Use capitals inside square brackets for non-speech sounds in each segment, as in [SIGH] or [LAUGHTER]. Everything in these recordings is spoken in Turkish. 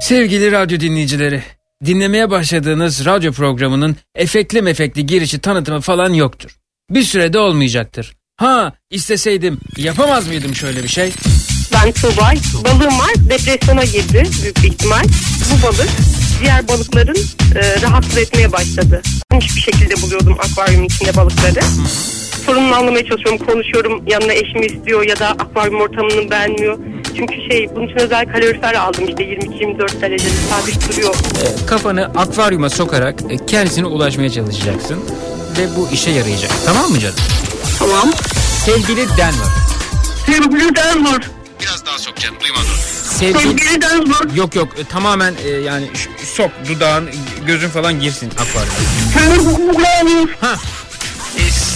Sevgili radyo dinleyicileri, dinlemeye başladığınız radyo programının efekli mefekli girişi tanıtımı falan yoktur. Bir sürede olmayacaktır. Ha isteseydim yapamaz mıydım şöyle bir şey? Ben Tuğbay. Balığım var. Depresyona girdi büyük bir ihtimal. Bu balık diğer balıkların e, rahatsız etmeye başladı. Hiçbir şekilde buluyordum akvaryum içinde balıkları. Sorununu anlamaya çalışıyorum. Konuşuyorum. Yanına eşimi istiyor ya da akvaryum ortamını beğenmiyor. Çünkü şey bunun için özel kalorifer aldım işte 22-24 derecede sabit duruyor. E, kafanı akvaryuma sokarak e, kendisine ulaşmaya çalışacaksın. Ve bu işe yarayacak. Tamam mı canım? Tamam. Sevgili Denver. Sevgili Denver. Biraz daha sok canım duymadım. Sevgili... Sevgili Denver. Yok yok e, tamamen e, yani sok dudağın gözün falan girsin akvaryuma. Ha. E,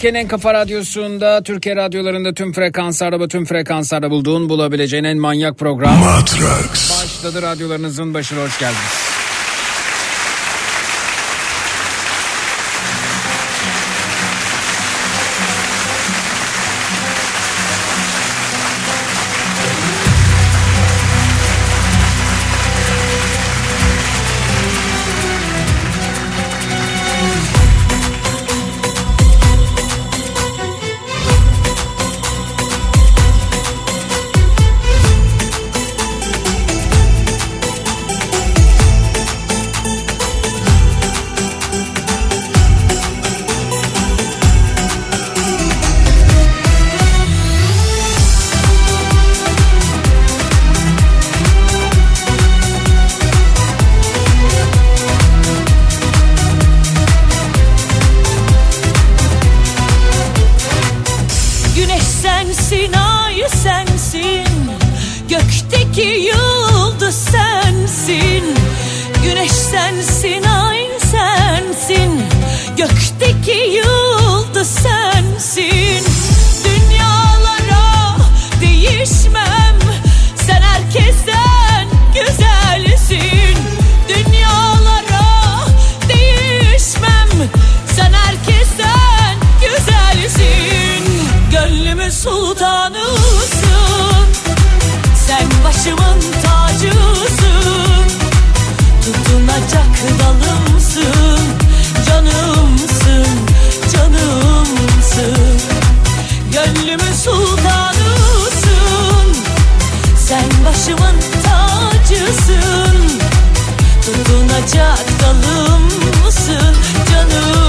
Türkiye'nin en kafa radyosunda, Türkiye radyolarında tüm frekanslarda, tüm frekanslarda bulduğun bulabileceğin en manyak program. Matrax. Başladı radyolarınızın başına hoş geldiniz. Tutunacak dalımsın Canımsın, canımsın. Gönlümün sultanısın Sen başımın tacısın. Tutunacak dalımsın Canımsın,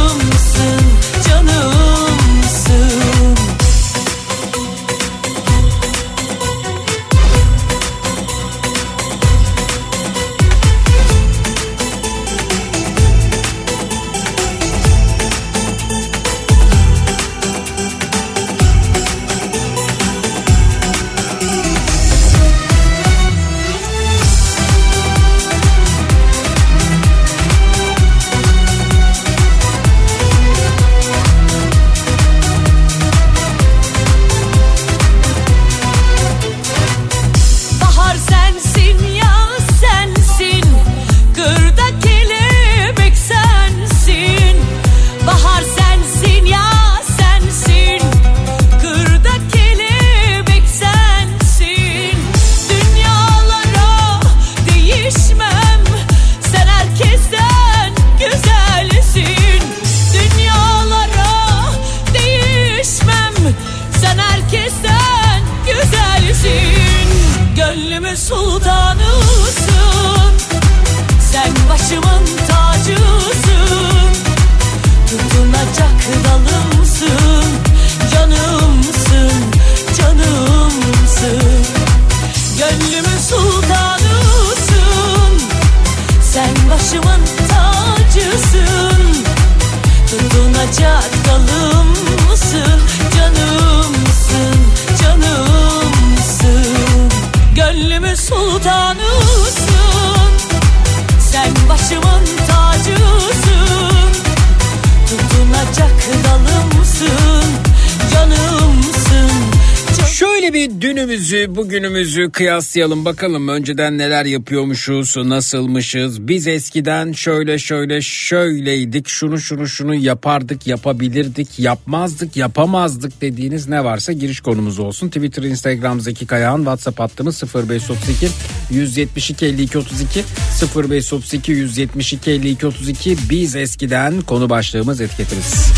kıyaslayalım bakalım önceden neler yapıyormuşuz nasılmışız. Biz eskiden şöyle şöyle şöyleydik şunu şunu şunu yapardık yapabilirdik yapmazdık yapamazdık dediğiniz ne varsa giriş konumuz olsun. Twitter Instagram Zeki Kayağan WhatsApp hattımız 0532 172 52 32 0532 172 52 32 biz eskiden konu başlığımız etiketimiz.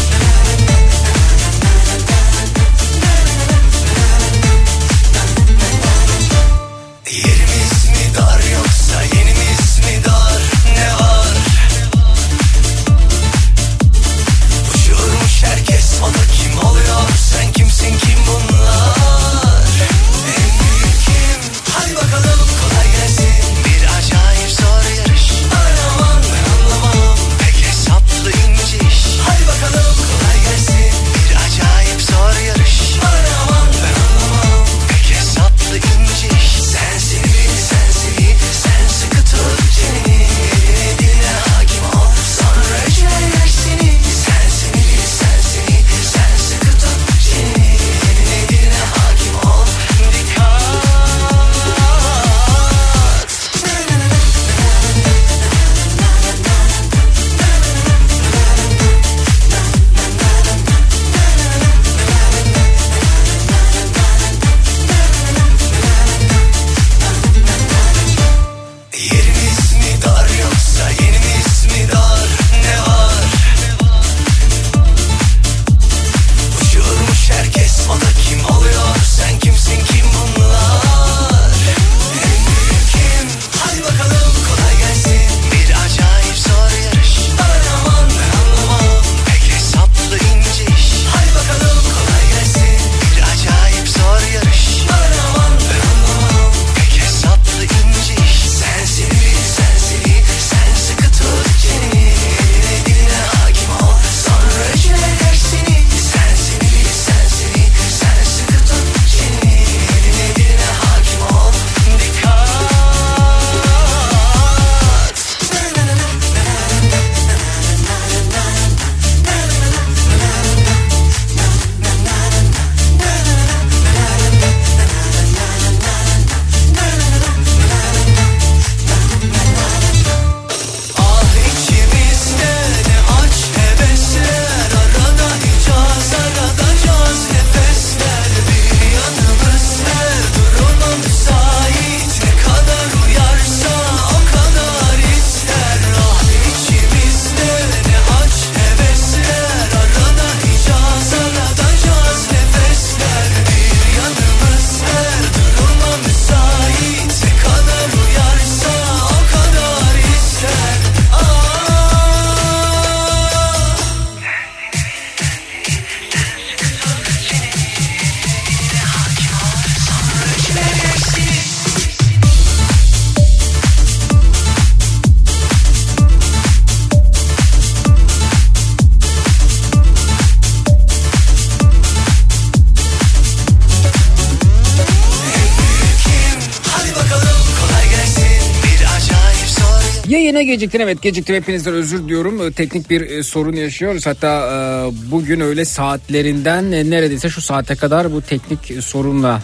Geciktin evet geciktim hepinizden özür diliyorum. Ee, Teknik bir e, sorun yaşıyoruz. Hatta e, bugün öyle saatlerinden e, neredeyse şu saate kadar bu teknik sorunla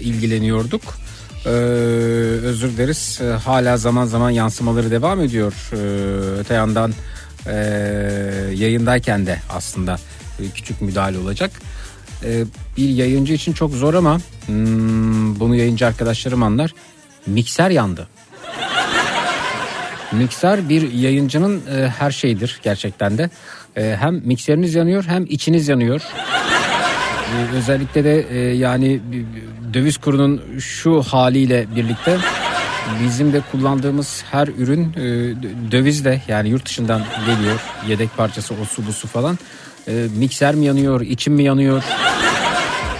ilgileniyorduk. Ee, özür dileriz. Hala zaman zaman yansımaları devam ediyor. Ee, öte yandan e, yayındayken de aslında küçük müdahale olacak. Ee, bir yayıncı için çok zor ama hmm, bunu yayıncı arkadaşlarım anlar. Mikser yandı. Mikser bir yayıncının e, her şeyidir gerçekten de. E, hem mikseriniz yanıyor hem içiniz yanıyor. E, özellikle de e, yani döviz kurunun şu haliyle birlikte bizim de kullandığımız her ürün e, döviz de yani yurt dışından geliyor. Yedek parçası o su bu su falan. E, mikser mi yanıyor, içim mi yanıyor?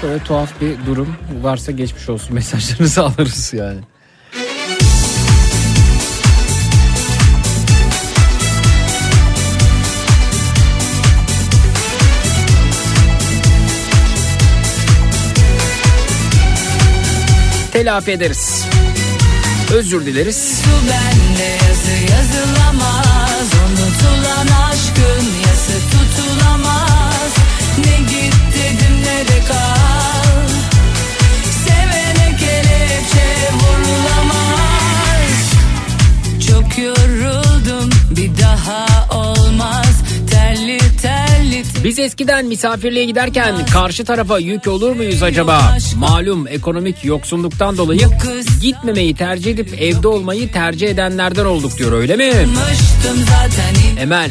Böyle tuhaf bir durum varsa geçmiş olsun mesajlarınızı [LAUGHS] alırız yani. Telafi ederiz. Özür dileriz. Su Biz eskiden misafirliğe giderken karşı tarafa yük olur muyuz acaba? Malum ekonomik yoksunluktan dolayı gitmemeyi tercih edip evde olmayı tercih edenlerden olduk diyor öyle mi? Emel.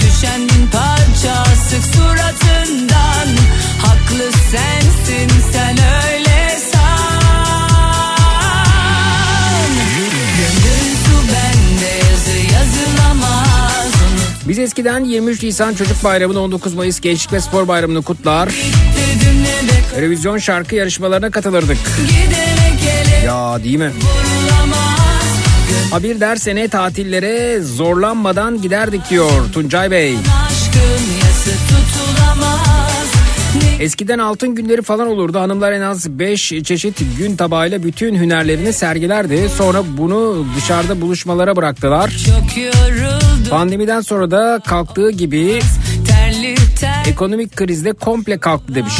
Düşen parça sık suratından Haklı sensin sen öyle Biz eskiden 23 Nisan Çocuk Bayramı'nı 19 Mayıs Gençlik ve Spor Bayramı'nı kutlar. Televizyon şarkı yarışmalarına katılırdık. Ya değil mi? Ha bir dersene tatillere zorlanmadan giderdik diyor Tuncay Bey. Eskiden altın günleri falan olurdu. Hanımlar en az 5 çeşit gün tabağıyla bütün hünerlerini sergilerdi. Sonra bunu dışarıda buluşmalara bıraktılar. çok yoruldum Pandemiden sonra da kalktığı gibi ekonomik krizde komple kalktı demiş.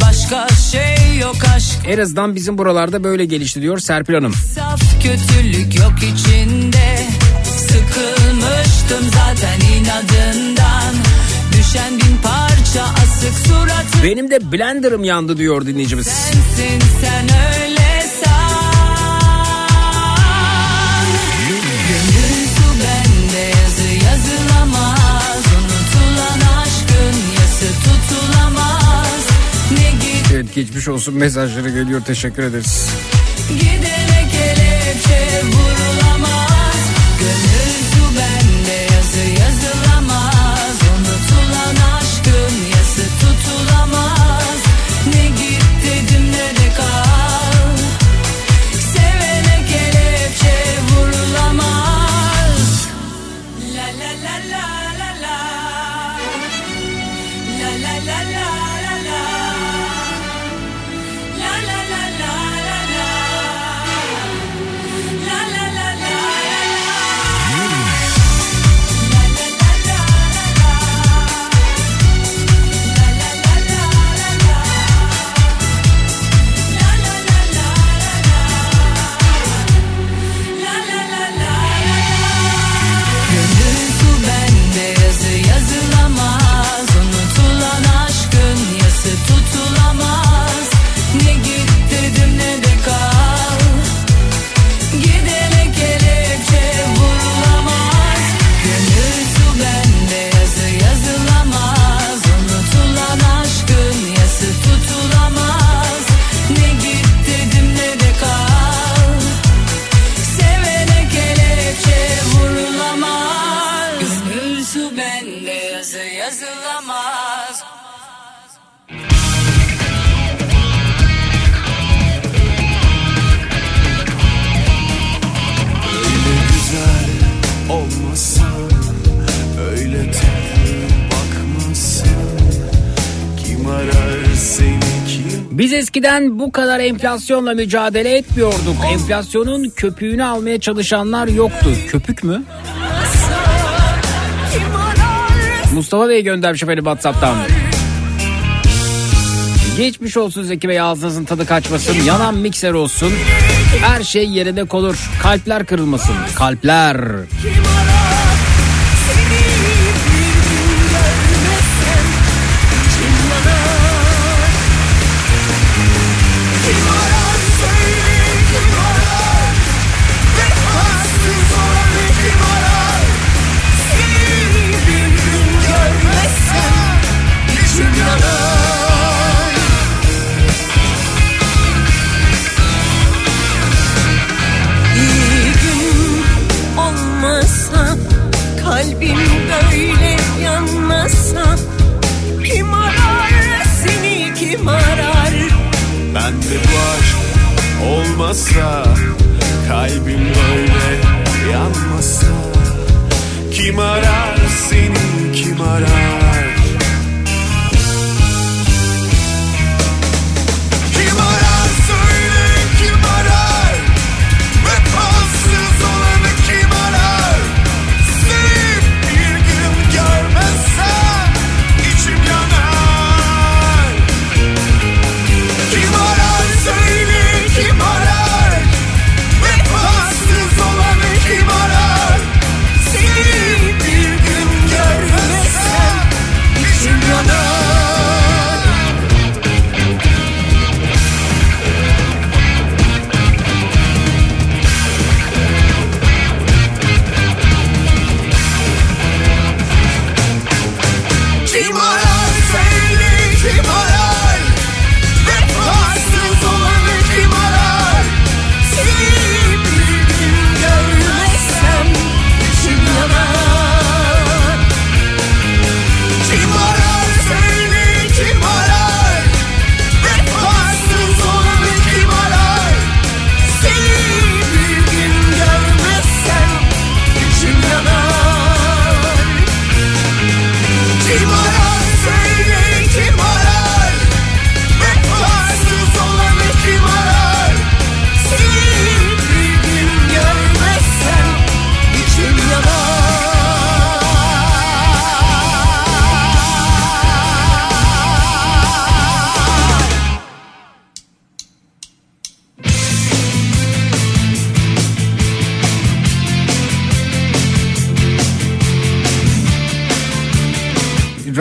Başka şey yok aşk En azından bizim buralarda böyle gelişti diyor Serpil Hanım. Saf kötülük yok içinde Sıkılmıştım zaten inadından Düşen bin parça asık suratı Benim de blenderım yandı diyor dinleyicimiz. Sensin sen öyle geçmiş olsun mesajları geliyor teşekkür ederiz. Gidene kelepçe vurulamaz Biz eskiden bu kadar enflasyonla mücadele etmiyorduk. Enflasyonun köpüğünü almaya çalışanlar yoktu. Köpük mü? Mustafa Bey göndermiş efendim Whatsapp'tan. Geçmiş olsun Zeki Bey ağzınızın tadı kaçmasın. Yanan mikser olsun. Her şey yerine konur. Kalpler kırılmasın. Kalpler. İyi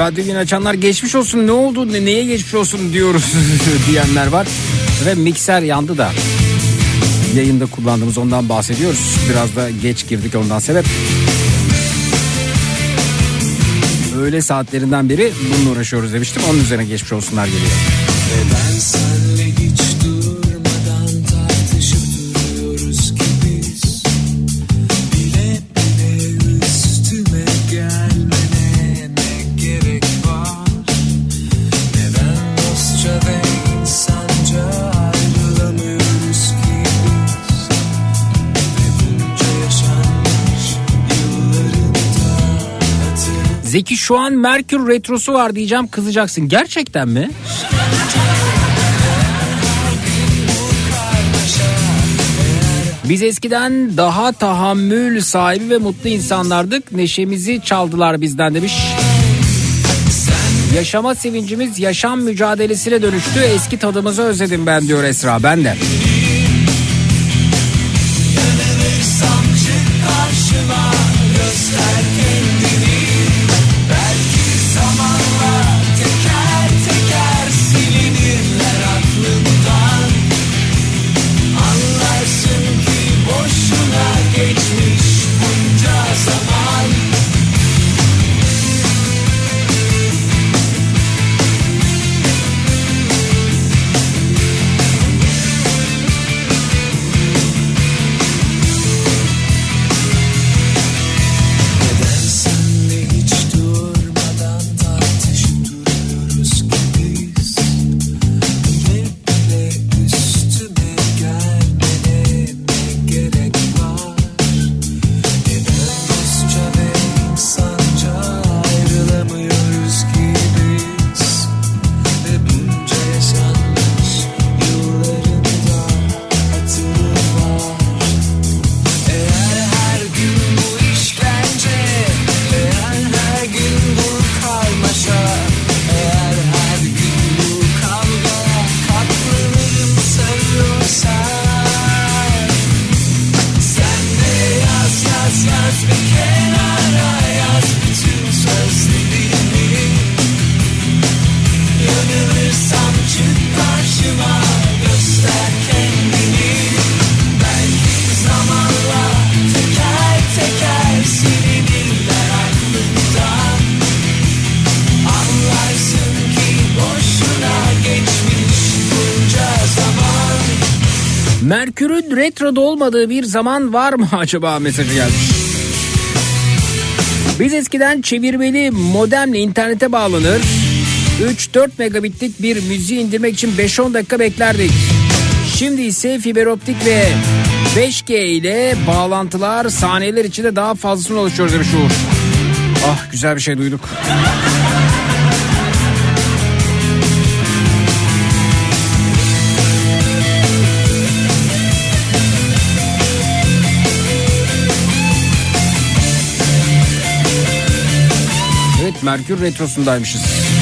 Radyo yayın açanlar geçmiş olsun ne oldu ne, neye geçmiş olsun diyoruz [LAUGHS] diyenler var. Ve mikser yandı da yayında kullandığımız ondan bahsediyoruz. Biraz da geç girdik ondan sebep. Öğle saatlerinden beri bununla uğraşıyoruz demiştim. Onun üzerine geçmiş olsunlar geliyor. Zeki şu an Merkür Retrosu var diyeceğim kızacaksın. Gerçekten mi? Biz eskiden daha tahammül sahibi ve mutlu insanlardık. Neşemizi çaldılar bizden demiş. Yaşama sevincimiz yaşam mücadelesine dönüştü. Eski tadımızı özledim ben diyor Esra. Ben de. Olmadığı bir zaman var mı [LAUGHS] acaba mesajı gelmiş. Biz eskiden çevirmeli modemle internete bağlanır. 3-4 megabitlik bir müziği indirmek için 5-10 dakika beklerdik. Şimdi ise fiber optik ve 5G ile bağlantılar saniyeler içinde daha fazlasını oluşuyor demiş Uğur. Ah güzel bir şey duyduk. Merkür Retrosu'ndaymışız.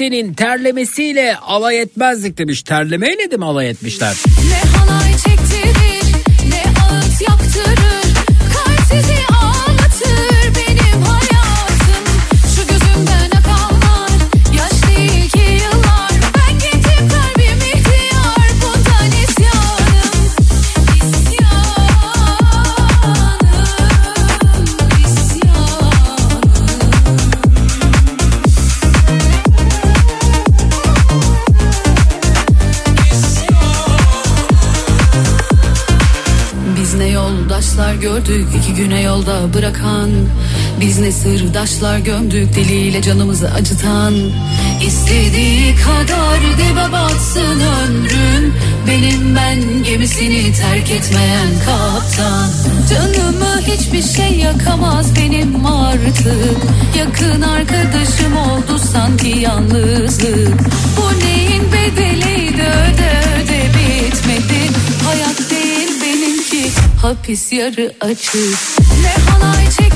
Kimsenin terlemesiyle alay etmezdik demiş. Terlemeyle de mi alay etmişler? Ne halay çektirir yolda bırakan Biz ne sırdaşlar gömdük diliyle canımızı acıtan. İstediği kadar dibe batsın ömrüm Benim ben gemisini terk etmeyen kaptan. Canımı hiçbir şey yakamaz benim artık. Yakın arkadaşım oldu sanki yalnızlık. Bu neyin bedeliydi öde öde bitmedi. Hayat değil benimki hapis yarı açık Ne halay çektirir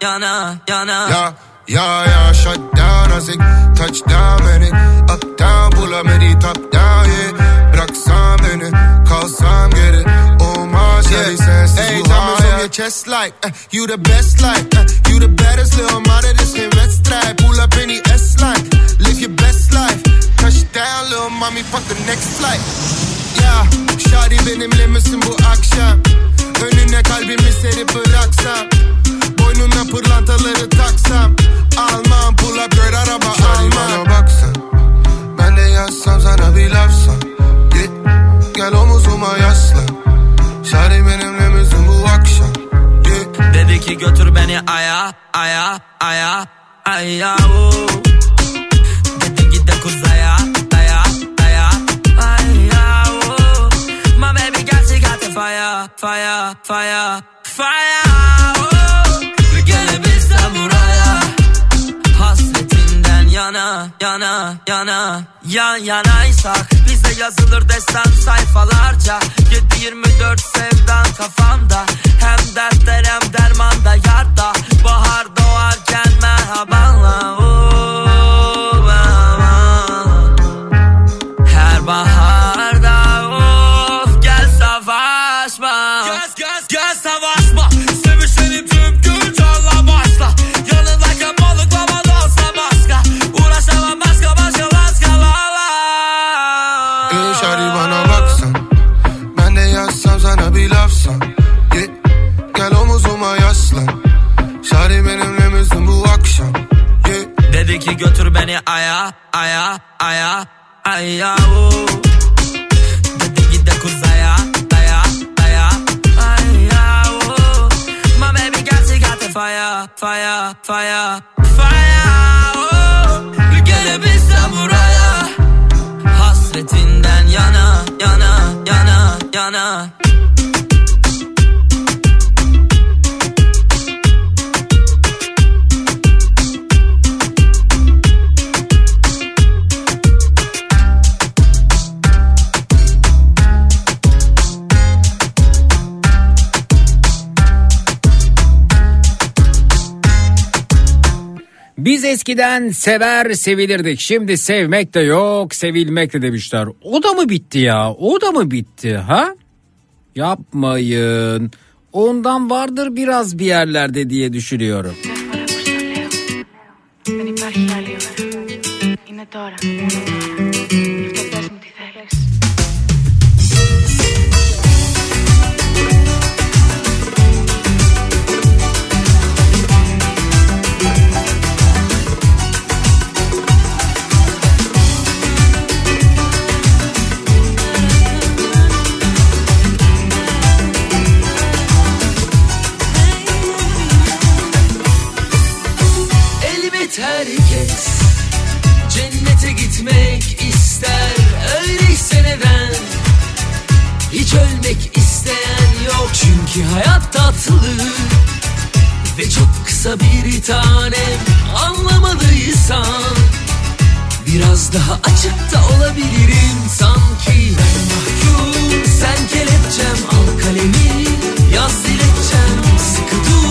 yana, yana, Yeah, yeah, yeah, shut down as it touchdown beni Up down, pull up beni top down, yeah. Bıraksan beni, kalsam geri Olmaz yeah. yani sensiz hey, bu hayat your chest like, uh, you the best like uh, You the baddest little mother, this geen wedstrijd Pull up in die S-line, live your best life. Touchdown little mommy, pak the next flight. Yeah, Shadi benimle misin bu akşam Önüne kalbimi serip bıraksam Boynuna pırlantaları taksam Almam pull up girl araba almam bana baksan Ben de yazsam sana bir lafsan Git gel omuzuma yaslan Şari benimle misin bu akşam yeah. Dedi ki götür beni aya, aya, aya, aya oh. Dedi git de kuzaya, daya, daya, aya oh. My baby got she got the fire, fire, fire, fire yana, yana, yana. Yan yanaysak Bize yazılır destan sayfalarca. 7-24 sevdan kafamda. Hem dertler hem dermanda yarda. Bahar doğarken merhabanla. Oh, merhaba. Her baharda ki götür beni aya aya aya aya oh. Dedi git de kuzaya daya daya aya oh. My baby got she got the fire fire fire fire oh. Gelebilsem buraya Hasretinden yana yana yana yana Biz eskiden sever sevilirdik. Şimdi sevmek de yok, sevilmek de demişler. O da mı bitti ya? O da mı bitti ha? Yapmayın. Ondan vardır biraz bir yerlerde diye düşünüyorum. Çünkü hayat tatlı ve çok kısa bir tanem Anlamalıysan biraz daha açık da olabilirim. Sanki Ben mahkum sen kelepçem al kalemi yaz dilekçem Sıkı dur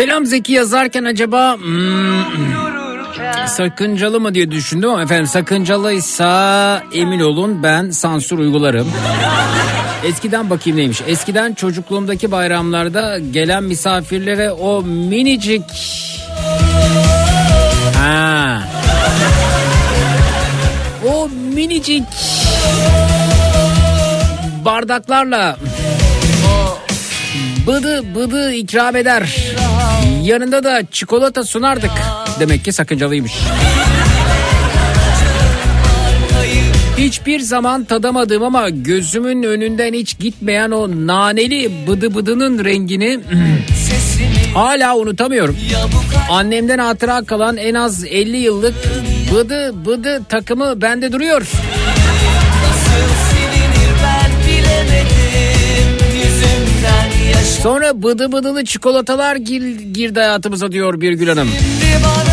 Selam Zeki yazarken acaba hmm, sakıncalı mı diye düşündüm ama efendim sakıncalıysa emin olun ben sansür uygularım. Eskiden bakayım neymiş. Eskiden çocukluğumdaki bayramlarda gelen misafirlere o minicik Ha. O minicik bardaklarla bıdı bıdı ikram eder. Yanında da çikolata sunardık. Demek ki sakıncalıymış. Hiçbir zaman tadamadığım ama gözümün önünden hiç gitmeyen o naneli bıdı bıdının rengini [CLEARS THROAT] hala unutamıyorum. Annemden hatıra kalan en az 50 yıllık bıdı bıdı takımı bende duruyor. Sonra bıdı bıdılı çikolatalar gir, girdi hayatımıza diyor Birgül Hanım. Şimdi bana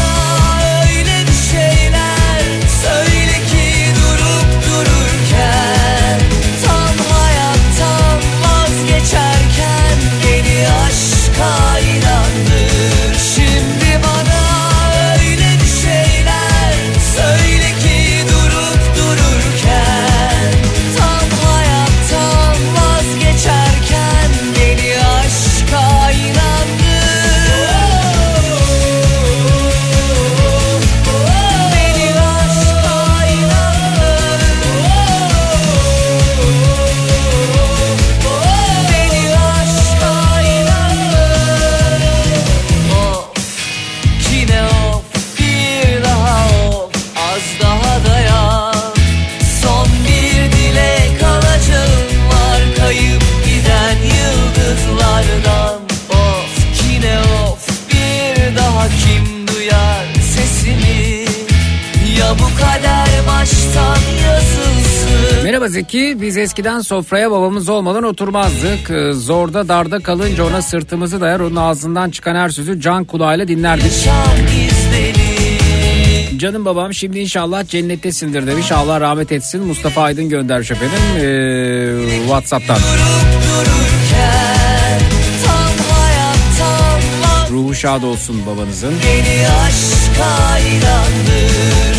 eskiden sofraya babamız olmadan oturmazdık. Ee, Zorda darda kalınca ona sırtımızı dayar onun ağzından çıkan her sözü can kulağıyla dinlerdik. Canım babam şimdi inşallah cennettesindir demiş. Allah rahmet etsin. Mustafa Aydın göndermiş efendim. Ee, Whatsapp'tan. Ruhu şad olsun babanızın. Beni aşka inandır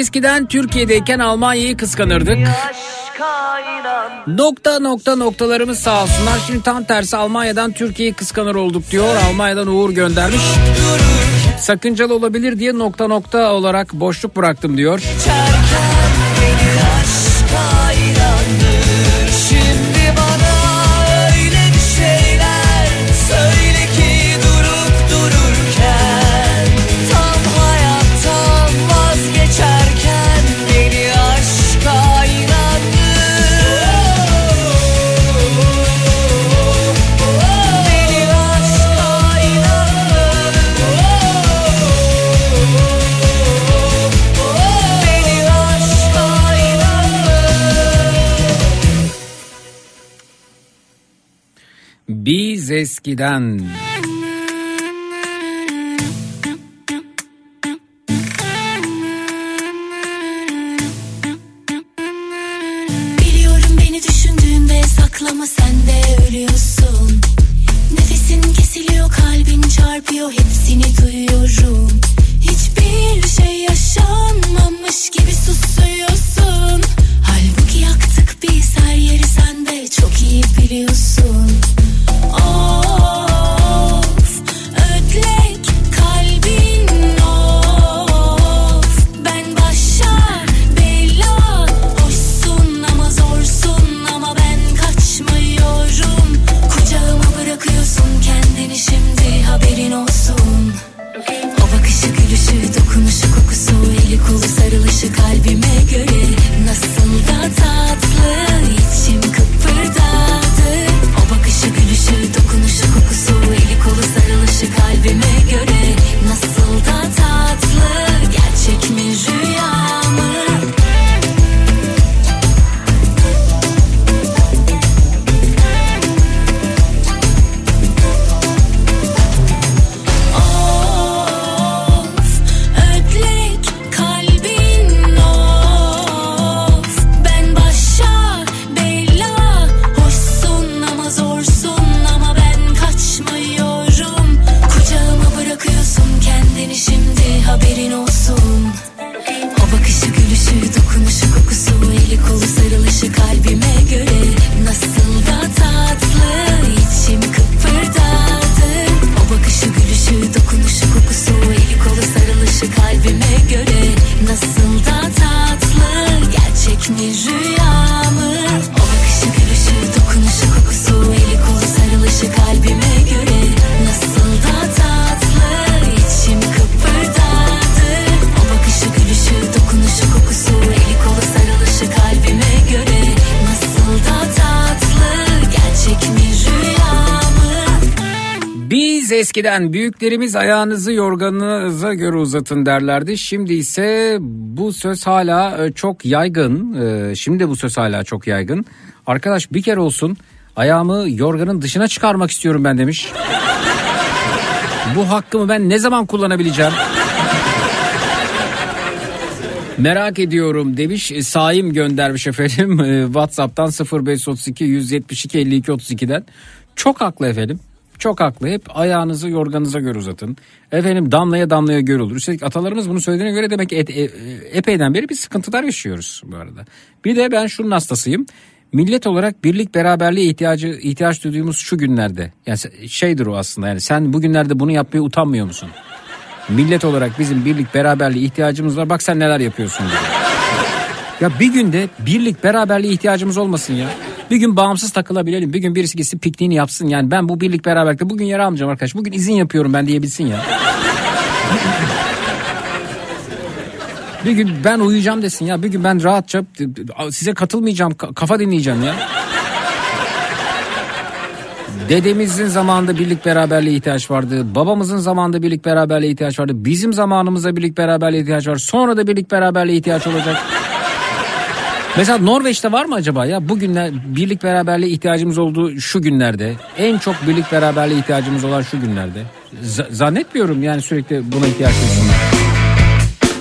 eskiden Türkiye'deyken Almanya'yı kıskanırdık. Nokta nokta noktalarımız sağ olsunlar. Şimdi tam tersi Almanya'dan Türkiye'yi kıskanır olduk diyor. Almanya'dan Uğur göndermiş. Sakıncalı olabilir diye nokta nokta olarak boşluk bıraktım diyor. Geçerken beni aşka Biz eskiden. Biliyorum beni düşündüğünde saklama sen ölüyorsun. Nefesin kesiliyor kalbin çarpıyor hepsini duyuyorum. Hiçbir şey yaşanmamış gibi susuyorsun. Halbuki yaktık biz her yeri sen çok iyi biliyorsun Of eskiden büyüklerimiz ayağınızı yorganınıza göre uzatın derlerdi. Şimdi ise bu söz hala e, çok yaygın. E, Şimdi bu söz hala çok yaygın. Arkadaş bir kere olsun ayağımı yorganın dışına çıkarmak istiyorum ben demiş. Bu hakkımı ben ne zaman kullanabileceğim? Merak ediyorum demiş E, Saim göndermiş efendim Whatsapp'tan 0532 172 52 32'den. Çok haklı efendim. Çok haklı. Hep ayağınızı yorganınıza göre uzatın. Efendim damlaya damlaya göl olur. Üstelik atalarımız bunu söylediğine göre demek et- e- e- epeyden beri bir sıkıntılar yaşıyoruz bu arada. Bir de ben şunun hastasıyım. Millet olarak birlik beraberliğe ihtiyacı ihtiyaç duyduğumuz şu günlerde. Yani şeydir o aslında. Yani sen bugünlerde bunu yapmaya utanmıyor musun? Millet olarak bizim birlik beraberliğe ihtiyacımız var. Bak sen neler yapıyorsun diye. Ya bir günde birlik beraberliğe ihtiyacımız olmasın ya. Bir gün bağımsız takılabilelim. Bir gün birisi gitsin pikniğini yapsın. Yani ben bu birlik beraberlikte bugün yer almayacağım arkadaş. Bugün izin yapıyorum ben diyebilsin ya. [LAUGHS] Bir gün ben uyuyacağım desin ya. Bir gün ben rahatça size katılmayacağım. ka- Kafa dinleyeceğim ya. Dedemizin zamanında birlik beraberliğe ihtiyaç vardı. Babamızın zamanında birlik beraberliğe ihtiyaç vardı. Bizim zamanımızda birlik beraberliğe ihtiyaç var. Sonra da birlik beraberliğe ihtiyaç olacak. Mesela Norveç'te var mı acaba ya bugünler birlik beraberliğe ihtiyacımız olduğu şu günlerde en çok birlik beraberliğe ihtiyacımız olan şu günlerde Z- zannetmiyorum yani sürekli buna ihtiyaç duysunlar.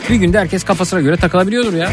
Bir günde herkes kafasına göre takılabiliyordur ya.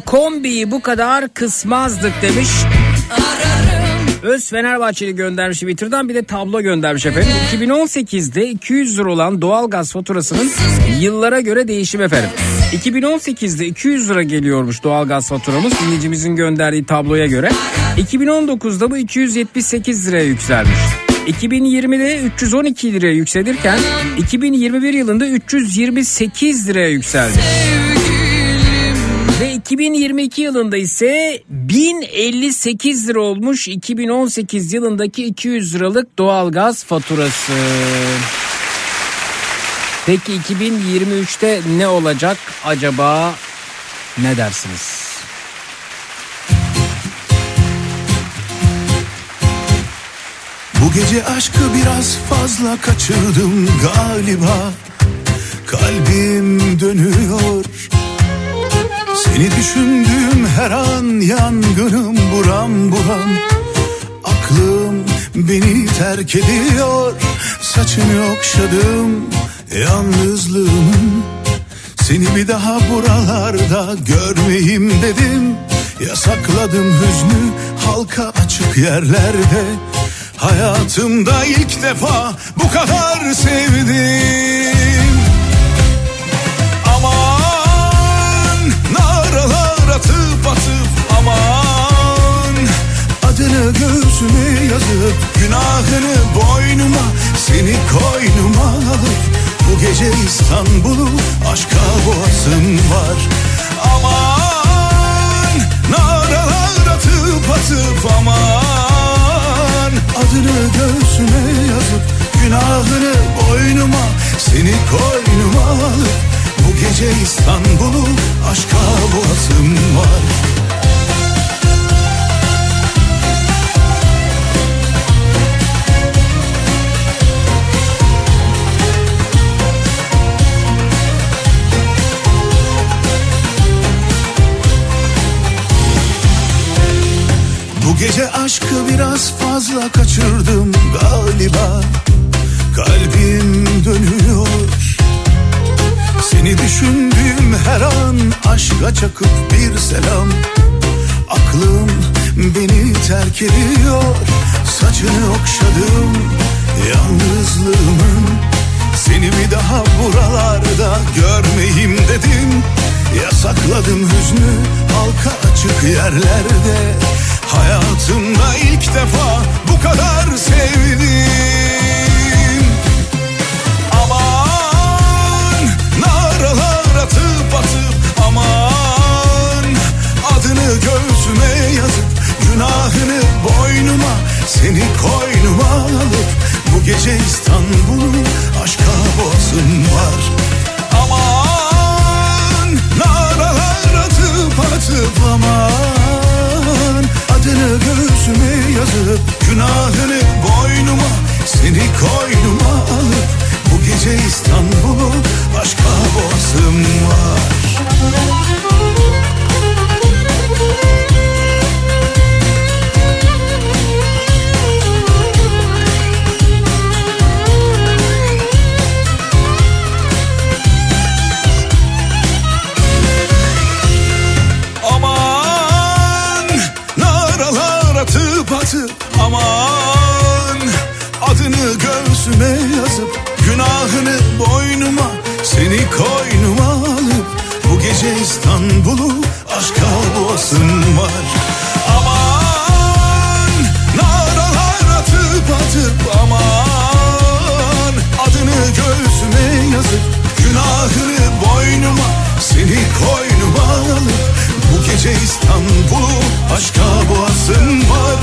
Kombiyi bu kadar kısmazdık demiş. Öz Fenerbahçeli göndermiş Twitter'dan bir de tablo göndermiş efendim. 2018'de 200 lira olan doğalgaz faturasının yıllara göre değişim efendim. 2018'de 200 lira geliyormuş doğalgaz faturamız dinleyicimizin gönderdiği tabloya göre. 2019'da bu 278 liraya yükselmiş. 2020'de 312 liraya yükselirken 2021 yılında 328 liraya yükseldi. Ve 2022 yılında ise 1058 lira olmuş 2018 yılındaki 200 liralık doğalgaz faturası. Peki 2023'te ne olacak acaba? Ne dersiniz? Bu gece aşkı biraz fazla kaçırdım galiba Kalbim dönüyor Seni düşündüğüm her an yangınım buram buram. Aklım beni terk ediyor Saçını okşadım yalnızlığımın. Seni bir daha buralarda görmeyeyim dedim. Yasakladım hüznü halka açık yerlerde. Hayatımda ilk defa bu kadar sevdim atıp atıp aman. Adını göğsüme yazıp günahını boynuma Seni koynuma alıp bu gece İstanbul'u aşka boğasım var. Aman naralar atıp atıp aman. Adını göğsüme yazıp günahını boynuma Seni koynuma alıp gece İstanbul'u aşka boğasım var. Bu gece aşkı biraz fazla kaçırdım galiba. Kalbim dönüyor Seni düşündüğüm her an aşka çakıp bir selam. Aklım beni terk ediyor Saçını okşadım yalnızlığımın. Seni bir daha buralarda görmeyeyim dedim. Yasakladım hüznü halka açık yerlerde. Hayatımda ilk defa bu kadar sevdim günahını boynuma Seni koynuma alıp bu gece İstanbul'u aşka boğazım var. Aman naralar atıp atıp aman Adını göğsüme yazıp günahını boynuma Seni koynuma alıp bu gece İstanbul'u aşka boğazım var gece İstanbul'u aşka boğasım var. Aman naralar atıp atıp aman. Adını göğsüme yazıp günahını boynuma Seni koynuma alıp bu gece İstanbul'u aşka boğasın var.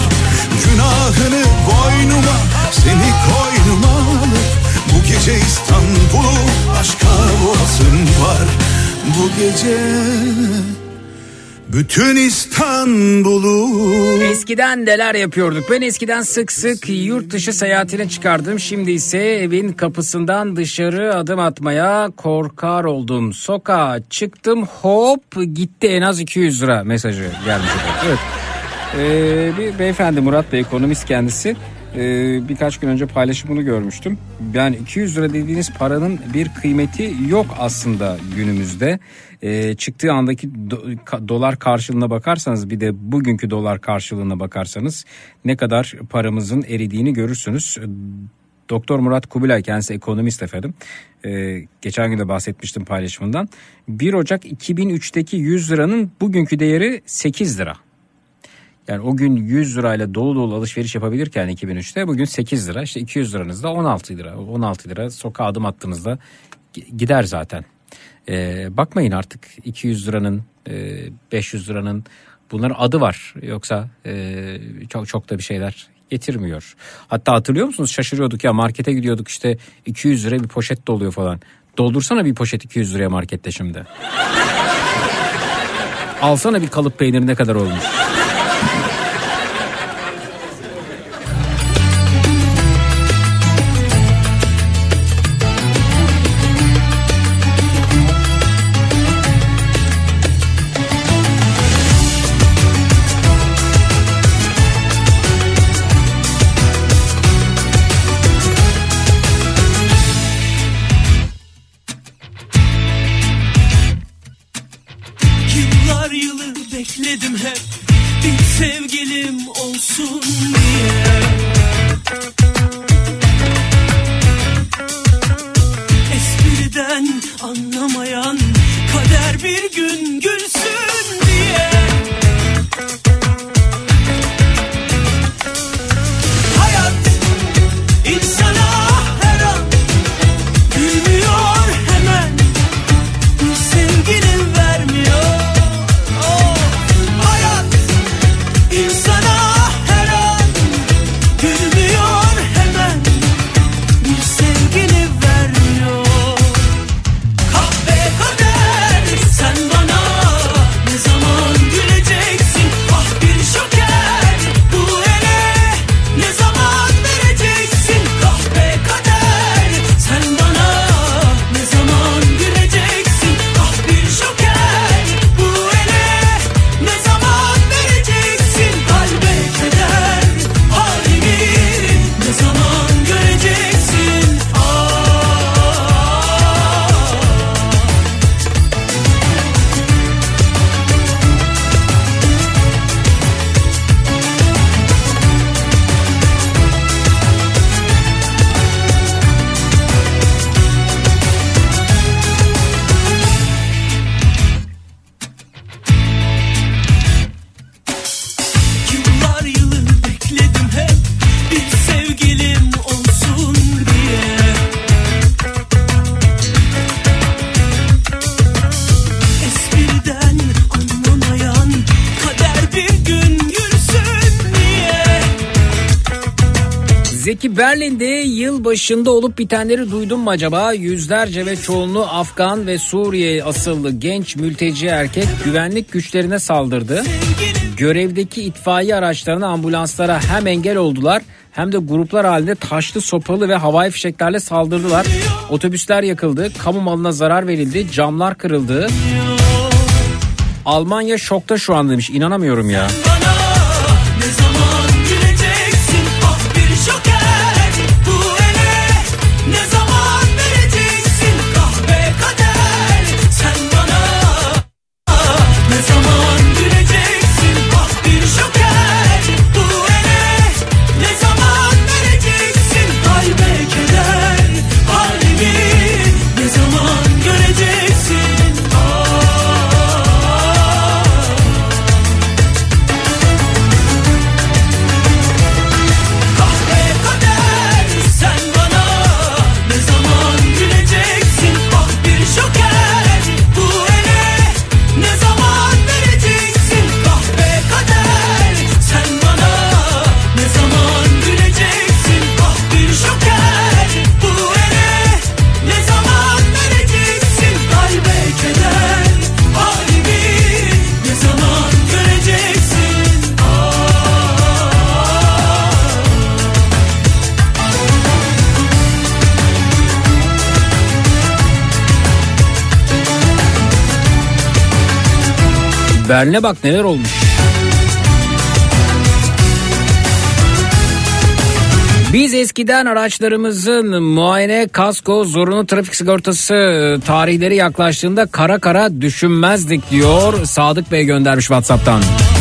Günahını boynuma seni koynuma alıp Bu gece İstanbul'u aşka boğasın var Bu gece bütün İstanbul'u Eskiden neler yapıyorduk? Ben eskiden sık sık yurt dışı seyahatine çıkardım. Şimdi ise evin kapısından dışarı adım atmaya korkar oldum. Sokağa çıktım hop gitti en az 200 lira mesajı gelmiş. Evet. Ee, bir beyefendi Murat Bey ekonomist kendisi. Ee, birkaç gün önce paylaşımını görmüştüm. Yani 200 lira dediğiniz paranın bir kıymeti yok aslında günümüzde. Ee, çıktığı andaki dolar karşılığına bakarsanız bir de bugünkü dolar karşılığına bakarsanız ne kadar paramızın eridiğini görürsünüz. Doktor Murat Kubilay kendisi ekonomist efendim. Ee, geçen gün de bahsetmiştim paylaşımından. 1 Ocak 2003'teki 100 liranın bugünkü değeri 8 lira. Yani o gün 100 lirayla dolu dolu alışveriş yapabilirken 2003'te bugün 8 lira işte 200 liranız da 16 lira. 16 lira sokağa adım attığınızda gi- gider zaten. Ee, bakmayın artık 200 liranın e, 500 liranın bunların adı var. Yoksa e, çok çok da bir şeyler getirmiyor. Hatta hatırlıyor musunuz şaşırıyorduk ya markete gidiyorduk işte 200 lira bir poşet doluyor falan. Doldursana bir poşet 200 liraya markette şimdi. Alsana bir kalıp peyniri ne kadar olmuş. Başında olup bitenleri duydun mu acaba? Yüzlerce ve çoğunluğu Afgan ve Suriye asıllı genç mülteci erkek güvenlik güçlerine saldırdı. Görevdeki itfaiye araçlarına ambulanslara hem engel oldular hem de gruplar halinde taşlı sopalı ve havai fişeklerle saldırdılar. Otobüsler yakıldı, kamu malına zarar verildi, camlar kırıldı. Almanya şokta şu an demiş inanamıyorum ya. Berlin'e bak neler olmuş. Biz eskiden araçlarımızın muayene, kasko, zorunlu trafik sigortası tarihleri yaklaştığında kara kara düşünmezdik diyor. Sadık Bey göndermiş WhatsApp'tan. Yıllar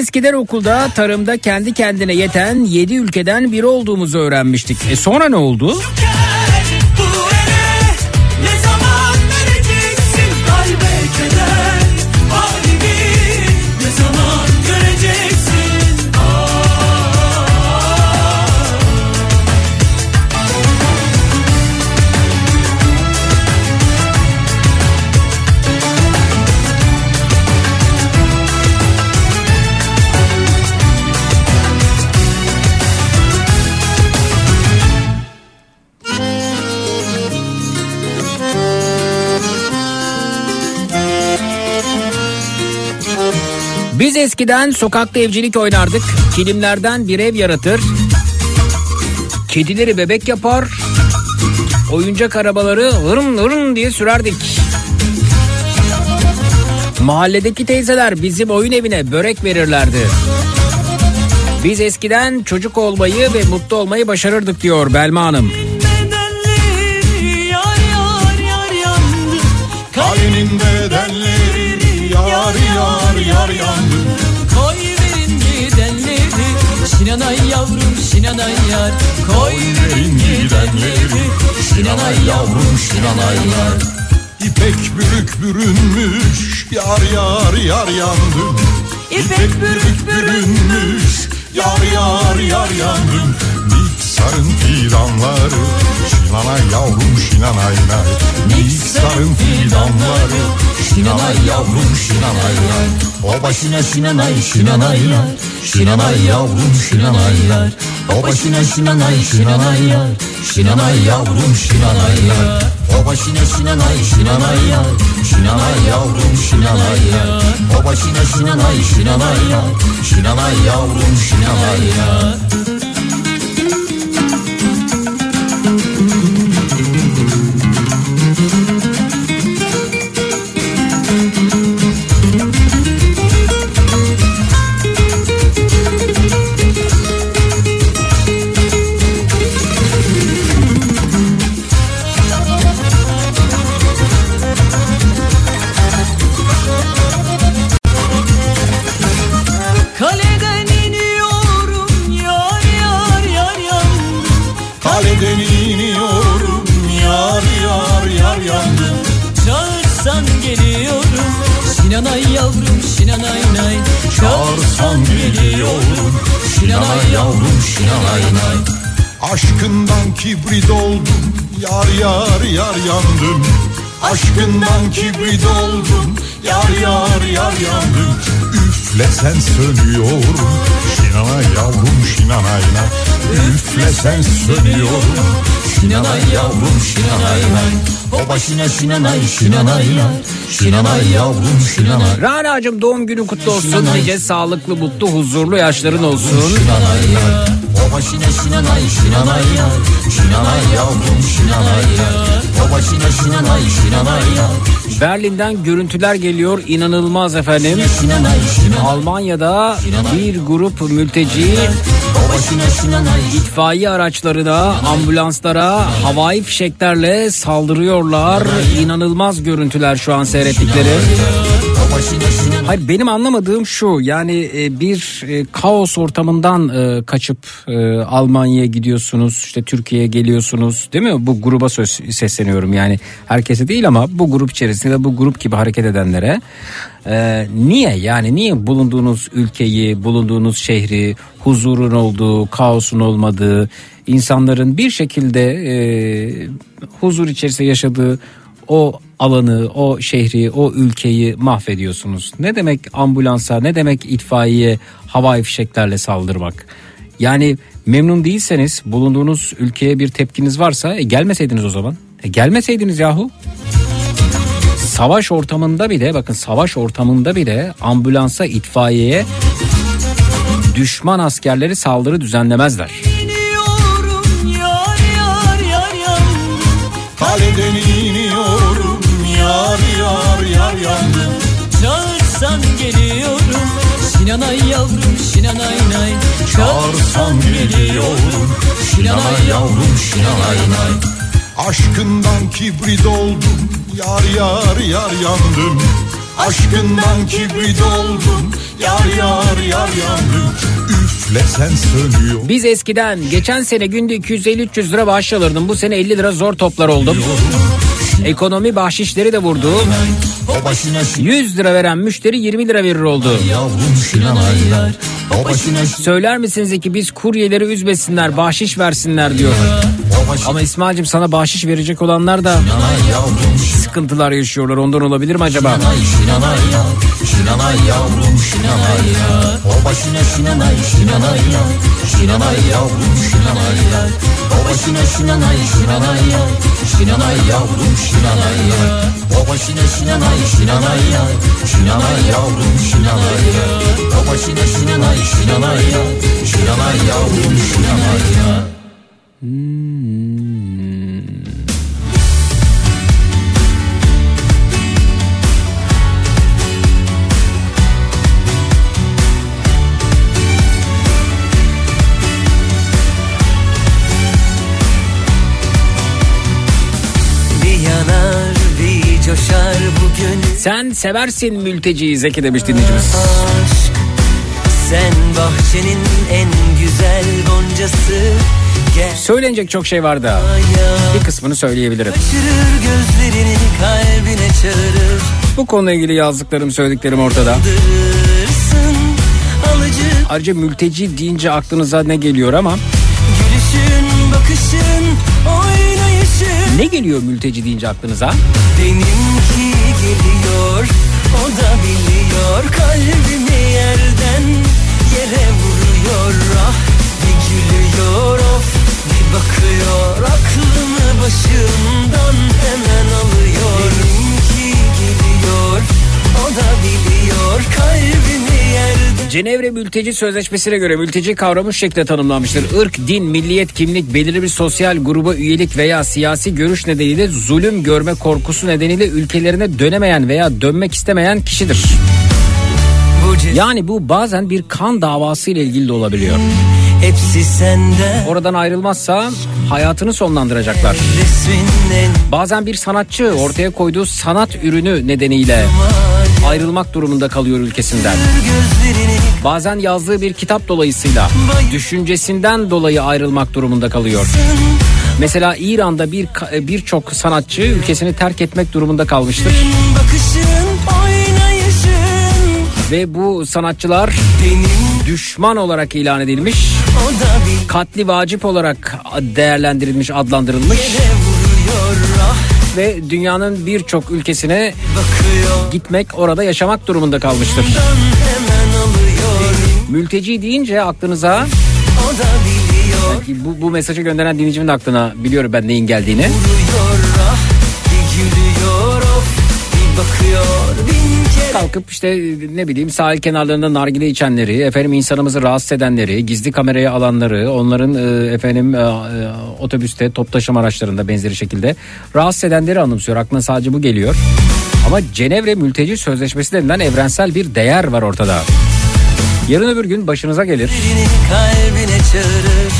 eskiden okulda tarımda kendi kendine yeten 7 ülkeden biri olduğumuzu öğrenmiştik. E sonra ne oldu? Bu Biz eskiden sokakta evcilik oynardık. Kilimlerden bir ev yaratır. Kedileri bebek yapar. Oyuncak arabaları hırın hırın diye sürerdik. Mahalledeki teyzeler bizim oyun evine börek verirlerdi. Biz eskiden çocuk olmayı ve mutlu olmayı başarırdık diyor Belma Hanım. yar yar yar yar yar yandı Şinanay yavrum şinanay yar. Koy verin gidenleri Şinanay yavrum şinanay yar. İpek bürük bürünmüş yar yar yar yandım. İpek bürük bürünmüş yar yar yar yandım Niksarın fidanları şinanay yavrum şinanay nay Niksarın fidanları şinanay yavrum şinanay nay O başına şinanay şinanay yar Şinanay yavrum şinanay yar O başına şinanay şinanay yar Şinanay yavrum şinanay yar O başına şinanay şinanay yar Şinanay yavrum şinanay yar O başına şinanay şinanay yar Şinanay yavrum şinanay yar Aşkından kibrit oldum Yar yar yar yandım. Aşkından kibrit oldum Yar yar yar yandım. Üflesen sönüyorum Şinanay yavrum şinanayna Üflesen sönüyorum Şinanay yavrum şinanayna O başına şinanay şinanayna Şinanay yavrum. Şinanay Rana'cığım doğum günün kutlu olsun. Nice sağlıklı, mutlu, huzurlu yaşların olsun. Şinanayna O başına şinanay şinanayna Şinanay yavrum. Şinanayna O başına şinanay şinanayna Berlin'den görüntüler geliyor. İnanılmaz efendim. Almanya'da bir grup mülteci O başına şinanay itfaiye araçlarına, ambulanslara havai fişeklerle saldırıyorlar. İnanılmaz görüntüler şu an seyrettikleri. Şinanay Hayır benim anlamadığım şu yani e, bir e, kaos ortamından e, kaçıp Almanya'ya gidiyorsunuz işte Türkiye'ye geliyorsunuz değil mi? Bu gruba söz sesleniyorum. Yani herkese değil ama bu grup içerisinde bu grup gibi hareket edenlere niye? Yani niye bulunduğunuz ülkeyi bulunduğunuz şehri huzurun olduğu kaosun olmadığı insanların bir şekilde huzur içerisinde yaşadığı o alanı, o şehri, o ülkeyi mahvediyorsunuz. Ne demek ambulansa, ne demek itfaiye havai fişeklerle saldırmak? Yani memnun değilseniz, bulunduğunuz ülkeye bir tepkiniz varsa e, gelmeseydiniz o zaman. E, gelmeseydiniz yahu. Savaş ortamında bile bakın savaş ortamında bile ambulansa itfaiyeye düşman askerleri saldırı düzenlemezler. Yar yar yar Çağırsan geliyorum. Şinanay yavrum şinanay nay. Çağırsam geliyorum Şinanay yavrum şinanay nay. Aşkından kibrit oldum. Yar yar yar yandım. Aşkından kibrit oldum. Yar yar yar yandım. Üflesen sönüyor. Biz eskiden geçen sene günde 250-300 lira bağış alırdım. Bu sene 50 lira zor toplar oldum. Ekonomi bahşişleri de vurdu. O başına şinanay 100 lira veren müşteri 20 lira verir oldu. Söyler misiniz ki biz kuryeleri üzmesinler bahşiş versinler diyor. Başına Ama İsmail'cim sana bahşiş verecek olanlar da şinanay yavrum sıkıntılar yaşıyorlar ondan olabilir mi acaba? Şinanay şinanay Şinanay yavrum şinanay O başına şinanay şinanay Şinanay yavrum şinanay O başına şinanay şinanay Şinanay yavrum şinanay O başına şinanay şinanay Şinanay yavrum şinanay O başına şinanay şinanay Şinanay yavrum şinanay Bir Sen seversin mülteciyi Zeki demiş dinleyicimiz. aşk Sen bahçenin en güzel goncası Söylenecek çok şey var da bir kısmını söyleyebilirim. Bu konuyla ilgili yazdıklarım söylediklerim ortada. Ayrıca mülteci deyince aklınıza ne geliyor ama gülüşün bakışın oynayışın ne geliyor mülteci deyince aklınıza? Benimki geliyor o da biliyor kalbimi bakıyor aklımı başımdan hemen alıyor Benimki geliyor o da biliyor kalbimi yerden Cenevre Mülteci Sözleşmesi'ne göre mülteci kavramı şu şekilde tanımlanmıştır. Irk, din, milliyet, kimlik, belirli bir sosyal gruba üyelik veya siyasi görüş nedeniyle zulüm görme korkusu nedeniyle ülkelerine dönemeyen veya dönmek istemeyen kişidir. Yani bu bazen bir kan davası ile ilgili de olabiliyor. Hepsi sende Oradan ayrılmazsa hayatını sonlandıracaklar. Bazen bir sanatçı ortaya koyduğu sanat ürünü nedeniyle ayrılmak durumunda kalıyor ülkesinden. Bazen yazdığı bir kitap dolayısıyla düşüncesinden dolayı ayrılmak durumunda kalıyor. Mesela İran'da bir birçok sanatçı ülkesini terk etmek durumunda kalmıştır. bakışın Ve bu sanatçılar benim düşman olarak ilan edilmiş, bir katli vacip olarak değerlendirilmiş, adlandırılmış. ve dünyanın birçok ülkesine gitmek, orada yaşamak durumunda kalmıştır. Mülteci deyince aklınıza belki bu, bu mesajı gönderen dinleyicimin aklına biliyorum ben neyin geldiğini. Vuruyor ah Bir gülüyor of Bir bakıyor kere Kalkıp işte ne bileyim sahil kenarlarında nargile içenleri, efendim insanımızı rahatsız edenleri, gizli kameraya alanları, onların e, efendim e, e, otobüste, top taşıma araçlarında benzeri şekilde rahatsız edenleri anımsıyor. Aklına sadece bu geliyor. Ama Cenevre Mülteci Sözleşmesi denilen evrensel bir değer var ortada. Yarın öbür gün başınıza gelir. Çağırır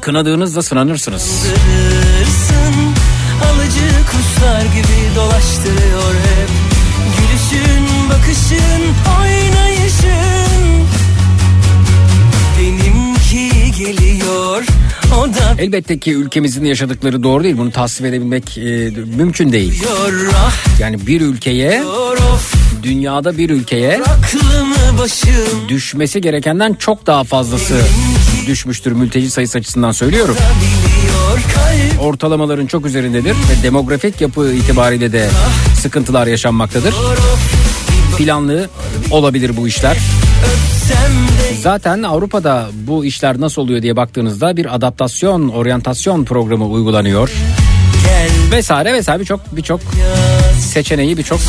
Kınadığınızda sınanırsınız. Alıcı kuşlar gibi dolaştırıyor Elbette ki ülkemizin yaşadıkları doğru değil. Bunu tasvip edebilmek e, mümkün değil. Yani bir ülkeye, dünyada bir ülkeye düşmesi gerekenden çok daha fazlası düşmüştür mülteci sayısı açısından söylüyorum. Ortalamaların çok üzerindedir ve demografik yapı itibariyle de sıkıntılar yaşanmaktadır. Planlı olabilir bu işler. Zaten Avrupa'da bu işler nasıl oluyor diye baktığınızda bir adaptasyon, oryantasyon programı uygulanıyor. gel Vesaire vesaire birçok birçok seçeneği birçok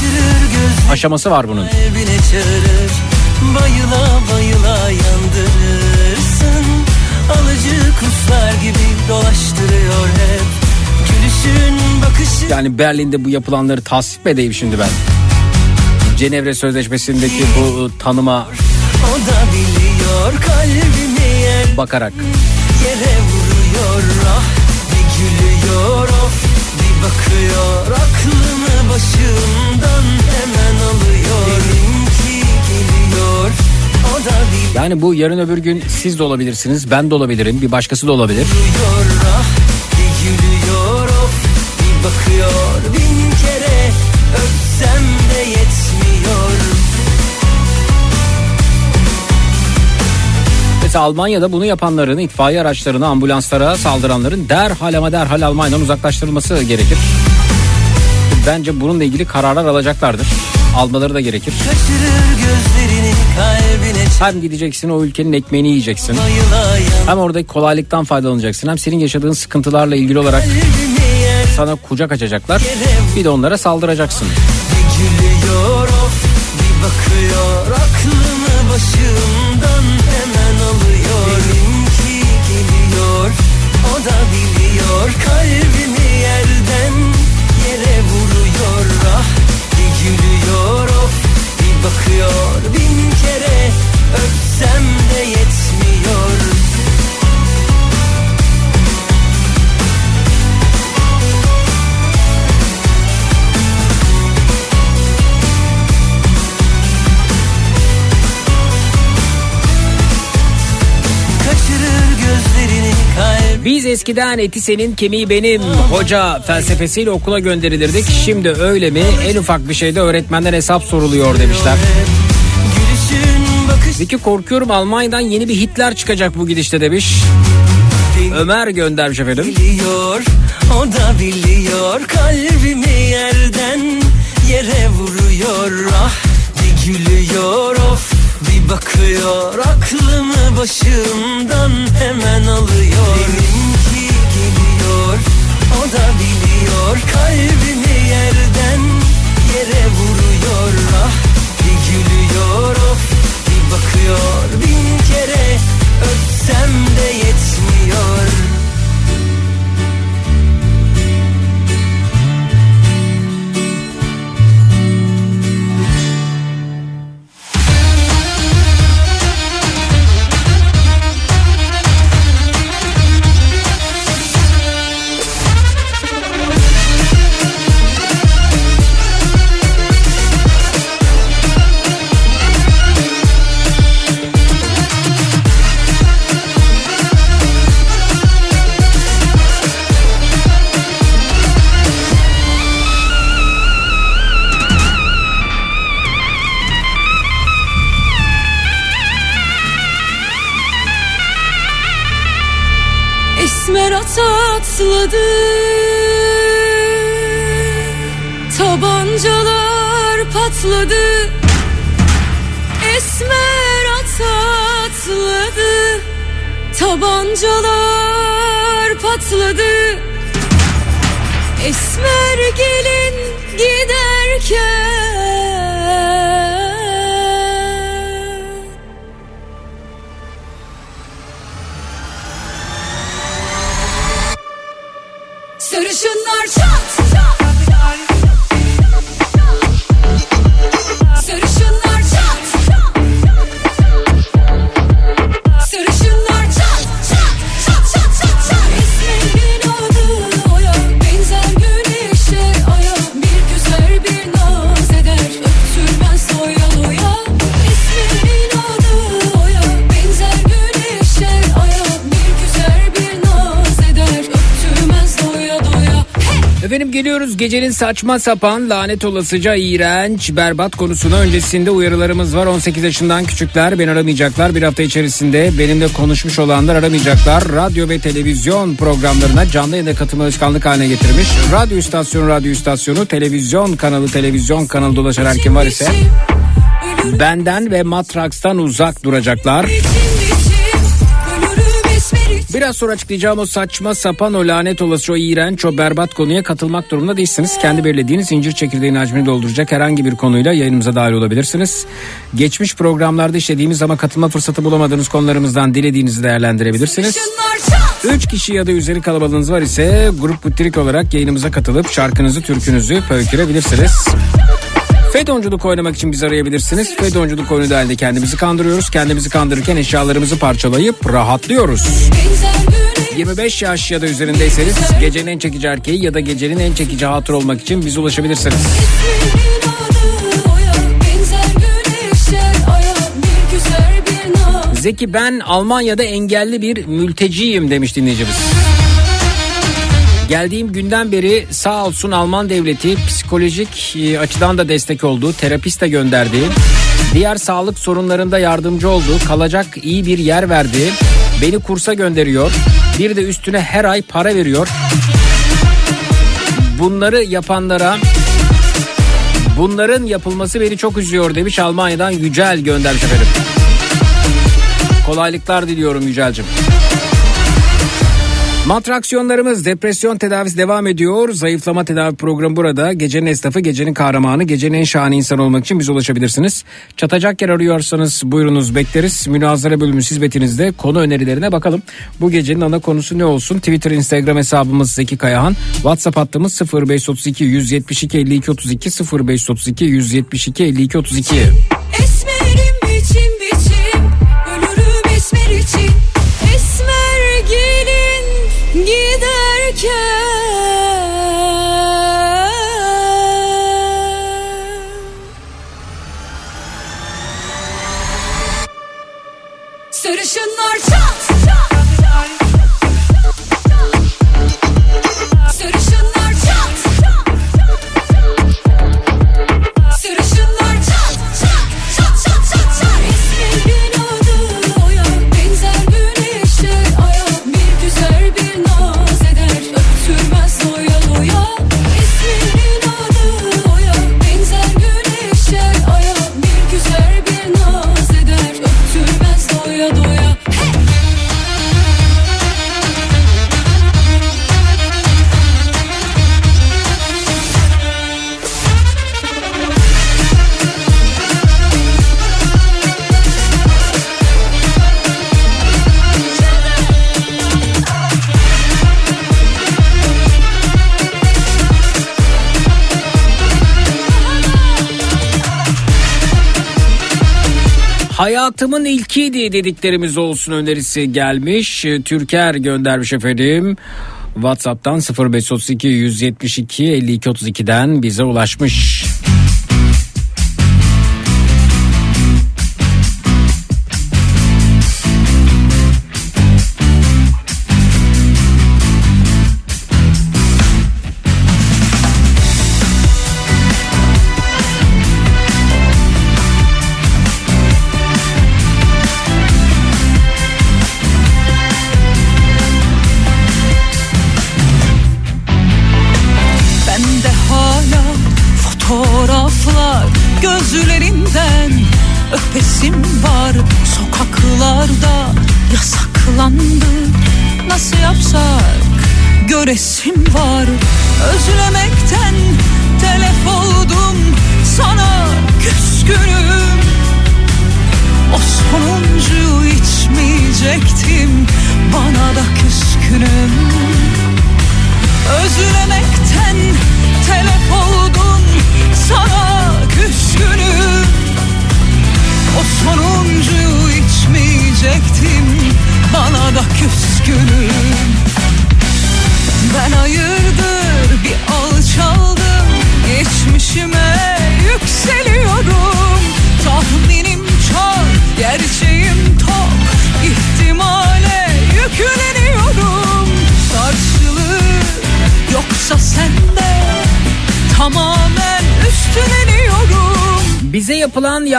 aşaması var bunun. çağırır Bayıla bayıla yandırırsın Alıcı kuşlar gibi dolaştırıyor hep Gülüşün bakışın Yani Berlin'de bu yapılanları tasvip edeyim şimdi ben. Cenevre Sözleşmesi'ndeki bu tanıma O da biliyor kalbimi yer bakarak. Yere vuruyor ah Bir gülüyor of bir bakıyor. Aklımı başımdan hemen alıyor. Benimki geliyor o da biliyor yani bu yarın öbür gün siz de olabilirsiniz, ben de olabilirim, bir başkası da olabilir. ah Bir gülüyor of bir bakıyor. Bin Mesela Almanya'da bunu yapanların itfaiye araçlarına, ambulanslara saldıranların derhal ama derhal Almanya'dan uzaklaştırılması gerekir. Bence bununla ilgili kararlar alacaklardır. Almaları da gerekir. Hem gideceksin o ülkenin ekmeğini yiyeceksin. Hem oradaki kolaylıktan faydalanacaksın. Hem senin yaşadığın sıkıntılarla ilgili olarak sana kucak açacaklar. Bir de onlara saldıracaksın. Bir gülüyor of bir bakıyor Aklımı başımdan biliyor Kalbimi yerden yere vuruyor ah. Bir gülüyor of bir bakıyor. Bin kere öpsem Biz eskiden eti senin kemiği benim hoca felsefesiyle okula gönderilirdik. Şimdi öyle mi? En ufak bir şeyde öğretmenden hesap soruluyor demişler. Zeki korkuyorum Almanya'dan yeni bir Hitler çıkacak bu gidişte demiş. Ömer göndermiş efendim. biliyor O da biliyor kalbimi yerden yere vuruyor Ah bir gülüyor of bakıyor Aklımı başımdan hemen alıyor. Benimki geliyor o da biliyor. Kalbimi yerden yere vuruyor. Ah bir gülüyor of bir bakıyor. Bin kere öpsem de yetmiyor Esmer atatladı Tabancalar patladı. Esmer at atladı. Tabancalar patladı. Esmer gelin giderken Sarışınlar Efendim geliyoruz. Gecenin saçma sapan lanet olasıca iğrenç berbat konusuna öncesinde uyarılarımız var. 18 yaşından küçükler beni aramayacaklar. Bir hafta içerisinde benimle konuşmuş olanlar aramayacaklar. Radyo ve televizyon programlarına canlı yayına katılma alışkanlık haline getirmiş. Radyo istasyonu radyo istasyonu televizyon kanalı televizyon kanalı dolaşan kim var ise benden ve Matraks'tan uzak duracaklar. Biraz sonra açıklayacağım o saçma sapan o lanet olası o iğrenç o berbat konuya katılmak durumunda değilsiniz. Kendi belirlediğiniz zincir çekirdeğin hacmini dolduracak herhangi bir konuyla yayınımıza dahil olabilirsiniz. Geçmiş programlarda işlediğimiz ama katılma fırsatı bulamadığınız konularımızdan dilediğinizi değerlendirebilirsiniz. Üç kişi ya da üzeri kalabalığınız var ise grup butirik olarak yayınımıza katılıp şarkınızı türkünüzü pöykürebilirsiniz. Fedonculuk oynamak için bizi arayabilirsiniz. Fedonculuk oyunu halinde kendimizi kandırıyoruz. Kendimizi kandırırken eşyalarımızı parçalayıp rahatlıyoruz. 25 yaş ya da üzerindeyseniz gecenin en çekici erkeği ya da gecenin en çekici hatır olmak için bize ulaşabilirsiniz. Zeki ben Almanya'da engelli bir mülteciyim demiş dinleyicimiz. Geldiğim günden beri sağ olsun Alman devleti psikolojik e, açıdan da destek oldu. Terapiste gönderdi. Diğer sağlık sorunlarında yardımcı oldu. Kalacak iyi bir yer verdi. Beni kursa gönderiyor. Bir de üstüne her ay para veriyor. Bunları yapanlara bunların yapılması beni çok üzüyor demiş Almanya'dan Yücel göndermiş efendim. Kolaylıklar diliyorum Yücel'cim. Matraksiyonlarımız depresyon tedavisi devam ediyor. Zayıflama tedavi programı burada. Gecenin esnafı, gecenin kahramanı, gecenin en şahane insan olmak için bize ulaşabilirsiniz. Çatacak yer arıyorsanız buyurunuz bekleriz. Münazara bölümü hizmetinizde konu önerilerine bakalım. Bu gecenin ana konusu ne olsun? Twitter, Instagram hesabımız Zeki Kayahan. WhatsApp hattımız 0532 172 52 32 0532 172 52 32. Esmerim giderken Hayatımın ilkiydi dediklerimiz olsun önerisi gelmiş. Ee, Türker göndermiş efendim. WhatsApp'tan 0532 172 52 32'den bize ulaşmış.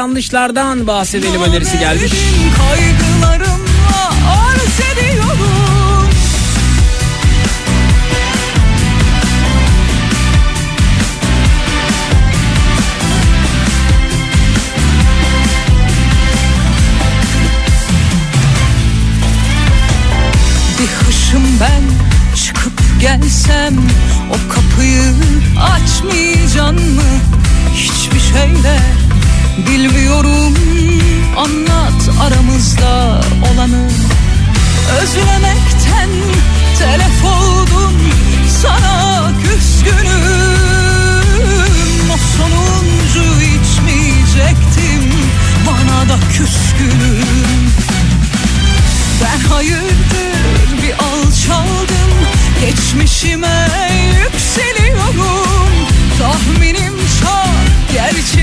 yanlışlardan bahsedelim önerisi gelmiş. Kaygılarımla arz ben çıkıp gelsem O kapıyı açmayacan mı? Hiçbir şeyle Bilmiyorum anlat aramızda olanı. Özlemekten telef oldum sana küskünüm. O sonuncu içmeyecektim bana da küskünüm. Ben hayırdır bir alçaldım geçmişime yükseliyorum. Tahminim çok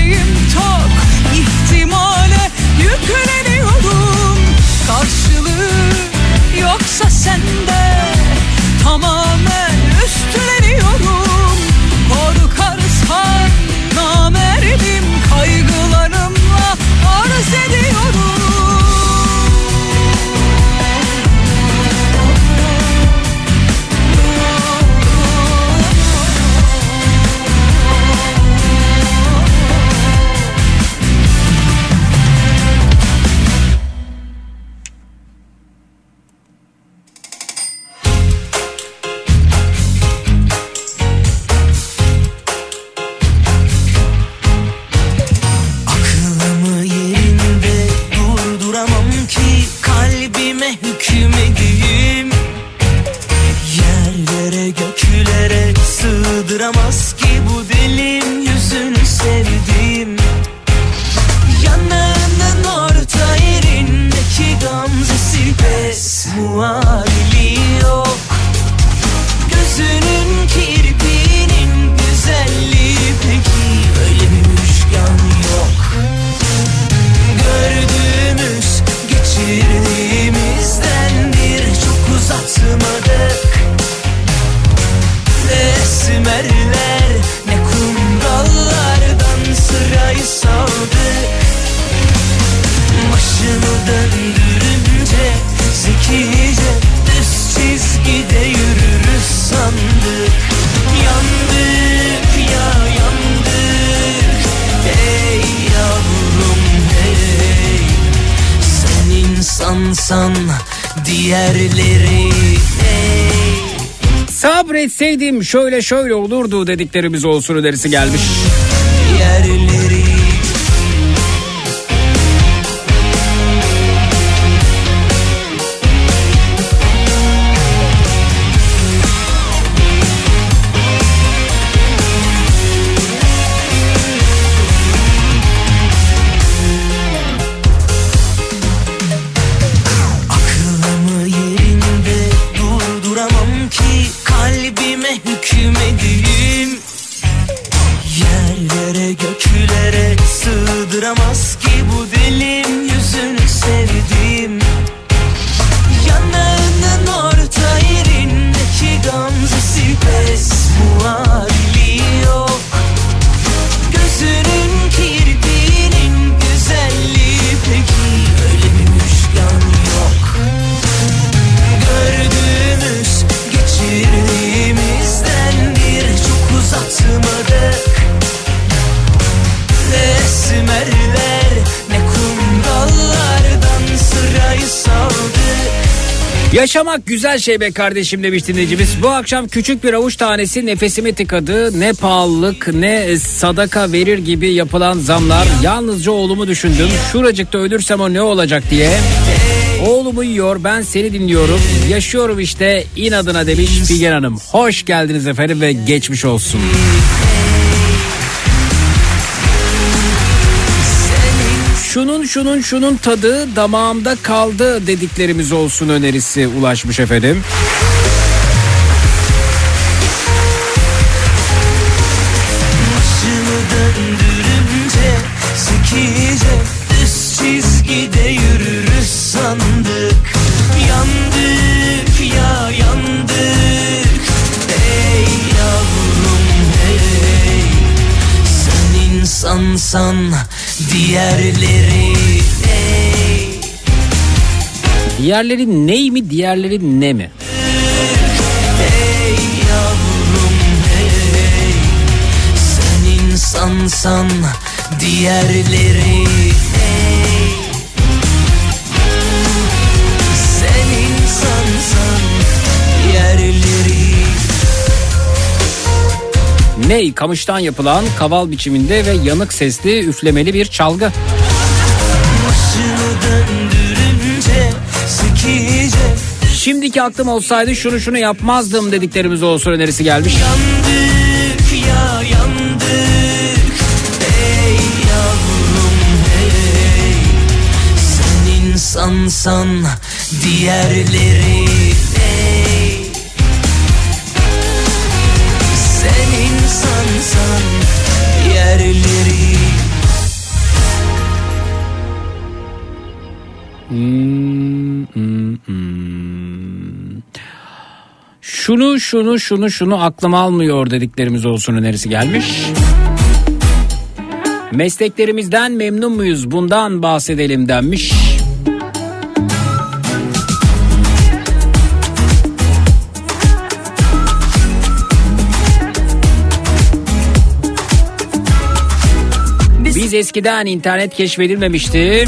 yüreğim tok ihtimale yükleniyorum Karşılığı yoksa sende tamamen üstleniyorum. Korkarsan namerdim kaygılarımla arz ediyorum. etseydim şöyle şöyle olurdu dediklerimiz olsun önerisi gelmiş. Yerli güzel şey be kardeşim demiş dinleyicimiz. Bu akşam küçük bir avuç tanesi nefesimi tıkadı. Ne pahalılık ne sadaka verir gibi yapılan zamlar. Yalnızca oğlumu düşündüm. Şuracıkta ölürsem o ne olacak diye. Oğlumu yiyor ben seni dinliyorum. Yaşıyorum işte inadına demiş Figen Hanım. Hoş geldiniz efendim ve geçmiş olsun. Şunun şunun şunun tadı damağımda kaldı dediklerimiz olsun önerisi ulaşmış efendim. Başımı diğerleri hey Diğerleri ney mi diğerleri ne mi? Hey yavrum hey Sen insansan diğerleri Ney kamıştan yapılan kaval biçiminde ve yanık sesli üflemeli bir çalgı. Şimdiki aklım olsaydı şunu şunu yapmazdım dediklerimiz olsun önerisi gelmiş. Yandık ya yandık Hey yavrum hey Sen insansan diğerleri Şunu şunu şunu şunu aklım almıyor dediklerimiz olsun önerisi gelmiş. Mesleklerimizden memnun muyuz? Bundan bahsedelim denmiş. Biz eskiden internet keşfedilmemişti.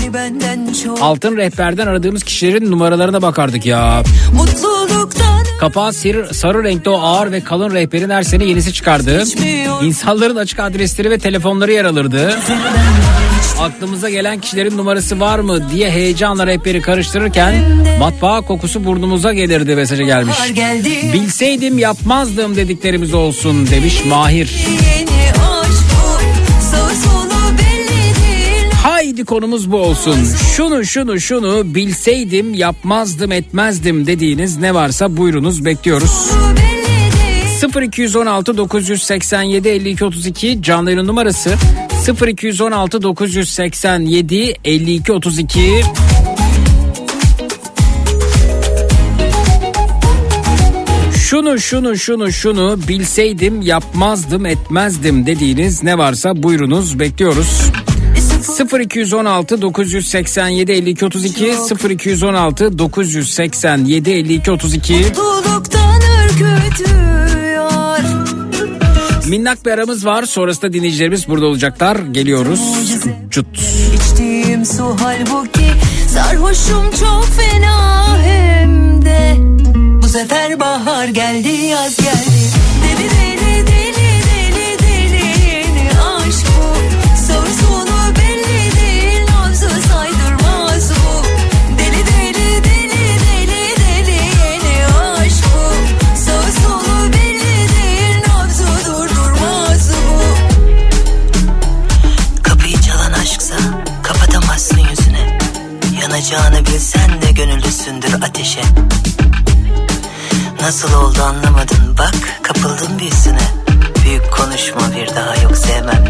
Altın rehberden aradığımız kişilerin numaralarına bakardık ya. Kapağı sarı, sarı renkte o ağır ve kalın rehberin her sene yenisi çıkardı. İnsanların açık adresleri ve telefonları yer alırdı. Aklımıza gelen kişilerin numarası var mı diye heyecanla rehberi karıştırırken matbaa kokusu burnumuza gelirdi mesajı gelmiş. Bilseydim yapmazdım dediklerimiz olsun demiş Mahir. Haydi konumuz bu olsun. Şunu şunu şunu bilseydim yapmazdım etmezdim dediğiniz ne varsa buyurunuz bekliyoruz. Solu belli değil 0216 987 52 32 canlı yayın numarası 0216 987 52 32 Şunu şunu şunu şunu bilseydim yapmazdım etmezdim dediğiniz ne varsa buyurunuz bekliyoruz. 0216 987 52 32 0216 987 52 32 Mutluluktan ürkütüyor Minnak bir aramız var. Sonrasında dinleyicilerimiz burada olacaklar. Geliyoruz. Cut. İçtiğim su halbuki Sarhoşum çok fena hem de Bu sefer bahar geldi yaz geldi Yanacağını bilsen de gönüllüsündür ateşe. Nasıl oldu anlamadın bak kapıldın büyüsüne Büyük konuşma bir daha yok sevmem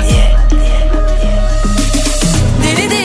Deli deli deli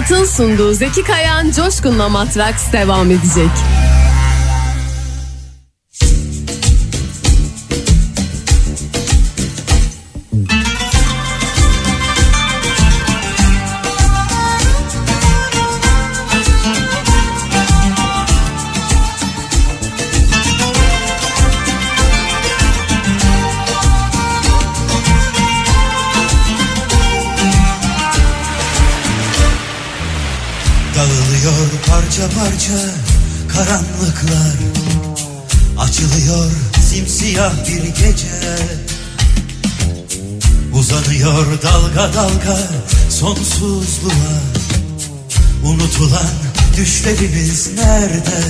Dolat'ın sunduğu Zeki Kayan Coşkun'la Matraks devam edecek. Parça karanlıklar Açılıyor simsiyah bir gece Uzanıyor dalga dalga sonsuzluğa Unutulan düşlerimiz nerede?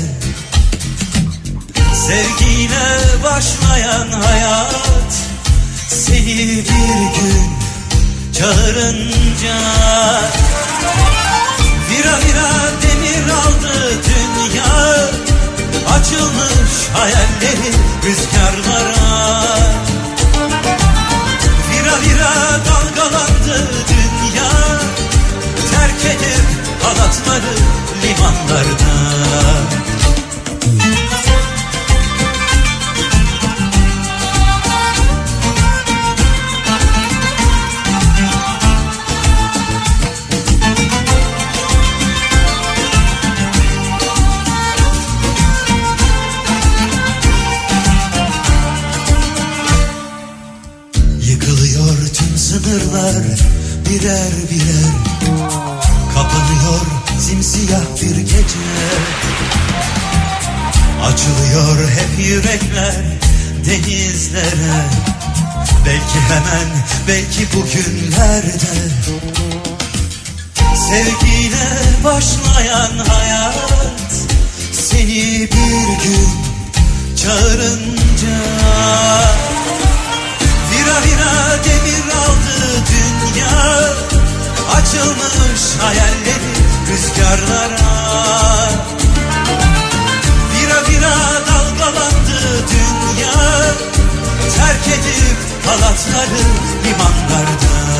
Sevgiyle başlayan hayat Seni bir gün çağırınca Vira vira demir aldı dünya. Açılmış hayalleri rüzgarlara. Vira vira dalgalandı dünya. Terk edip halatları limanlarda Hemen belki bugünlerde. Sevgiyle başlayan hayat Seni bir gün çağırınca. Vira vira demir aldı dünya Açılmış hayalleri rüzgarlara. Vira vira dalgalandı dünya Terk edip halatları limanlarda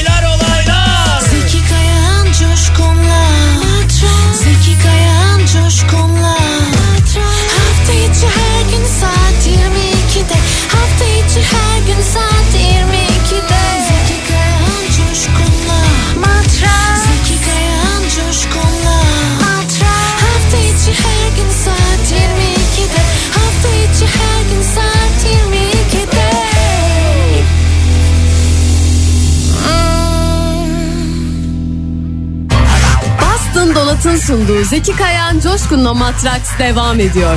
İçi her gün saat 22'de Zeki Kayan Coşkun'la. Zeki Kayan Coşkun'la. Hafta içi her gün saat 22'de Hafta içi her gün saat 22'de Boston Dolat'ın sunduğu Zeki Kayan Coşkun'la Matraks devam ediyor.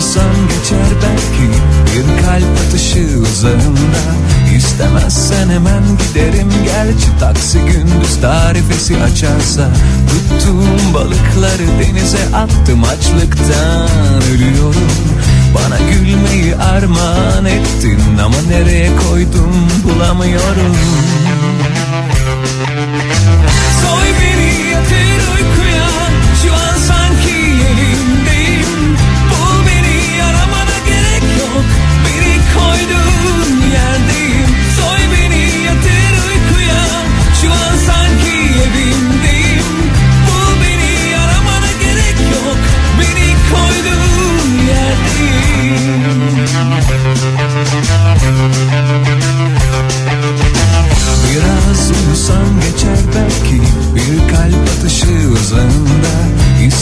Yürüsem geçer belki Bir kalp atışı uzağında. İstemezsen hemen giderim Gerçi taksi gündüz tarifesi açarsa. Tuttuğum balıkları denize attım açlıktan Ölüyorum. Bana gülmeyi armağan ettin Ama nereye koydum bulamıyorum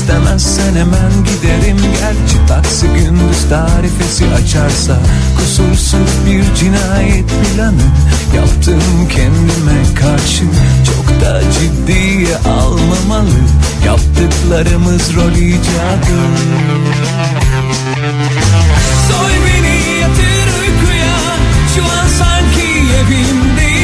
İstemezsen hemen giderim. Gerçi taksi gündüz tarifesi açarsa Kusursuz bir cinayet planı Yaptım kendime karşı. Çok da ciddiye almamalı Yaptıklarımız rol icadı Soy beni yatır uykuya Şu an sanki evimdeyim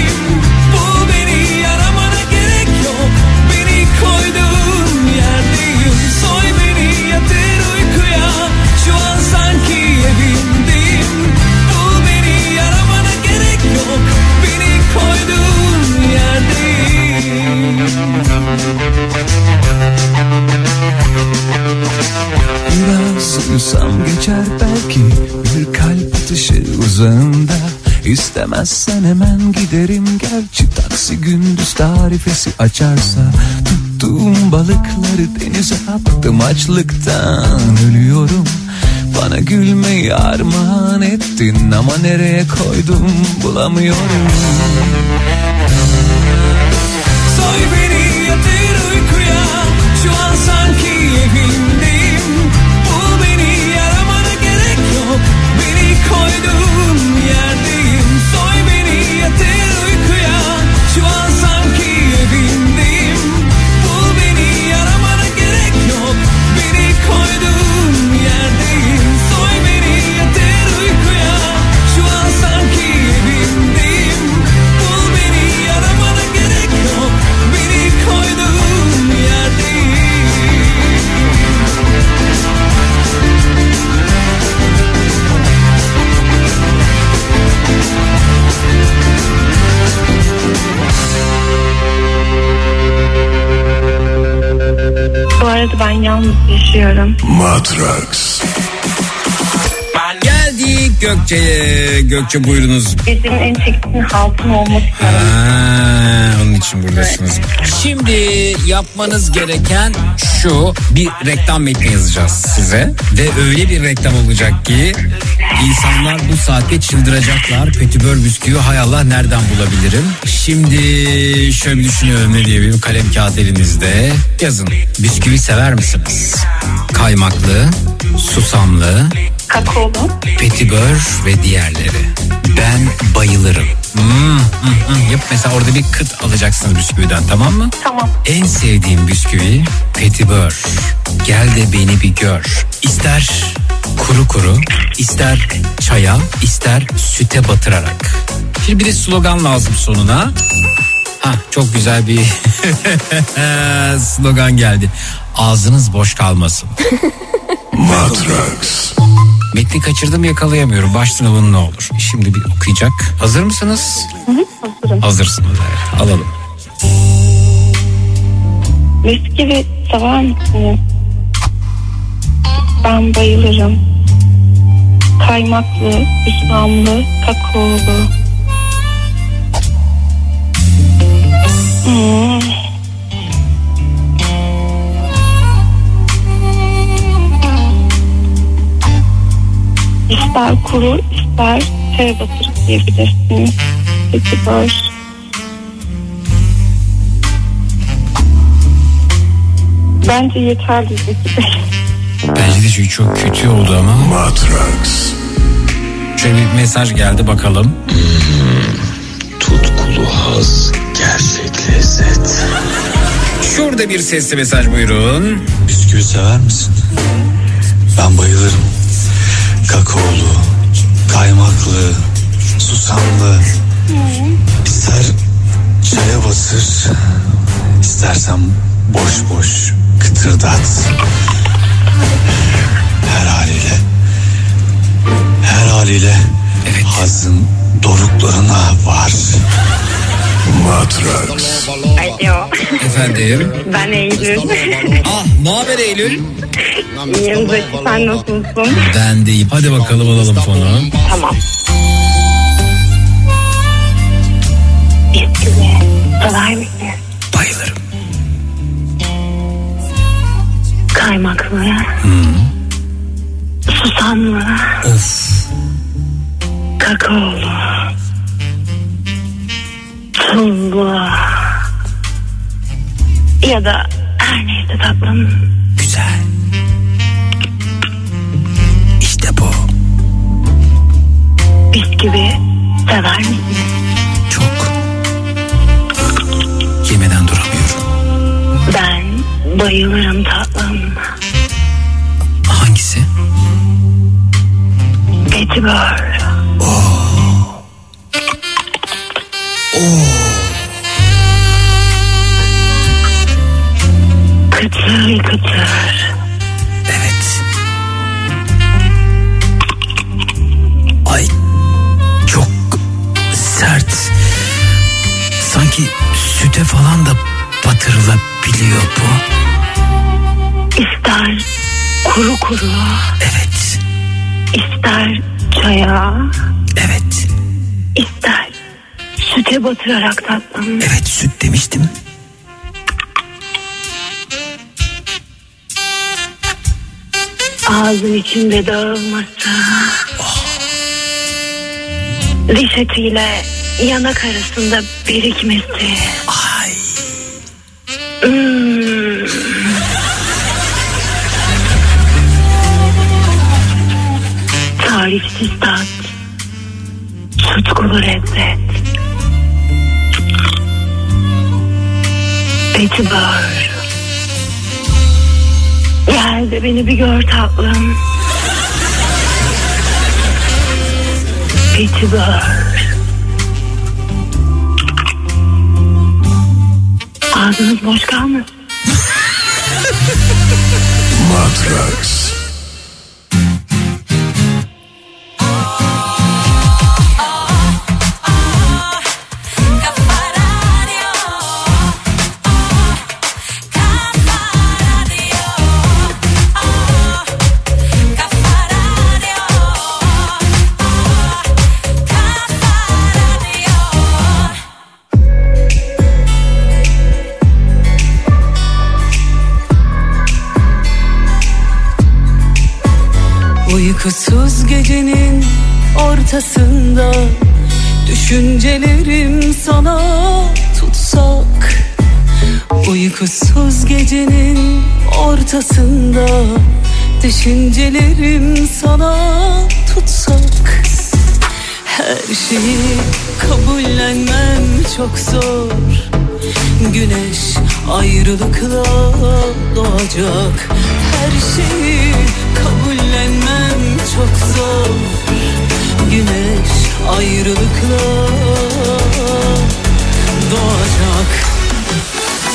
Biraz uyusam geçer belki. Bir kalp atışı uzağında. İstemezsen hemen giderim. Gerçi taksi gündüz tarifesi açarsa. Tuttuğum balıkları denize attım Açlıktan ölüyorum. Bana gülmeyi armağan ettin Ama nereye koydum bulamıyorum Beni Arada ben yalnız yaşıyorum. Matrax. Geldik Gökçe'ye. Gökçe buyurunuz. Gecenin en çektiğinin halkın olması Ha, onun için buradasınız. Şimdi yapmanız gereken şu bir reklam metni yazacağız size ve öyle bir reklam olacak ki insanlar bu saatte çıldıracaklar. Petibör bisküvi hay Allah nereden bulabilirim? Şimdi şöyle bir düşünüyorum ne diyebilirim kalem kağıt elinizde yazın. Bisküvi sever misiniz? Kaymaklı, susamlı, Kakaolu. petibör ve diğerleri. Ben bayılırım. Hmm, hmm, hmm. Yap mesela orada bir kıt alacaksınız bisküviden tamam mı? Tamam. En sevdiğim bisküvi petibör. Gel de beni bir gör. İster kuru kuru, ister çaya, ister süte batırarak. Şimdi bir de slogan lazım sonuna. Ha çok güzel bir [LAUGHS] slogan geldi. Ağzınız boş kalmasın. [LAUGHS] Matrax. Metni kaçırdım yakalayamıyorum. Baştan alın ne olur. Şimdi bir okuyacak. Hazır mısınız? hazırım. Hazırsınız evet. Alalım. Bisküvi sever misiniz? Ben bayılırım. Kaymaklı, susamlı, kakaolu. Hmm. İster kuru, ister çaya batırıp yiyebilirsiniz. Peki böyle. Bence yeterli Zeki Bey. Bence de çünkü çok kötü oldu ama. Matrax. Şöyle bir mesaj geldi bakalım. Tutkulu haz, gerçek lezzet. Şurada bir sesli mesaj buyurun. Bisküvi sever misin? Ben bayılırım. Kakaolu, kaymaklı, susamlı. İster çaya basır, istersen boş boş kıtırdat. Her haliyle, her haliyle hazın doruklarına var. Matrax. Alo. Efendim. Ben Eylül. Ah ne haber Eylül? İyiyim Zeki sen nasılsın? Ben deyim. Hadi bakalım alalım fonu. Tamam. Bisküvi sever misin? Bayılırım. Kaymaklı, Hmm. susamlı, Of. kakaolu, Allah. Ya da her neyse tatlım. Güzel. İşte bu. Bisküvi sever misiniz? Çok. Yemeden duramıyorum. Ben bayılırım tatlım. Hangisi? Petibör. Oo. Oh. Kıtır kıtır. Evet. Ay çok sert. Sanki süte falan da batırılabiliyor bu. İster kuru kuru. Evet. İster çaya. Evet. İster süte batırarak tatlım. Evet süt demiştim. Ağzın içinde dağılması. Diş etiyle yanak arasında birikmesi. Ay. Hmm. [LAUGHS] Tarifsiz tat. Tutkulu lezzet. Petibör. Gel de beni bir gör tatlım. Petibör. Ağzınız boş kalmasın. Matrax. Düşüncelerim sana tutsak Her şeyi kabullenmem çok zor. Güneş ayrılıkla doğacak Her şeyi kabullenmem çok zor. Güneş ayrılıkla doğacak.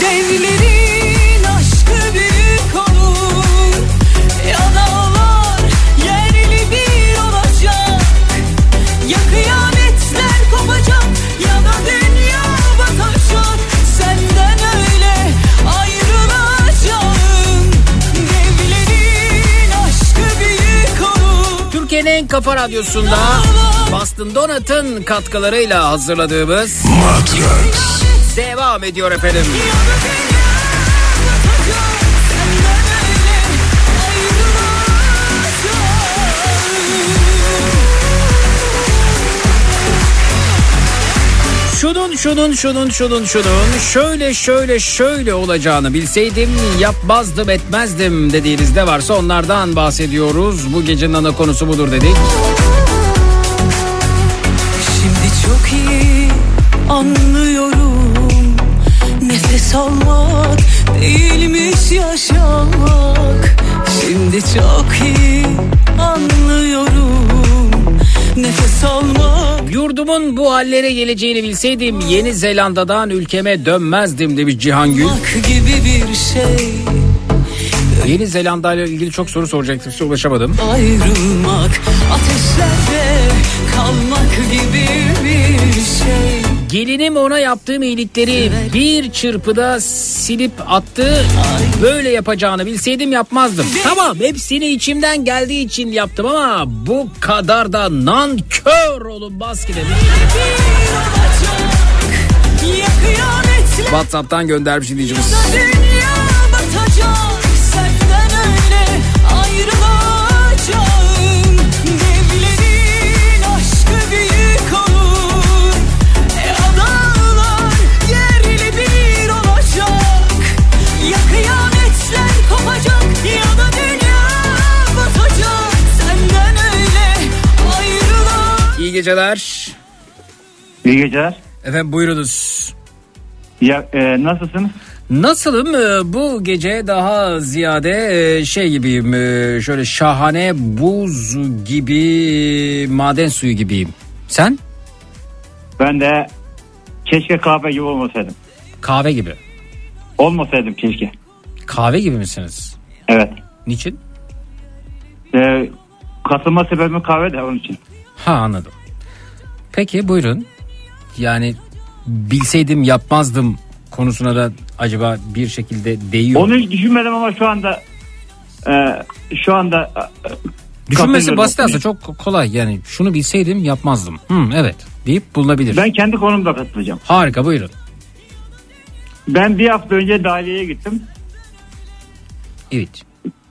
Devlerin kafa radyosunda Boston Donut'ın katkılarıyla hazırladığımız Matrax. devam ediyor efendim. Şunun şunun şunun şunun şöyle şöyle şöyle olacağını bilseydim yapmazdım etmezdim dediğiniz ne varsa onlardan bahsediyoruz. Bu gecenin ana konusu budur dedik. Şimdi çok iyi anlıyorum Nefes almak değilmiş yaşamak Şimdi çok iyi anlıyorum Nefes almak Yurdumun bu hallere geleceğini bilseydim Yeni Zelanda'dan ülkeme dönmezdim demiş Cihangül. gibi bir şey Yeni Zelanda ile ilgili çok soru soracaktım size ulaşamadım. Ayrılmak ateşlerde kalmak gibi Gelinim ona yaptığım iyilikleri bir çırpıda silip attı. Böyle yapacağını bilseydim yapmazdım. Tamam hepsini içimden geldiği için yaptım ama bu kadar da nankör olunmaz ki demiş. WhatsApp'tan göndermiş dinleyicimiz. dünya batacak geceler. İyi geceler. Efendim buyurunuz. Ya e, nasılsınız? Nasılım? Ee, Bu gece daha ziyade e, şey gibiyim. e, Şöyle şahane buz gibi maden suyu gibiyim. Sen? Ben de keşke kahve gibi olmasaydım. Kahve gibi. Olmasaydım keşke. Kahve gibi misiniz? Evet. Niçin? E, katılma sebebim kahve de onun için. Ha anladım. Peki buyurun. Yani bilseydim yapmazdım konusuna da acaba bir şekilde değiyor. Onu hiç düşünmedim ama şu anda e, şu anda e, Düşünmesi basit aslında çok kolay yani şunu bilseydim yapmazdım. Hı, evet deyip bulunabilir. Ben kendi konumda katılacağım. Harika buyurun. Ben bir hafta önce dahiliyeye gittim Evet.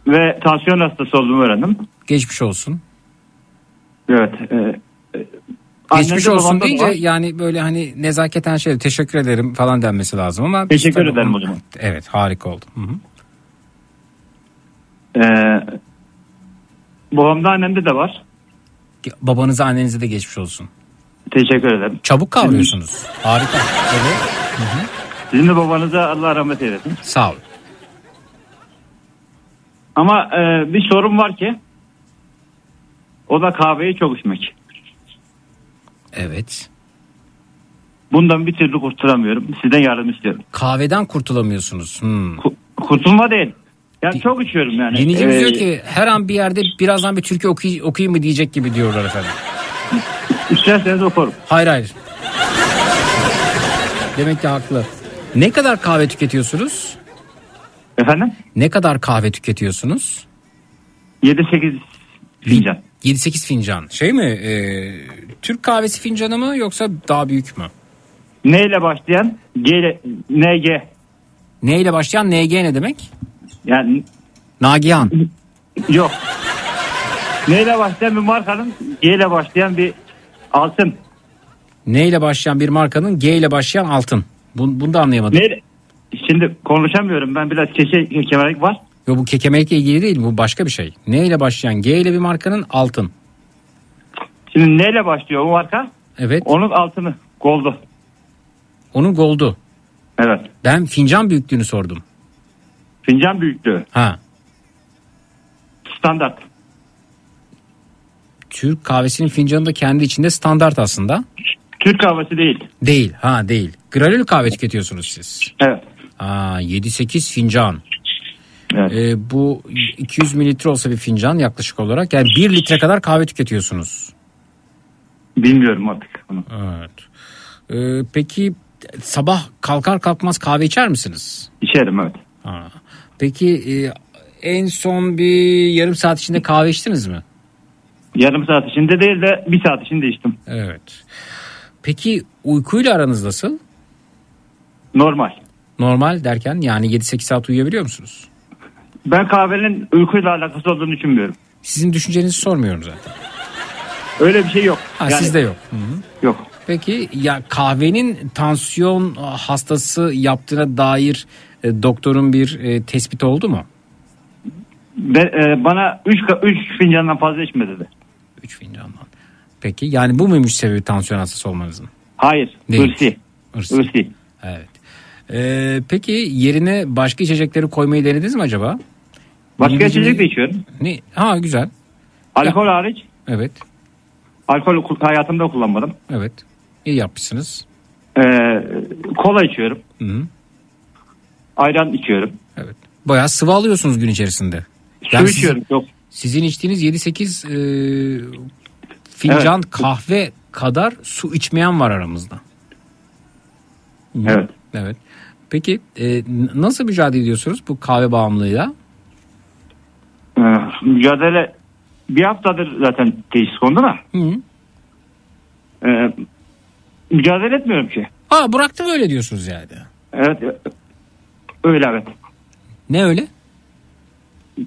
ve tansiyon hastası olduğumu öğrendim. Geçmiş olsun. Evet. E, Geçmiş annemde, olsun deyince var. yani böyle hani nezaketen şey teşekkür ederim falan denmesi lazım ama. Teşekkür Tabii ederim zaman. Evet harika oldu. Hı hı. E, babamda annemde de var. Babanıza annenize de geçmiş olsun. Teşekkür ederim. Çabuk kavruyorsunuz. Harika. Evet. Hı hı. Sizin de babanıza Allah rahmet eylesin. Sağ olun. Ama e, bir sorun var ki o da kahveyi çok içmek. Evet. Bundan bir türlü kurtulamıyorum. Sizden yardım istiyorum. Kahveden kurtulamıyorsunuz. Hmm. Kurtulma değil. Yani çok içiyorum yani. Dinleyicimiz Ee, diyor ki her an bir yerde birazdan bir türkü okuy- okuyayım mı diyecek gibi diyorlar efendim. İsterseniz okurum. Hayır hayır. Demek ki haklı. Ne kadar kahve tüketiyorsunuz? Efendim? Ne kadar kahve tüketiyorsunuz? 7-8 fincan. 7-8 fincan. Şey mi? e, Türk kahvesi fincanı mı yoksa daha büyük mü? Ne ile başlayan? G NG. Ne ile başlayan NG ne demek? Yani Nagihan. yok. Ne ile başlayan bir markanın G ile başlayan bir altın. Ne ile başlayan bir markanın G ile başlayan altın. Bunu, bunu da anlayamadım. Ne Şimdi konuşamıyorum ben biraz keşe kemerlik var. Yo, bu kekemelikle ilgili değil bu başka bir şey. Ne ile başlayan G ile bir markanın altın. Şimdi neyle başlıyor o marka? Evet. Onun altını goldu. Onun goldu. Evet. Ben fincan büyüklüğünü sordum. Fincan büyüklüğü. Ha. Standart. Türk kahvesinin fincanı da kendi içinde standart aslında. Türk kahvesi değil. Değil. Ha değil. Granül kahve tüketiyorsunuz siz. Evet. Aa, 7-8 fincan. Ee, bu 200 mililitre olsa bir fincan yaklaşık olarak yani 1 litre kadar kahve tüketiyorsunuz. Bilmiyorum artık onu. Evet. Ee, peki sabah kalkar kalkmaz kahve içer misiniz? İçerim evet. Ha. Peki e, en son bir yarım saat içinde kahve içtiniz mi? Yarım saat içinde değil de bir saat içinde içtim. Evet. Peki uykuyla aranız nasıl? Normal. Normal derken yani 7-8 saat uyuyabiliyor musunuz? Ben kahvenin uykuyla alakası olduğunu düşünmüyorum. Sizin düşüncenizi sormuyorum zaten. Öyle bir şey yok. Ha, Yani- sizde yok. Hı hı. Yok. Peki ya kahvenin tansiyon hastası yaptığına dair e, doktorun bir e, tespit oldu mu? Ve, e, bana 3 3 fincandan fazla içme dedi. 3 fincandan. Peki yani bu muymuş sebebi tansiyon hastası olmanızın? Hayır. Değil. Hırsi. Hırsi. Hırsi. Evet. Ee, peki yerine başka içecekleri koymayı denediniz mi acaba? Başka içecek de içiyorum. Ne? Ha güzel. Alkol hariç. Evet. Alkol hayatımda kullanmadım. Evet. İyi yapmışsınız. E, kola içiyorum. Hı hı. Ayran içiyorum. Evet. Bayağı sıvı alıyorsunuz gün içerisinde. Su Yani içiyorum. Yok. Sizin içtiğiniz 7-8 e, fincan kahve kadar su içmeyen var aramızda. Evet. Evet. Peki e, nasıl mücadele ediyorsunuz bu kahve bağımlılığıyla? E, mücadele bir haftadır zaten teşhis kondu da. Hı. E, mücadele etmiyorum ki. Ha bıraktım öyle diyorsunuz yani. Evet. Öyle evet. Ne öyle?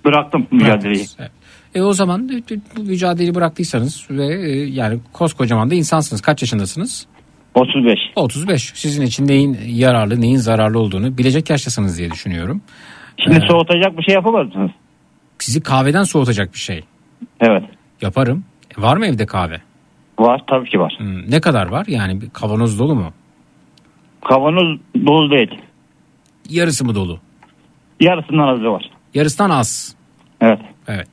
Bıraktım mücadeleyi. Evet. E o zaman bu mücadeleyi bıraktıysanız ve e, yani koskocaman da insansınız. Kaç yaşındasınız? 35. 35. Sizin için neyin yararlı, neyin zararlı olduğunu bilecek yaştasınız diye düşünüyorum. Şimdi Ee, soğutacak bir şey yapamaz mısınız? Sizi kahveden soğutacak bir şey. Evet. Yaparım. E, var mı evde kahve? Var tabii ki var. Hmm, ne kadar var? Yani bir kavanoz dolu mu? Kavanoz dolu değil. Yarısı mı dolu? Yarısından azı var. Yarısından az. Evet. Evet.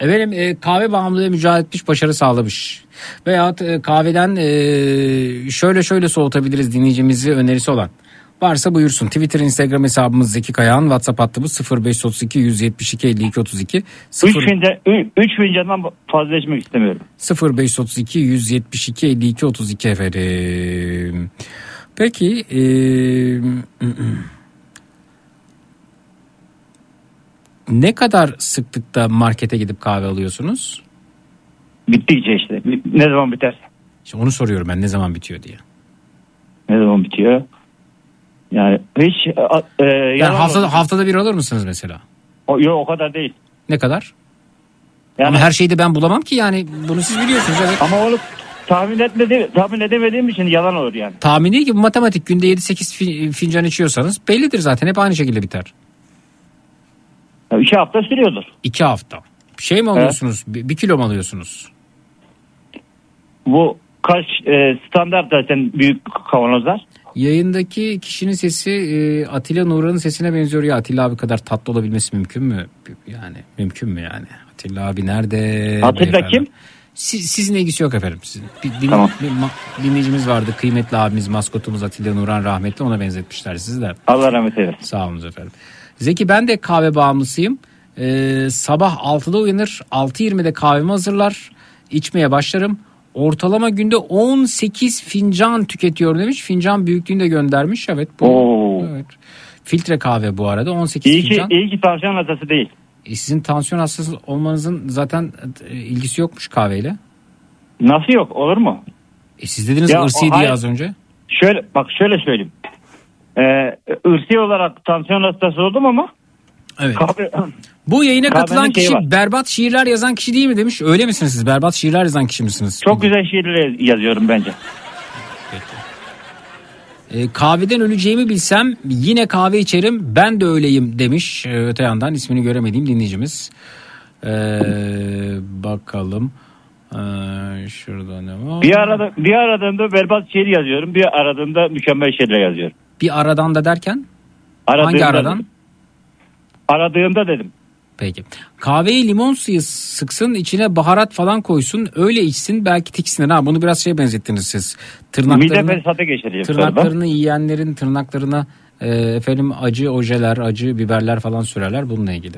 Efendim e, kahve bağımlılığı mücadele etmiş başarı sağlamış. Veyahut e, kahveden e, şöyle şöyle soğutabiliriz dinleyicimizi önerisi olan. Varsa buyursun. Twitter, Instagram hesabımız Zeki Kayağan. WhatsApp hattımız 0532 172 52 32. 3 0, fincan, 3 fincandan fazla içmek istemiyorum. 0532 172 52 32 efendim. Peki e, ne kadar sıklıkta markete gidip kahve alıyorsunuz? Bittikçe işte. Ne zaman biter? İşte onu soruyorum ben ne zaman bitiyor diye. Ne zaman bitiyor? Yani hiç e, Yani yalan haftada, haftada bir alır mısınız mesela? O, yok o kadar değil. Ne kadar? Yani- Ama her şeyi de ben bulamam ki yani bunu siz biliyorsunuz evet. Ama onu tahmin etmedi, tahmin edemediğim için yalan olur yani. Tahmini gibi matematik günde 7-8 fin- fincan içiyorsanız bellidir zaten hep aynı şekilde biter. Ya iki hafta sürüyordur. İki hafta. Şey mi alıyorsunuz? Bir, bir kilo mu alıyorsunuz? Bu kaç e, standart zaten büyük kavanozlar. Yayındaki kişinin sesi e, Atilla Nuran'ın sesine benziyor ya Atilla abi kadar tatlı olabilmesi mümkün mü? Yani mümkün mü yani? Atilla abi nerede? Atilla beyefendi? kim? Siz, sizin ilgisi yok efendim. Sizin, bir, din- Tamam. bir ma- dinleyicimiz vardı kıymetli abimiz maskotumuz Atilla Nuran rahmetli ona benzetmişler sizi de. Allah rahmet eylesin. Sağ olun efendim. Zeki ben de kahve bağımlısıyım. Ee, sabah 6'da uyanır 6.20'de kahvemi hazırlar. içmeye başlarım. Ortalama günde 18 fincan tüketiyorum demiş. Fincan büyüklüğünde göndermiş. Evet bu. Oo. Evet. Filtre kahve bu arada 18 İyi ki, fincan. iyi ki tansiyon hastası değil. E, sizin tansiyon hastası olmanızın zaten e, ilgisi yokmuş kahveyle. Nasıl yok olur mu? E, siz dediniz Ya, ırsi diye az önce. Şöyle bak şöyle söyleyeyim. Ee, ırsi olarak tansiyon hastası oldum ama Evet. kahve, Bu yayına Kahvenin katılan şeyi kişi var. berbat şiirler yazan kişi değil mi demiş. Öyle misiniz siz? Berbat şiirler yazan kişi misiniz? çok güzel şiirler yazıyorum bence. E, kahveden öleceğimi bilsem yine kahve içerim ben de öyleyim demiş e, öte yandan ismini göremediğim dinleyicimiz. E, bakalım. E, şurada ne var? Bir arada bir aradığımda berbat şiir yazıyorum. Bir aradığımda mükemmel şeyler yazıyorum. Bir aradan da derken Aradığımda hangi aradan? Aradığımda dedim. Peki. Kahveye limon suyu sıksın içine baharat falan koysun öyle içsin belki tiksinir. Ha, bunu biraz şeye benzettiniz siz. Mide Tırnaklarını, fesatı geçiriyor. tırnaklarını yiyenlerin tırnaklarına e, efendim acı ojeler, acı biberler falan sürerler bununla ilgili.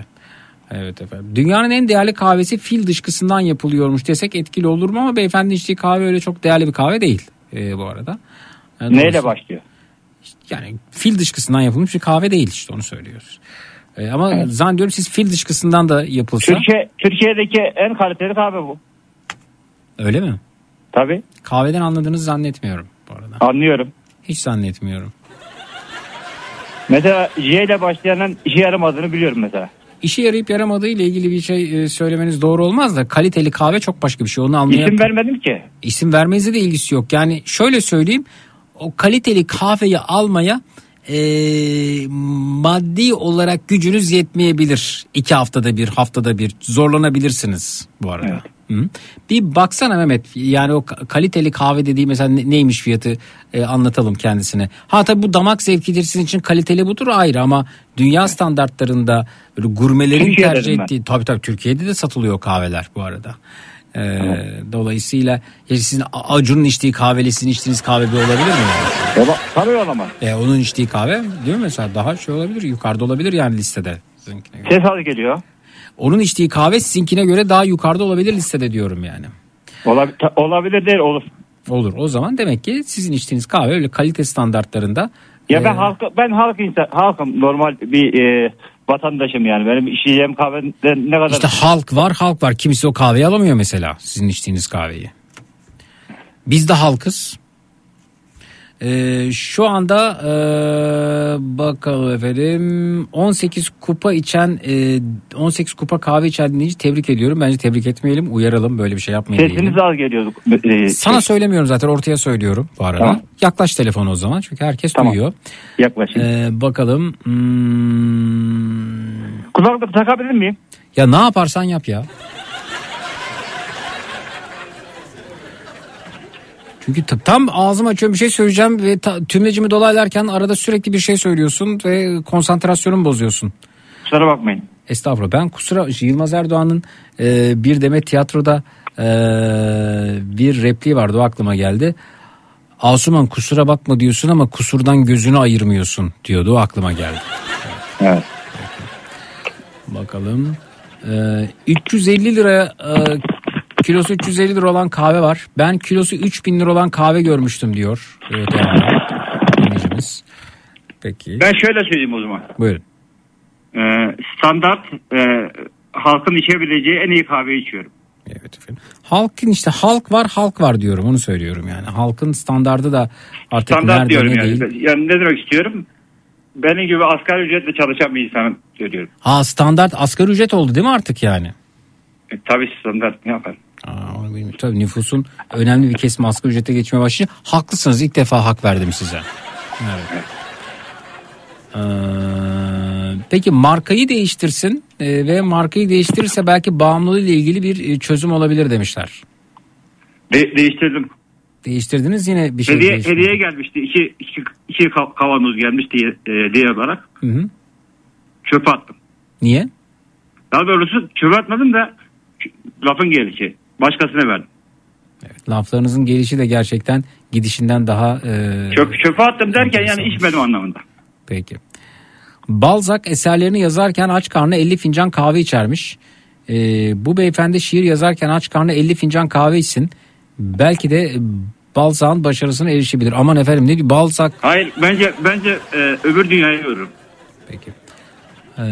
Evet efendim. Dünyanın en değerli kahvesi fil dışkısından yapılıyormuş desek etkili olur mu ama beyefendi içtiği kahve öyle çok değerli bir kahve değil e, bu arada. Yani Neyle dolayısıyla- başlıyor? Yani fil dışkısından yapılmış bir kahve değil işte onu söylüyoruz. E, ama zannediyorum siz fil dışkısından da yapılsa Türkiye Türkiye'deki en kaliteli kahve bu. öyle mi? Tabii. Kahveden anladığınızı zannetmiyorum bu arada. Anlıyorum. Hiç zannetmiyorum. Mesela J ile başlayanın işe yaramadığını biliyorum mesela. İşe yarayıp yaramadığı ile ilgili bir şey e, söylemeniz doğru olmaz da kaliteli kahve çok başka bir şey. Onu anlayan İsim vermedim ki. İsim vermenize de ilgisi yok. Yani şöyle söyleyeyim o kaliteli kahveyi almaya e, maddi olarak gücünüz yetmeyebilir. İki haftada bir haftada bir zorlanabilirsiniz bu arada. Hı. Bir baksana Mehmet yani o ka- kaliteli kahve dediği mesela ne- neymiş fiyatı e, anlatalım kendisine. Ha tabii bu damak zevkidir sizin için kaliteli budur ayrı ama dünya standartlarında böyle gurmelerin Türkiye'de tercih ettiği tabii tabii Türkiye'de de satılıyor kahveler bu arada. Ee, Dolayısıyla ya sizin Acun'un içtiği kahveyle sizin içtiğiniz kahve bir olabilir mi? Ola, tabii olamaz. E, onun içtiği kahve değil mi mesela daha şey olabilir yukarıda olabilir yani listede. Ses az geliyor. Onun içtiği kahve sizinkine göre daha yukarıda olabilir listede diyorum yani. Olabilir, olabilir değil olur. Olur o zaman demek ki sizin içtiğiniz kahve öyle kalite standartlarında. Ya ben e, halk ben halk insan halkım normal bir e, vatandaşım yani benim içeceğim kahveden ne kadar İşte halk var halk var kimisi o kahveyi alamıyor mesela sizin içtiğiniz kahveyi. Biz de halkız. Ee, şu anda e, bakalım efendim 18 kupa içen e, 18 kupa kahve içen dinleyici tebrik ediyorum. Bence tebrik etmeyelim uyaralım böyle bir şey yapmayın sesiniz az geliyor. E, Sana söylemiyorum zaten ortaya söylüyorum bu arada. Tamam. Yaklaş telefonu o zaman çünkü herkes Tamam. duyuyor. Yaklaşın. Ee, bakalım. Hmm, Kulaklık takabilir miyim? ya ne yaparsan yap ya. Çünkü tam ağzımı açıyorum bir şey söyleyeceğim ve tümlecimi dolaylarken arada sürekli bir şey söylüyorsun ve konsantrasyonumu bozuyorsun. Kusura bakmayın. Estağfurullah. Ben kusura Yılmaz Erdoğan'ın e, bir demet tiyatroda e, bir repliği vardı o aklıma geldi. Asuman kusura bakma diyorsun ama kusurdan gözünü ayırmıyorsun diyordu o aklıma geldi. Evet. Bakalım. E, 350 lira e, kilosu 350 lira olan kahve var. Ben kilosu 3000 lira olan kahve görmüştüm diyor. Evet, dinleyicimiz. Peki. Ben şöyle söyleyeyim o zaman. Buyurun. Ee, standart e, halkın içebileceği en iyi kahveyi içiyorum. Halkın işte halk var halk var diyorum onu söylüyorum yani. Halkın standardı da artık Standart nerede diyorum ne yani. değil. Yani ne demek istiyorum? Benim gibi asgari ücretle çalışan bir insanım söylüyorum. Ha standart asgari ücret oldu değil mi artık yani? E, tabii standart ne yapar? Aa, onu bilmiyorum. Tabii nüfusun önemli bir kesimi asgari ücrete geçmeye başlayınca haklısınız ilk defa hak verdim size. Evet. Ee, peki markayı değiştirsin e, ve markayı değiştirirse belki bağımlılığı ile ilgili bir e, çözüm olabilir demişler. De- değiştirdim. Değiştirdiniz yine bir şey hediye, değişmedi. hediye gelmişti. İki, iki, iki ka- kavanoz gelmişti e, diye olarak. Hı hı. Çöpe attım. Niye? Daha doğrusu çöpe atmadım da lafın gelişi. Başkasına verdim. Laflarınızın gelişi de gerçekten gidişinden daha... e, Çöp, çöpe attım derken yani içmedim anlamında. Peki. Balzac eserlerini yazarken aç karnına 50 fincan kahve içermiş. Ee, bu beyefendi şiir yazarken aç karnına 50 fincan kahve içsin. Belki de Balzac'ın başarısına erişebilir. Aman efendim ne diyor Balzac Hayır bence bence e, öbür dünyayı görürüm. Ee,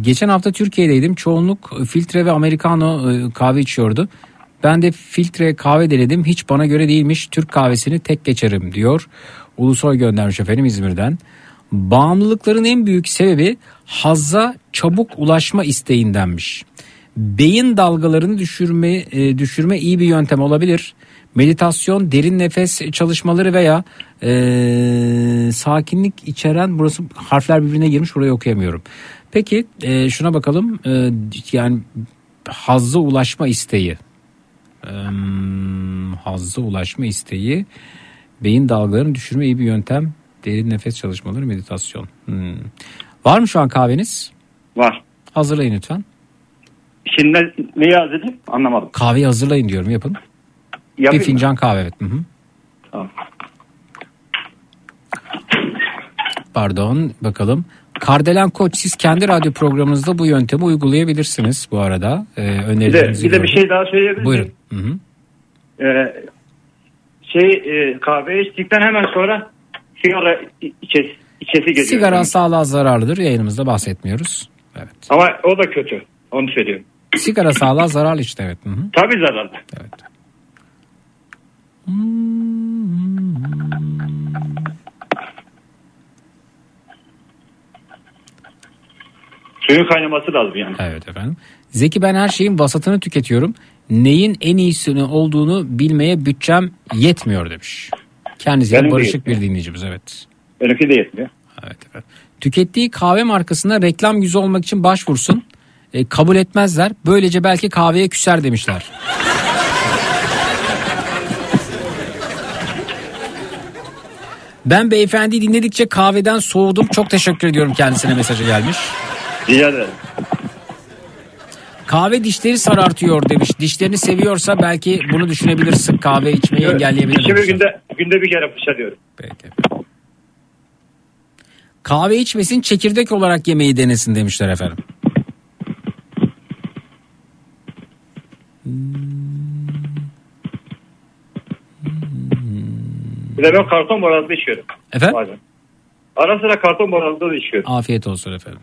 geçen hafta Türkiye'deydim. Çoğunluk filtre ve americano e, kahve içiyordu. Ben de filtre kahve denedim. Hiç bana göre değilmiş. Türk kahvesini tek geçerim diyor. Ulusoy göndermiş efendim İzmir'den. Bağımlılıkların en büyük sebebi hazza çabuk ulaşma isteğindenmiş. Beyin dalgalarını düşürme e, düşürme iyi bir yöntem olabilir. Meditasyon, derin nefes çalışmaları veya e, sakinlik içeren burası harfler birbirine girmiş burayı okuyamıyorum. Peki e, şuna bakalım E, yani hazza ulaşma isteği e, hazza ulaşma isteği beyin dalgalarını düşürme iyi bir yöntem derin nefes çalışmaları meditasyon. Hmm. Var mı şu an kahveniz? Var. Hazırlayın lütfen. Şimdi ne, neyi hazırlayayım anlamadım. Kahveyi hazırlayın diyorum yapın. Yapayım bir fincan kahve evet. Hı hı. Tamam. Pardon bakalım. Kardelen Koç siz kendi radyo programınızda bu yöntemi uygulayabilirsiniz bu arada. Ee, Bir de, önerilerinizi bir de bir şey daha söyleyebilir Buyurun. Hı hı. Ee, şey e, kahve içtikten hemen sonra sigara içesi, içesi geliyor. Sigara sağlığa zararlıdır yayınımızda bahsetmiyoruz. Evet. Ama o da kötü. Onu söylüyorum. Sigara sağlığa zararlı işte evet. Hı hı. Tabii zararlı. Evet. Suyun kaynaması lazım yani. Evet efendim. Zeki ben her şeyin vasatını tüketiyorum. Neyin en iyisini olduğunu bilmeye bütçem yetmiyor demiş. Kendisiyle Benim barışık bir dinleyicimiz evet. Benimki de yetmiyor. Evet evet. Tükettiği kahve markasına reklam yüzü olmak için başvursun. E, kabul etmezler. Böylece belki kahveye küser demişler. Ben beyefendi dinledikçe kahveden soğudum. Çok teşekkür ediyorum kendisine mesajı gelmiş. Rica ederim. Kahve dişleri sarartıyor demiş. Dişlerini seviyorsa belki bunu düşünebilir. Sık kahve içmeyi engelleyebilir. İki bir demişler. günde, günde bir kere fışalıyorum. Kahve içmesin çekirdek olarak yemeği denesin demişler efendim. Bir de ben karton borazda içiyorum. Efendim? Bazen. Ara sıra karton borazda da içiyorum. Afiyet olsun efendim.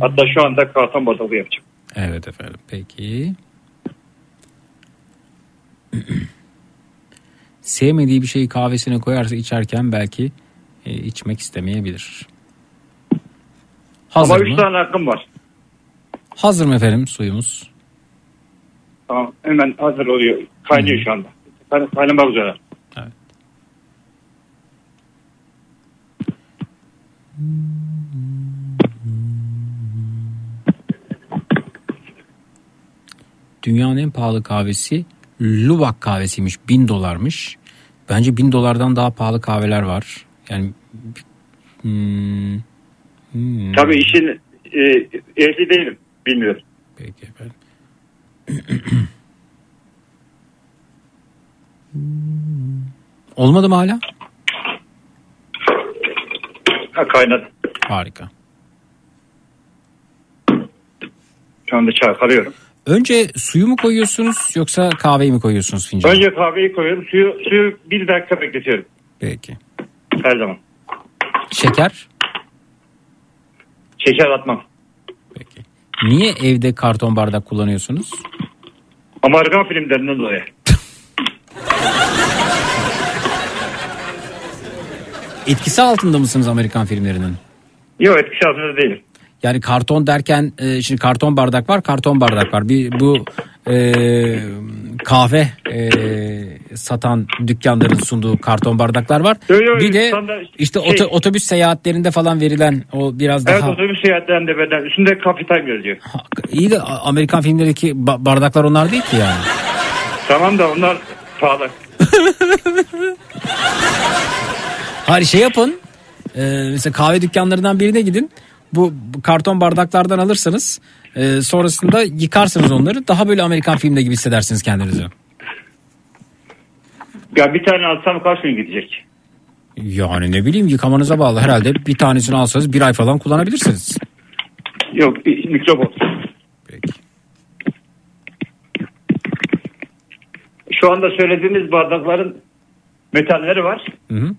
Hatta şu anda karton borazda yapacağım. Evet efendim peki. [CLEARS THROAT] Sevmediği bir şeyi kahvesine koyarsa içerken belki e, içmek istemeyebilir. Hazır Ama mı? üç tane hakkım var. Hazır mı efendim suyumuz? Tamam hemen hazır oluyor. Kaynıyor şu anda. Kay- Kaynamak üzere. Dünyanın en pahalı kahvesi Lubak kahvesiymiş. 1000 dolarmış. Bence 1000 dolardan daha pahalı kahveler var. Yani hmm, hmm. Tabii işin e, ehli değilim. Bilmiyorum. Peki efendim. Olmadı mı hala? Ha, kaynadı. Harika. Şu anda çalkalıyorum. Önce suyu mu koyuyorsunuz yoksa kahveyi mi koyuyorsunuz fincana? Önce kahveyi koyuyorum. Suyu, suyu bir dakika bekletiyorum. Peki. Her zaman. Şeker? Şeker atmam. Niye evde karton bardak kullanıyorsunuz? Amerikan filmlerinden dolayı. Etkisi altında mısınız Amerikan filmlerinin? Yok etkisi altında değilim. Yani karton derken e, şimdi karton bardak var karton bardak var. Bir bu e, kahve e, satan dükkanların sunduğu karton bardaklar var. Yo, yo, bir de işte şey- oto- otobüs seyahatlerinde falan verilen o biraz Evet daha otobüs seyahatlerinde beden üstünde kapital yazıyor. iyi de Amerikan filmlerindeki ba- bardaklar onlar değil ki yani. Tamam da onlar pahalı. [LAUGHS] Hayır şey yapın. E, mesela kahve dükkanlarından birine gidin. Bu karton bardaklardan alırsanız e, sonrasında yıkarsınız onları. Daha böyle Amerikan filmde gibi hissedersiniz kendinizi. Ya bir tane alsam kaç gün gidecek? Yani ne bileyim yıkamanıza bağlı herhalde bir tanesini alsanız bir ay falan kullanabilirsiniz. Yok mikrop olsun. Şu anda söylediğiniz bardakların metalleri var. Hı hı.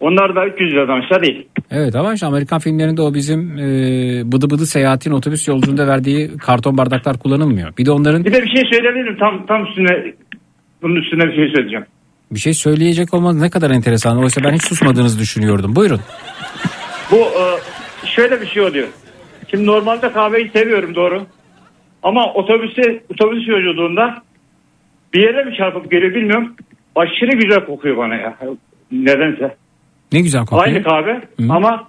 Onlar da 300 liradan aşağı değil. Evet ama işte Amerikan filmlerinde o bizim e, bıdı bıdı seyahatin otobüs yolculuğunda verdiği karton bardaklar kullanılmıyor. Bir de onların Bir de bir şey söyleyebilirim tam tam üstüne bunun üstüne bir şey söyleyeceğim. bir şey söyleyecek olmanız ne kadar enteresan. Oysa ben hiç susmadığınızı düşünüyordum. Buyurun. Bu e, şöyle bir şey oluyor. Şimdi normalde kahveyi seviyorum doğru. Ama otobüse otobüs yolculuğunda bir yere mi çarpıp geliyor bilmiyorum. Aşırı güzel kokuyor bana ya. Nedense. Ne güzel kokuyor. Aynı kahve ama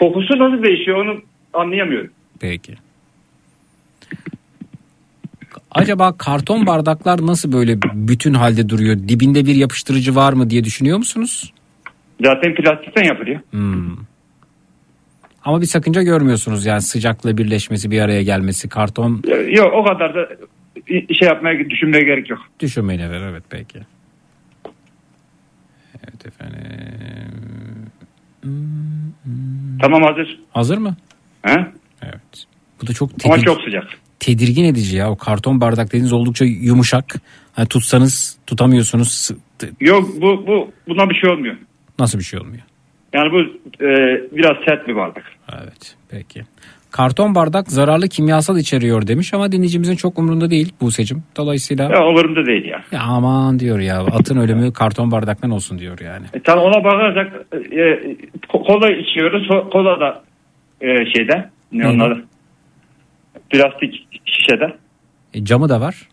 kokusu nasıl değişiyor onu anlayamıyorum. Peki. Acaba karton bardaklar nasıl böyle bütün halde duruyor? Dibinde bir yapıştırıcı var mı diye düşünüyor musunuz? Zaten plastikten yapılıyor. Hmm. Ama bir sakınca görmüyorsunuz yani sıcakla birleşmesi bir araya gelmesi karton Yok o kadar da şey yapmaya düşünmeye gerek yok. düşünmeyle ver evet peki. Evet efendim. Tamam hazır. Hazır mı? He? Evet. Bu da çok Ama tedir- çok sıcak. tedirgin edici ya. O karton bardak dediğiniz oldukça yumuşak. Hani tutsanız tutamıyorsunuz. Yok bu bu buna bir şey olmuyor. Nasıl bir şey olmuyor? Yani bu e, biraz sert bir bardak. Evet peki. Karton bardak zararlı kimyasal içeriyor demiş ama dinleyicimizin çok umurunda değil Buse'cim. Dolayısıyla Ya umurumda değil ya. ya aman diyor ya atın ölümü karton bardaktan olsun diyor yani. E, tabii ona bakarsak e, ko- kola içiyoruz. Kola da e, şeyde ne adı? Plastik şişede. E, camı da var.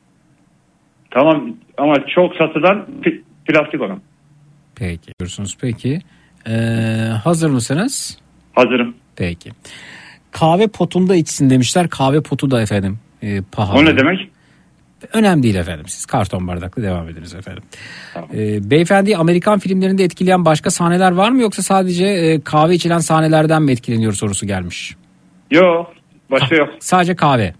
Tamam ama çok satılan plastik olan. Peki. Diyorsunuz peki. Ee, hazır mısınız? Hazırım. Peki. Kahve potunda içsin demişler. Kahve potu da efendim e, pahalı. O ne demek? Önemli değil efendim. Siz karton bardakla devam ediniz efendim. Ee, beyefendi Amerikan filmlerinde etkileyen başka sahneler var mı yoksa sadece e, kahve içilen sahnelerden mi etkileniyor sorusu gelmiş. Yok. Başka yok. Sadece kahve.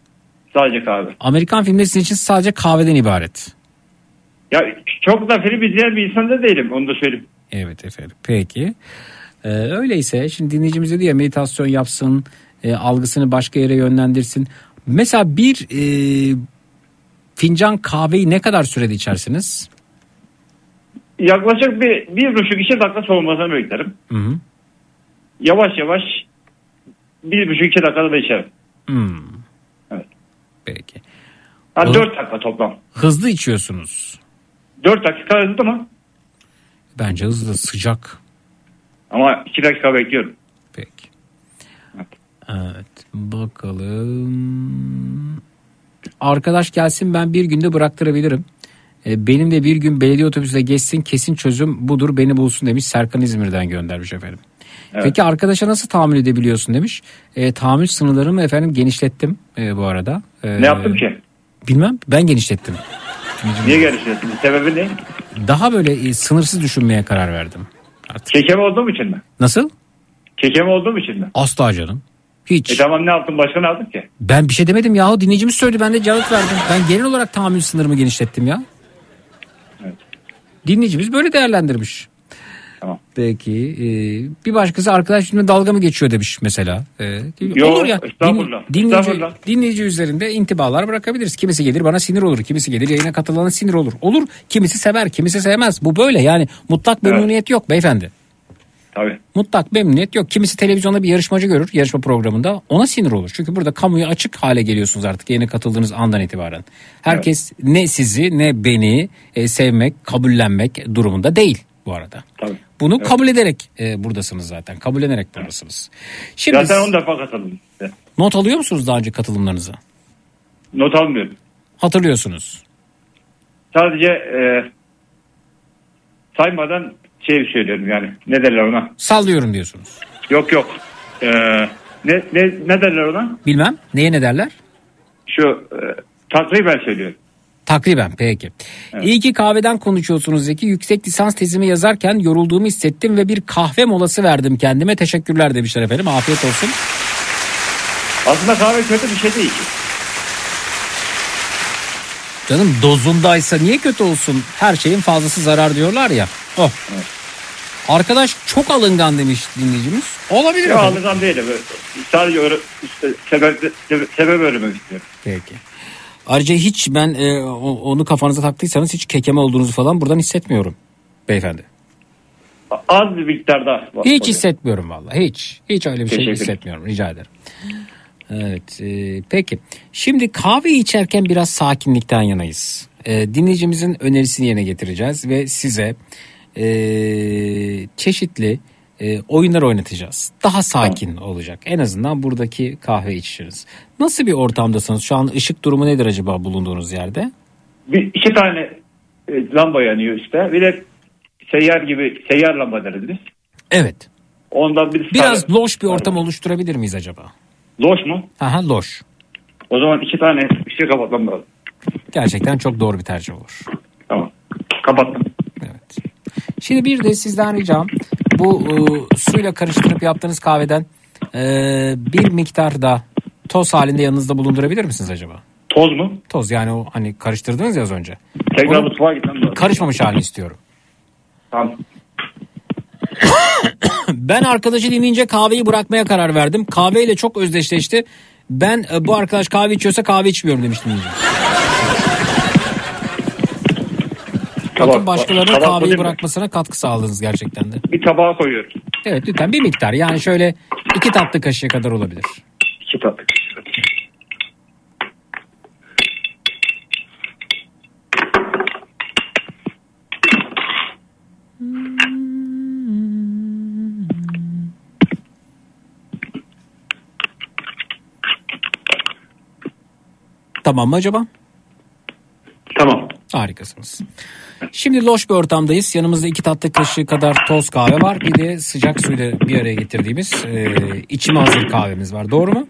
Sadece kahve. Amerikan filmleri sizin için sadece kahveden ibaret. Ya çok da film izleyen bir insan da değilim. Onu da söyleyeyim. Evet efendim. Peki. Ee, öyleyse şimdi dinleyicimiz dedi ya meditasyon yapsın, e, algısını başka yere yönlendirsin. Mesela bir e, fincan kahveyi ne kadar sürede içersiniz? Yaklaşık bir, bir buçuk iki dakika soğumasını beklerim. Hı hı. Yavaş yavaş bir buçuk iki dakikada da içerim. Hmm. Evet. Peki. Ha, O- dört dakika toplam. Hızlı içiyorsunuz. Dört dakika hızlı mı? Bence hızlı sıcak. Ama iki dakika bekliyorum. Evet bakalım. Arkadaş gelsin ben bir günde bıraktırabilirim. E, benim de bir gün belediye otobüsüne geçsin kesin çözüm budur beni bulsun demiş Serkan İzmir'den göndermiş efendim. Evet. Peki arkadaşa nasıl tahammül edebiliyorsun demiş. E, tahammül sınırlarımı efendim genişlettim e, bu arada. E, Ne yaptım ki? Bilmem ben genişlettim. [LAUGHS] Niye genişlettin? Sebebi ne? Daha böyle e, sınırsız düşünmeye karar verdim. Kekem olduğum için mi? Nasıl? Kekem olduğum için mi? Asla canım. Hiç. E tamam ne yaptın? Başka ne yaptın ki? Ben bir şey demedim yahu dinleyicimiz söyledi ben de cevap verdim. Ben genel olarak tahammül sınırımı genişlettim ya. Dinleyicimiz böyle değerlendirmiş. Tamam. Peki e, bir başkası arkadaş benimle dalga mı geçiyor demiş mesela. E, Yo, olur ya. estağfurullah, dinleyici, estağfurullah. dinleyici üzerinde intibalar bırakabiliriz. Kimisi gelir bana sinir olur. Kimisi gelir yayına katılana sinir olur. Olur. Kimisi sever kimisi sevmez. Bu böyle yani mutlak memnuniyet yok beyefendi. Tabii. Mutlak memnuniyet yok. Kimisi televizyonda bir yarışmacı görür yarışma programında ona sinir olur. Çünkü burada kamuya açık hale geliyorsunuz artık yeni katıldığınız andan itibaren. Herkes ne sizi ne beni e, sevmek, kabullenmek durumunda değil bu arada. Tabii. Bunu Evet. kabul ederek e, buradasınız zaten. Kabullenerek buradasınız. Şimdi Zaten 10 defa katıldım. size. not alıyor musunuz daha önce katılımlarınızı? Not almıyorum. Hatırlıyorsunuz. Sadece e, saymadan şey söylüyorum yani. Ne derler ona? Sallıyorum diyorsunuz. Yok yok. E, ne, ne, ne derler ona? Bilmem. Neye ne derler? Şu e, takriben söylüyorum. Takriben peki. İyi ki kahveden konuşuyorsunuz Zeki. Yüksek lisans tezimi yazarken yorulduğumu hissettim ve bir kahve molası verdim kendime. Teşekkürler demişler efendim. Afiyet olsun. Aslında kahve kötü bir şey değil ki. Canım dozundaysa niye kötü olsun? Her şeyin fazlası zarar diyorlar ya. Oh. Arkadaş çok alıngan demiş dinleyicimiz. Olabilir efendim. alıngan değil. Böyle. Sadece öyle, işte, sebep, sebep, öğrenmek istiyorum. Peki. Ayrıca hiç ben e, onu kafanıza taktıysanız hiç kekeme olduğunuzu falan buradan hissetmiyorum beyefendi. Az bir miktarda. Hiç hissetmiyorum vallahi hiç. Hiç öyle bir şey Teşekkür hissetmiyorum rica ederim. Evet e, peki. Şimdi kahve içerken biraz sakinlikten yanayız. E, dinleyicimizin önerisini yerine getireceğiz ve size e, çeşitli e, oyunlar oynatacağız. Daha sakin olacak. En azından buradaki kahve içişiniz. Nasıl bir ortamdasınız? Şu an ışık durumu nedir acaba bulunduğunuz yerde? Bir, iki tane e, lamba yanıyor işte. Bir de seyyar gibi seyyar lamba deriz biz. Evet. Ondan bir Biraz loş bir ortam oluşturabilir miyiz acaba? Loş mu? Aha loş. O zaman iki tane ışığı kapatmam lazım. Gerçekten çok doğru bir tercih olur. Tamam. Kapattım. Şimdi bir de sizden ricam bu e, suyla karıştırıp yaptığınız kahveden e, bir miktar da toz halinde yanınızda bulundurabilir misiniz acaba? Toz mu? Toz yani o hani karıştırdınız ya az önce. Tekrar Onu mutfağa gitmem lazım. karışmamış halini istiyorum. Tamam. [COUGHS] Ben arkadaşı dinleyince kahveyi bırakmaya karar verdim. Kahveyle çok özdeşleşti. Ben e, bu arkadaş kahve içiyorsa kahve içmiyorum demiş dinleyici. Bakın Tabak- başkalarının tabak kahveyi koyayım mı? bırakmasına katkı sağladınız gerçekten de. Bir tabağa koyuyorum. Evet lütfen bir miktar yani şöyle iki tatlı kaşığı kadar olabilir. İki tatlı Tamam mı acaba? Tamam. Harikasınız. Şimdi loş bir ortamdayız. Yanımızda iki tatlı kaşığı kadar toz kahve var. Bir de sıcak suyla bir araya getirdiğimiz e, içime hazır kahvemiz var. Doğru mu?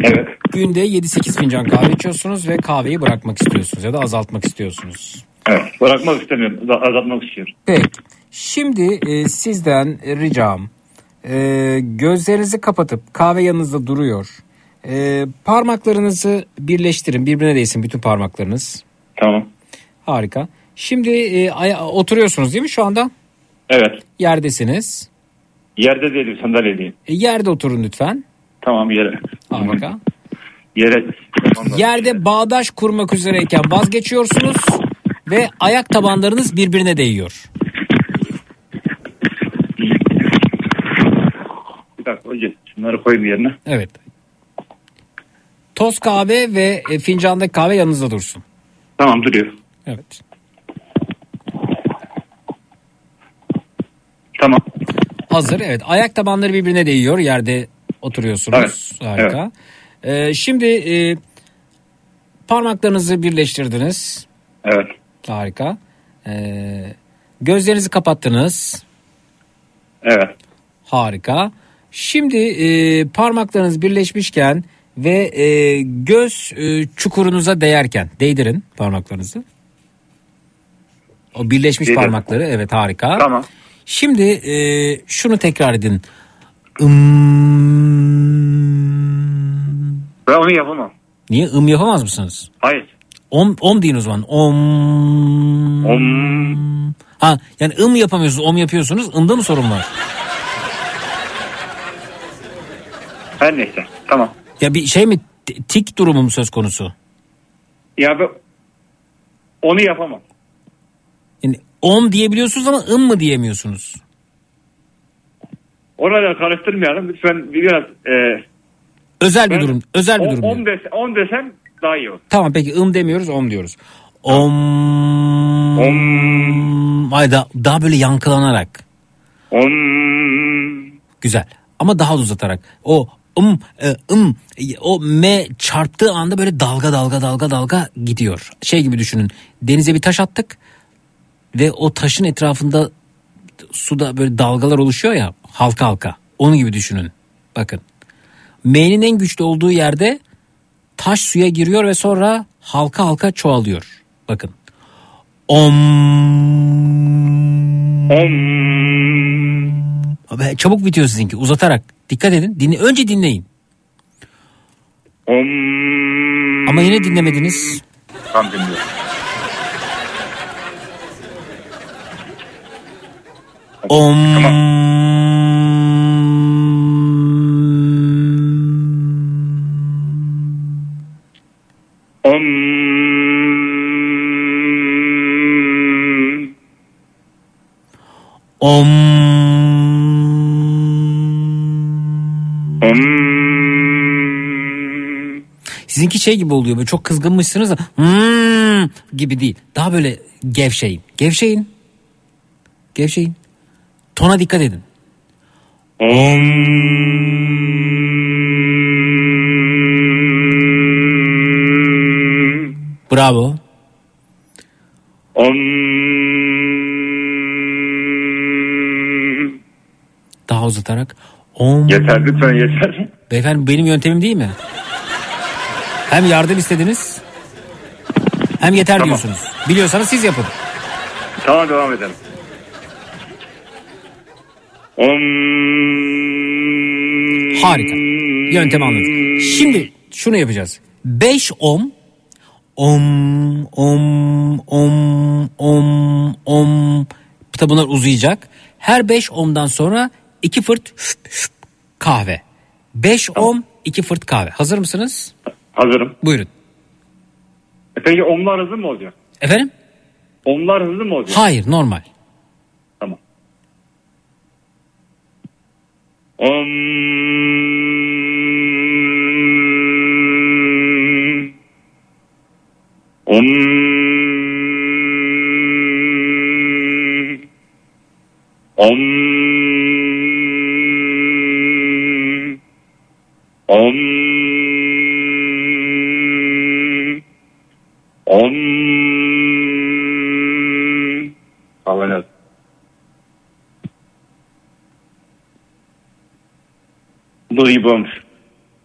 Evet. Günde 7-8 fincan kahve içiyorsunuz ve kahveyi bırakmak istiyorsunuz ya da azaltmak istiyorsunuz. Evet. Bırakmak istemiyorum. Az- Azaltmak istiyorum. Peki. Şimdi e, sizden ricam e, gözlerinizi kapatıp kahve yanınızda duruyor. E, parmaklarınızı birleştirin. Birbirine değsin bütün parmaklarınız. Tamam. Harika. Şimdi e, oturuyorsunuz değil mi şu anda? Evet. Yerdesiniz. Yerde değilim sandalyedeyim. E, yerde oturun lütfen. Tamam yere. Harika. Yere. Yerde bağdaş kurmak üzereyken vazgeçiyorsunuz ve ayak tabanlarınız birbirine değiyor. Bir dakika önce şunları koyayım yerine. Evet. Toz kahve ve e, fincandaki kahve yanınızda dursun. Tamam duruyor. Evet. Tamam. Hazır evet. Ayak tabanları birbirine değiyor. Yerde oturuyorsunuz. Evet, Harika. Ee, şimdi e, parmaklarınızı birleştirdiniz. Evet. Harika. Ee, gözlerinizi kapattınız. Evet. Harika. Şimdi e, parmaklarınız birleşmişken ve e, göz e, çukurunuza değerken değdirin parmaklarınızı. O birleşmiş Değdirdim. parmakları evet harika. Tamam. Şimdi e, şunu tekrar edin. Im, Ben onu yapamam. niye ım yapamaz mısınız? Hayır. Om, om deyin o zaman. Om. Om. Ha yani ım yapamıyorsunuz om yapıyorsunuz. Imda mı sorun var? Her neyse. Tamam. Ya bir şey mi tik durumu mu söz konusu? Ya ben onu yapamam. Om diyebiliyorsunuz ama ım mı diyemiyorsunuz? Orada karıştırmayalım. Lütfen biraz e, Özel bir Ben- durum. Özel bir durum. on, dese, on desem daha iyi olur. Tamam peki ım demiyoruz om diyoruz. Om. Om. Ay da, daha böyle yankılanarak. Om. Güzel. Ama daha da uzatarak. O ım, e, ım, o m çarptığı anda böyle dalga dalga dalga dalga gidiyor. Şey gibi düşünün. Denize bir taş attık ve o taşın etrafında suda böyle dalgalar oluşuyor ya halka halka. Onun gibi düşünün. Bakın. M'nin en güçlü olduğu yerde taş suya giriyor ve sonra halka halka çoğalıyor. Bakın. Om. Abi, çabuk bitiyor sizinki uzatarak. Dikkat edin. Dinle, önce dinleyin. Om. Ama yine dinlemediniz. Tam dinliyorum. Om. Om. Om. Sizinki şey gibi oluyor böyle çok kızgınmışsınız da "Hmm" gibi değil. Daha böyle gevşeyin. Gevşeyin. Gevşeyin. Tona dikkat edin. Bravo. Om. Daha uzatarak. Om. Yeter lütfen yeter. Beyefendi benim yöntemim değil mi? Hem yardım istediniz hem yeter diyorsunuz. Biliyorsanız siz yapın. Tamam devam edelim. Om. Harika. Yöntemi anladım. Şimdi şunu yapacağız. 5 om om om om om om Tabi bunlar uzayacak. Her 5 omdan sonra 2 fırt kahve. 5 om 2 fırt kahve. Hazır mısınız? Hazırım. Buyurun. E Peki omlar hızlı mı olacak? Efendim? Omlar hızlı mı olacak? Hayır normal. Om. Olmuş.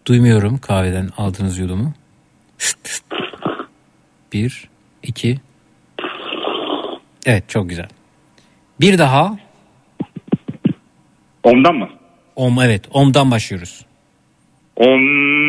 Duymuyorum kahveden aldığınız yudumu. Bir, iki. Evet çok güzel. Bir daha. Omdan mı? Om evet omdan başlıyoruz. Om.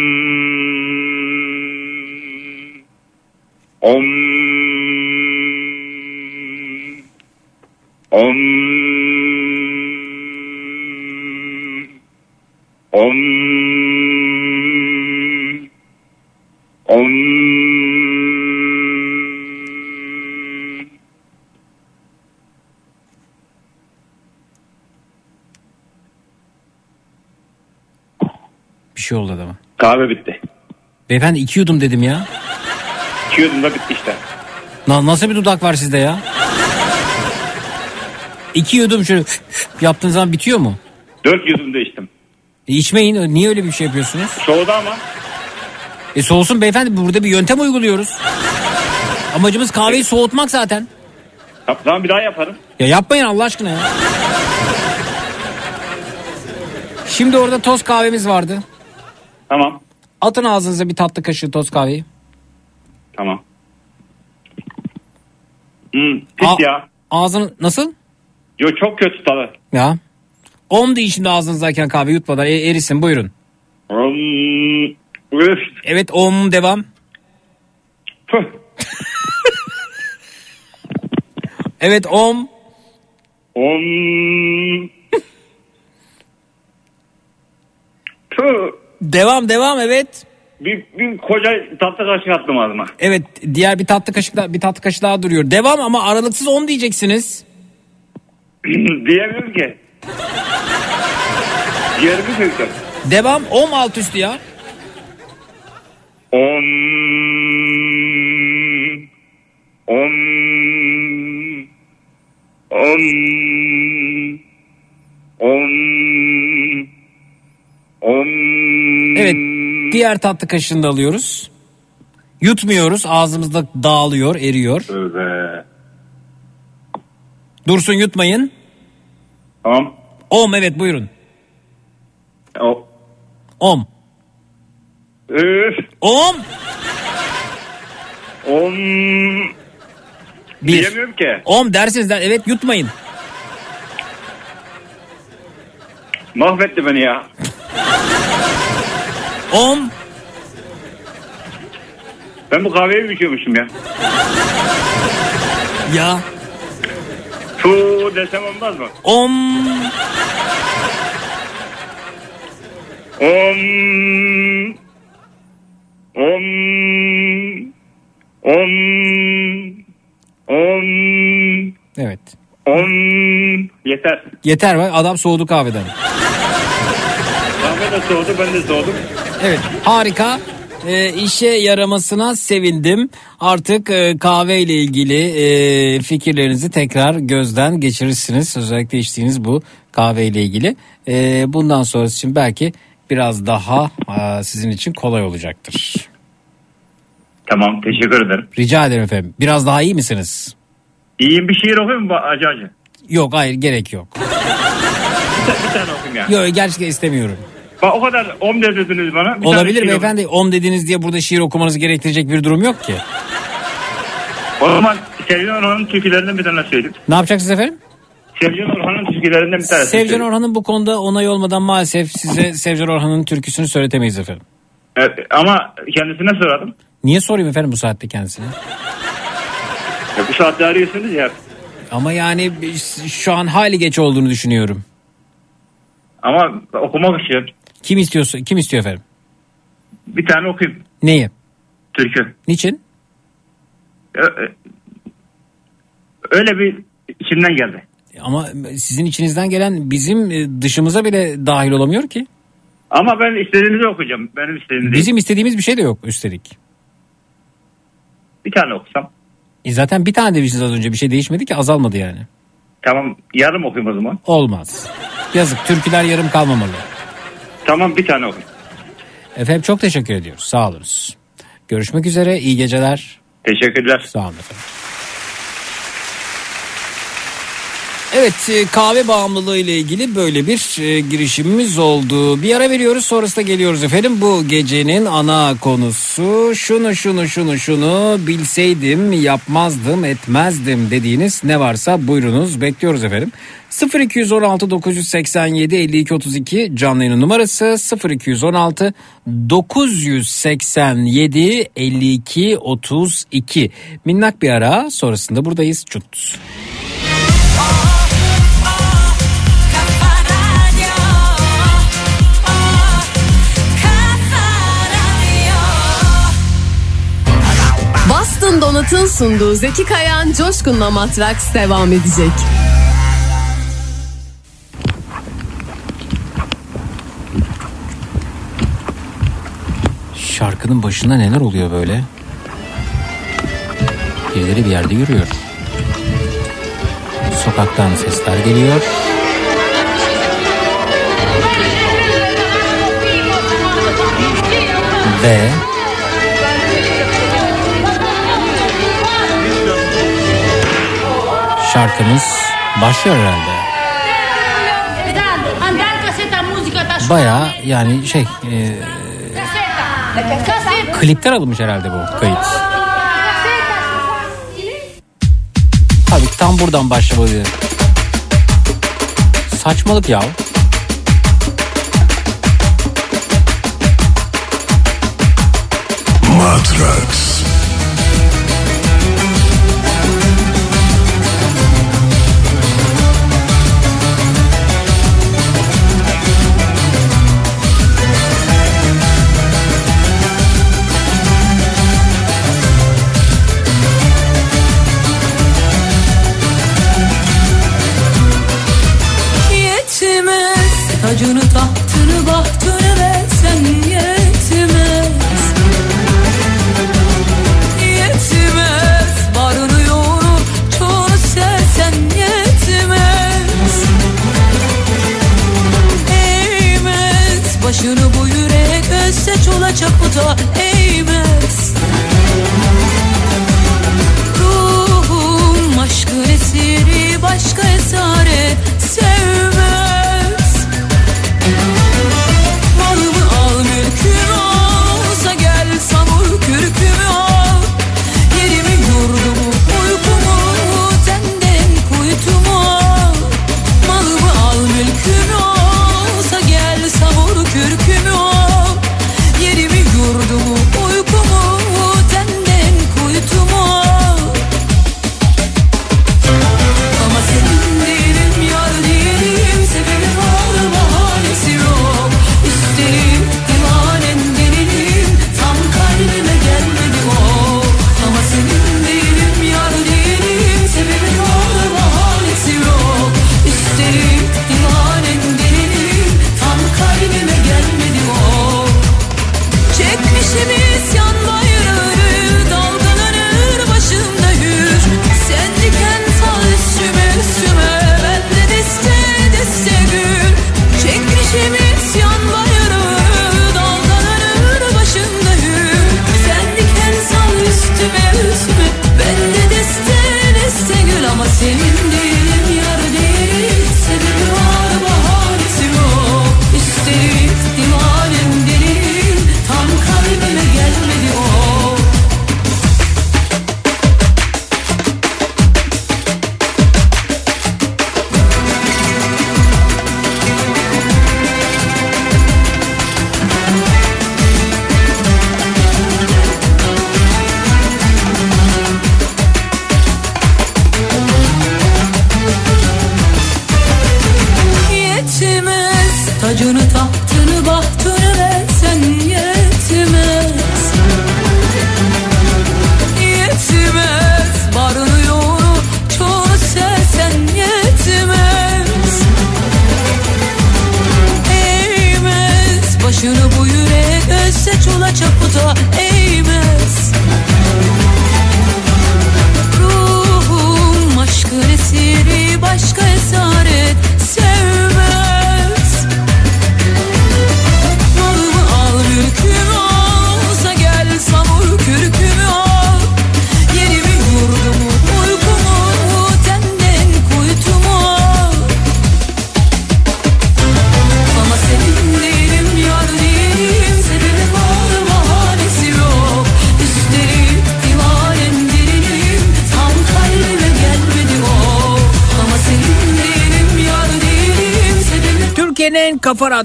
Şey oldu adama. Kahve bitti. Beyefendi iki yudum dedim ya. İki yudum da bitti işte. Na- nasıl bir dudak var sizde ya? İki yudum şöyle yaptığınız zaman bitiyor mu? Dört yudum da içtim. E içmeyin. Niye öyle bir şey yapıyorsunuz? Soğudu ama. E soğusun beyefendi. Burada bir yöntem uyguluyoruz. Amacımız kahveyi soğutmak zaten. Tamam bir daha yaparım. Ya yapmayın Allah aşkına ya. Şimdi orada toz kahvemiz vardı. Atın ağzınıza bir tatlı kaşığı toz kahveyi. Tamam. Hmm, pis A- ya. Ağzını nasıl? Yo çok kötü tadı. Ya. Om deyin şimdi ağzınızdayken kahve yutmadan E, erisin buyurun. Üf. Evet om devam. Püh. [LAUGHS] Evet om. Om. [LAUGHS] Devam devam evet. Bir, bir koca tatlı kaşık attım ağzıma. Evet diğer bir tatlı kaşık daha, bir tatlı kaşık daha duruyor. Devam ama aralıksız om diyeceksiniz. [CLEARS THROAT] Diyemiyorum ki. Yerimi söktüm. Devam om alt üstü ya. Om. Om. Om. Om. Om. Evet diğer tatlı kaşığını da alıyoruz. Yutmuyoruz ağzımızda dağılıyor eriyor. Tövbe. Dursun yutmayın. Tamam. Om evet buyurun. O. Om. Üf. Om. Om. Bir. Diyemiyorum ki. Om dersiniz der evet yutmayın. Mahvetti beni ya. [LAUGHS] Om. Ben bu kahveyi mi içiyormuşum ya? Ya. Tu desem olmaz mı? Om. Om. Om. Om. Om. Evet. Om. Yeter. Yeter bak adam soğudu kahveden. Kahve de soğudu ben de soğudum. Evet harika. Ee, işe yaramasına sevindim. Artık e, kahve ile ilgili e, fikirlerinizi tekrar gözden geçirirsiniz. Özellikle içtiğiniz bu kahve ile ilgili. E, bundan sonrası için belki biraz daha e, sizin için kolay olacaktır. Tamam teşekkür ederim. Rica ederim efendim. Biraz daha iyi misiniz? İyiyim bir şiir okuyayım mı acı acı? Yok hayır gerek yok. Bir tane okuyayım ya. Yok gerçekten istemiyorum. Bak o kadar om dediniz bana. Bir tane Olabilir şiir beyefendi. Om dediniz diye burada şiir okumanız gerektirecek bir durum yok ki. O zaman Sevcan Orhan'ın türkülerinden bir tane söyleyeyim. Ne yapacaksınız efendim? Sevcan Orhan'ın türkülerinden bir tane Sevcan. Orhan'ın bu konuda onay olmadan maalesef size Sevcan Orhan'ın türküsünü söyletemeyiz efendim. Evet, ama kendisine soralım. Niye sorayım efendim bu saatte kendisine? Ya bu saatte arıyorsunuz ya. Ama yani şu an hali geç olduğunu düşünüyorum. Ama okumak istiyorum. Kim istiyorsa kim istiyor efendim? Bir tane okuyayım. Neyi? Türkü. Niçin? Öyle bir içimden geldi. Ama sizin içinizden gelen bizim e, dışımıza bile dahil olamıyor ki. Ama ben istediğinizi okuyacağım. Benim istediğim değil. Bizim istediğimiz bir şey de yok üstelik. Bir tane okusam. E zaten bir tane demiştiniz az önce bir şey değişmedi ki azalmadı yani. Tamam yarım okuyayım o zaman. Olmaz. Yazık türküler yarım kalmamalı. Tamam bir tane okuyayım. Efendim çok teşekkür ediyoruz. Sağ olunuz. Görüşmek üzere. iyi geceler. Teşekkürler. Sağ olun efendim. Evet e, kahve bağımlılığı ile ilgili böyle bir e, girişimimiz oldu. Bir ara veriyoruz sonrasında geliyoruz efendim. Bu gecenin ana konusu şunu şunu şunu şunu bilseydim yapmazdım etmezdim dediğiniz ne varsa buyurunuz bekliyoruz efendim. 0216 987 52 32 canlı yayın numarası 0216 987 52 32 minnak bir ara sonrasında buradayız çut. Boston Donat'ın sunduğu Zeki Kayan Coşkun'la Matraks devam edecek. Şarkının başında neler oluyor böyle? Birileri bir yerde yürüyor. Sokaktan sesler geliyor. Ve şarkımız başlıyor herhalde. Baya yani şey e, klipten alınmış herhalde bu kayıt. Tabii tam buradan başlamalı. Saçmalık ya.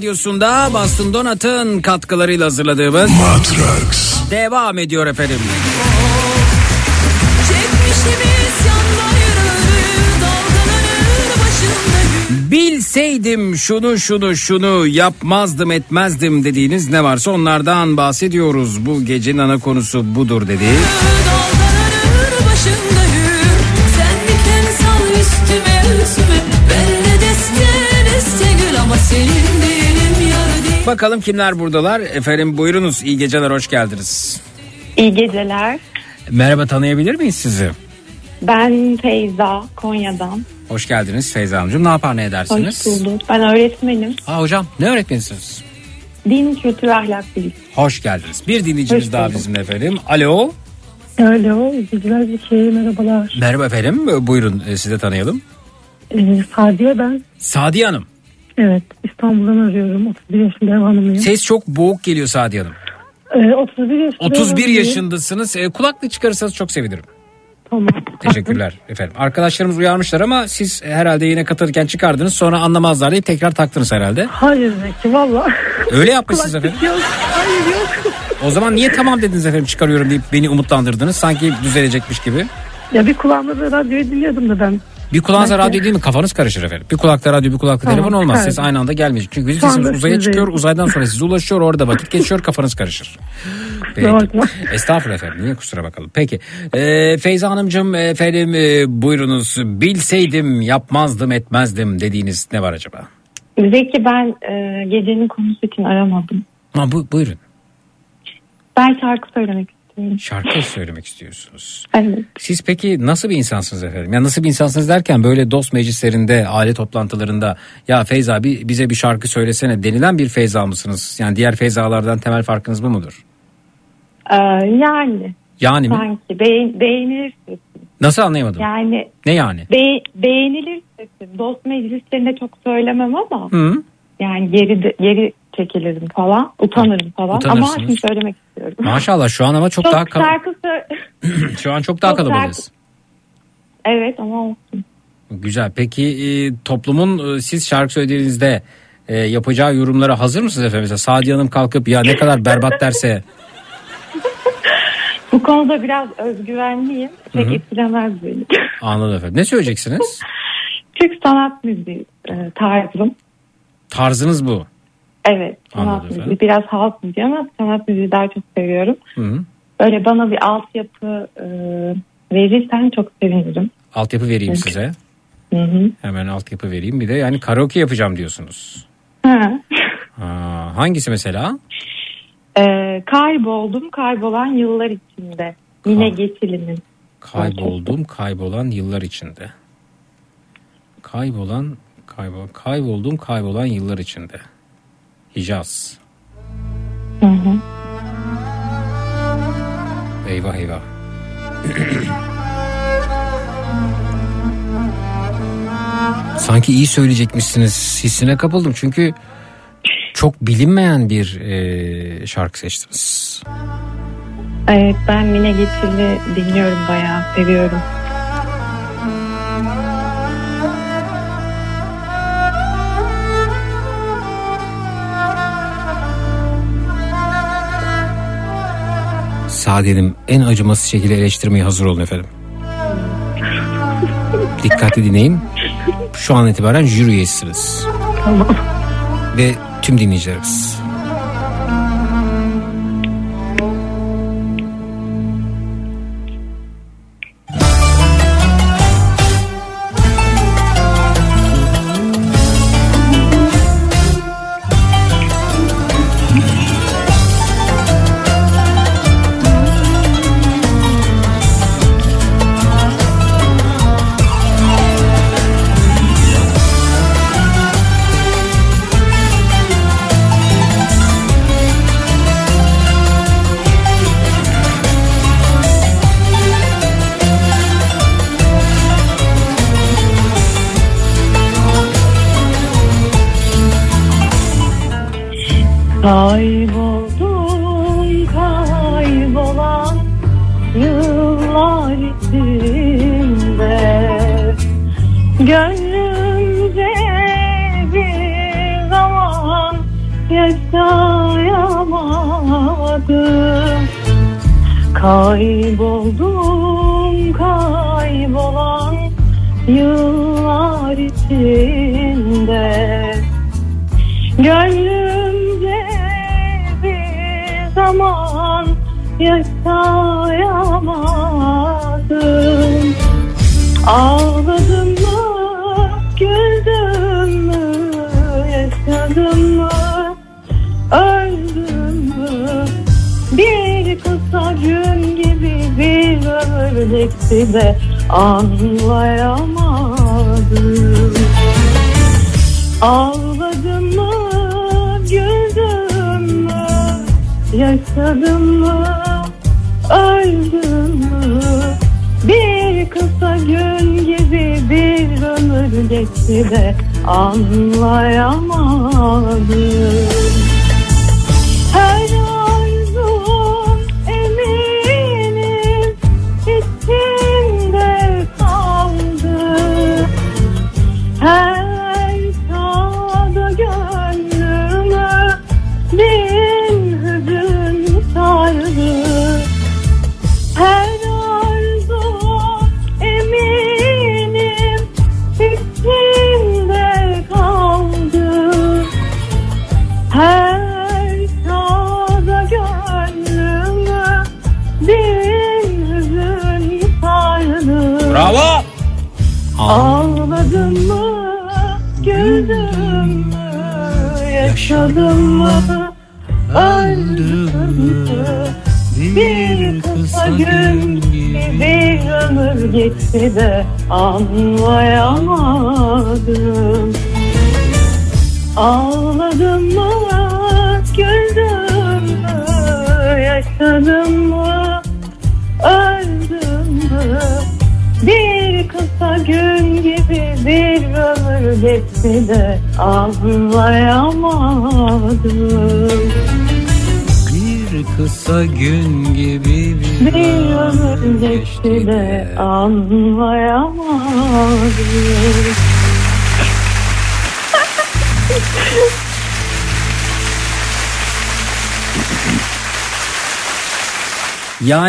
Radyosu'nda Boston Donat'ın katkılarıyla hazırladığımız Matrax devam ediyor efendim. Bilseydim şunu şunu şunu yapmazdım etmezdim dediğiniz ne varsa onlardan bahsediyoruz. Bu gecenin ana konusu budur dedi. bakalım kimler buradalar. Efendim buyurunuz iyi geceler hoş geldiniz. İyi geceler. Merhaba tanıyabilir miyiz sizi? Ben Feyza Konya'dan. Hoş geldiniz Feyza Hanımcığım. Ne yapar ne edersiniz? Hoş bulduk. Ben öğretmenim. Aa, hocam ne öğretmenisiniz? Din, kültür, ahlak, bilgi. Hoş geldiniz. Bir dinleyicimiz daha bulduk. bizim efendim. Alo. Alo, güzel bir şey, merhabalar. Merhaba efendim, buyurun e, sizi tanıyalım. Ee, Sadiye ben. Sadiye Hanım. Evet İstanbul'dan arıyorum. 31 yaşında ev hanımıyım. Ses çok boğuk geliyor Sadiye Hanım. Ee, 31 yaşında 31 yaşındasınız. Ee, kulaklık çıkarırsanız çok sevinirim. Tamam. Teşekkürler efendim. Arkadaşlarımız uyarmışlar ama siz herhalde yine katırken çıkardınız sonra anlamazlar diye tekrar taktınız herhalde. Hayır Zeki valla. Öyle yapmışsınız efendim. Yok, hayır yok. O zaman niye tamam dediniz efendim çıkarıyorum deyip beni umutlandırdınız sanki düzelecekmiş gibi. Ya bir kulağımda da radyoyu dinliyordum da ben bir kulağınıza Belki. radyo değil mi kafanız karışır efendim. Bir kulakta radyo bir kulakta Tamam, telefon olmaz. Ses çıkardım. aynı anda gelmeyecek. Çünkü anda sesimiz uzaya çıkıyor. Uzaydan sonra size ulaşıyor. Orada vakit geçiyor kafanız karışır. [LAUGHS] Peki. Estağfurullah efendim. Niye kusura bakalım. Peki. Ee, Feyza Hanımcığım efendim e, buyurunuz. Bilseydim yapmazdım etmezdim dediğiniz ne var acaba? Zeki ben e, gecenin konusu için aramadım. Ha, bu, buyurun. Ben şarkı söylemek istiyorum. Şarkı söylemek istiyorsunuz. Evet. Siz peki nasıl bir insansınız efendim? Ya nasıl bir insansınız derken böyle dost meclislerinde, aile toplantılarında ya Feyza bir, bize bir şarkı söylesene denilen bir Feyza mısınız? Yani diğer Feyzalardan temel farkınız bu mudur? Ee, yani. Yani mi? Sanki beğen, beğenilir sesim. Nasıl anlayamadım? Yani Ne yani? be, beğenilir sesim. Dost meclislerinde çok söylemem ama Hı? yani geri de- geri çekilirim falan. Utanırım falan. Ama şimdi söylemek istiyorum. Maşallah şu an ama çok, daha kal- şarkı sö- [CLEARS THROAT] şu an çok daha çok kalabalığız. Evet ama olsun. Güzel. Peki e, toplumun e, siz şarkı söylediğinizde e, yapacağı yorumlara hazır mısınız efendim? Mesela Sadiye Hanım kalkıp ya ne kadar berbat derse [LAUGHS] Bu konuda biraz özgüvenliyim. Pek Hı hı. etkilemez beni. [LAUGHS] anladım efendim. Ne söyleyeceksiniz? Türk sanat müziği e, tarzım. Tarzınız bu. Evet sanat müziği. efendim. Biraz halk müziği ama sanat müziği daha çok seviyorum. Hı -hı. Böyle bana bir altyapı e, verirsen çok sevinirim. Altyapı vereyim size. Hı hı. Hemen altyapı vereyim. Bir de yani karaoke yapacağım diyorsunuz. Ha. Ha, hangisi mesela? E, kayboldum kaybolan yıllar içinde. Yine Geçili'nin. Kayboldum kaybolan yıllar içinde. Kaybolan kaybol kayboldum kaybolan yıllar içinde. Hicaz. Hı hı. Eyvah eyvah. [CLEARS THROAT] Sanki iyi söyleyecekmişsiniz hissine kapıldım çünkü çok bilinmeyen bir e, şarkı seçtiniz. Evet ben Mine Geçili dinliyorum bayağı seviyorum. Sade'nin en acımasız şekilde eleştirmeye hazır olun efendim. Dikkatli dinleyin. Şu an itibaren jüri üyesisiniz. Tamam. Ve tüm dinleyicilerimiz.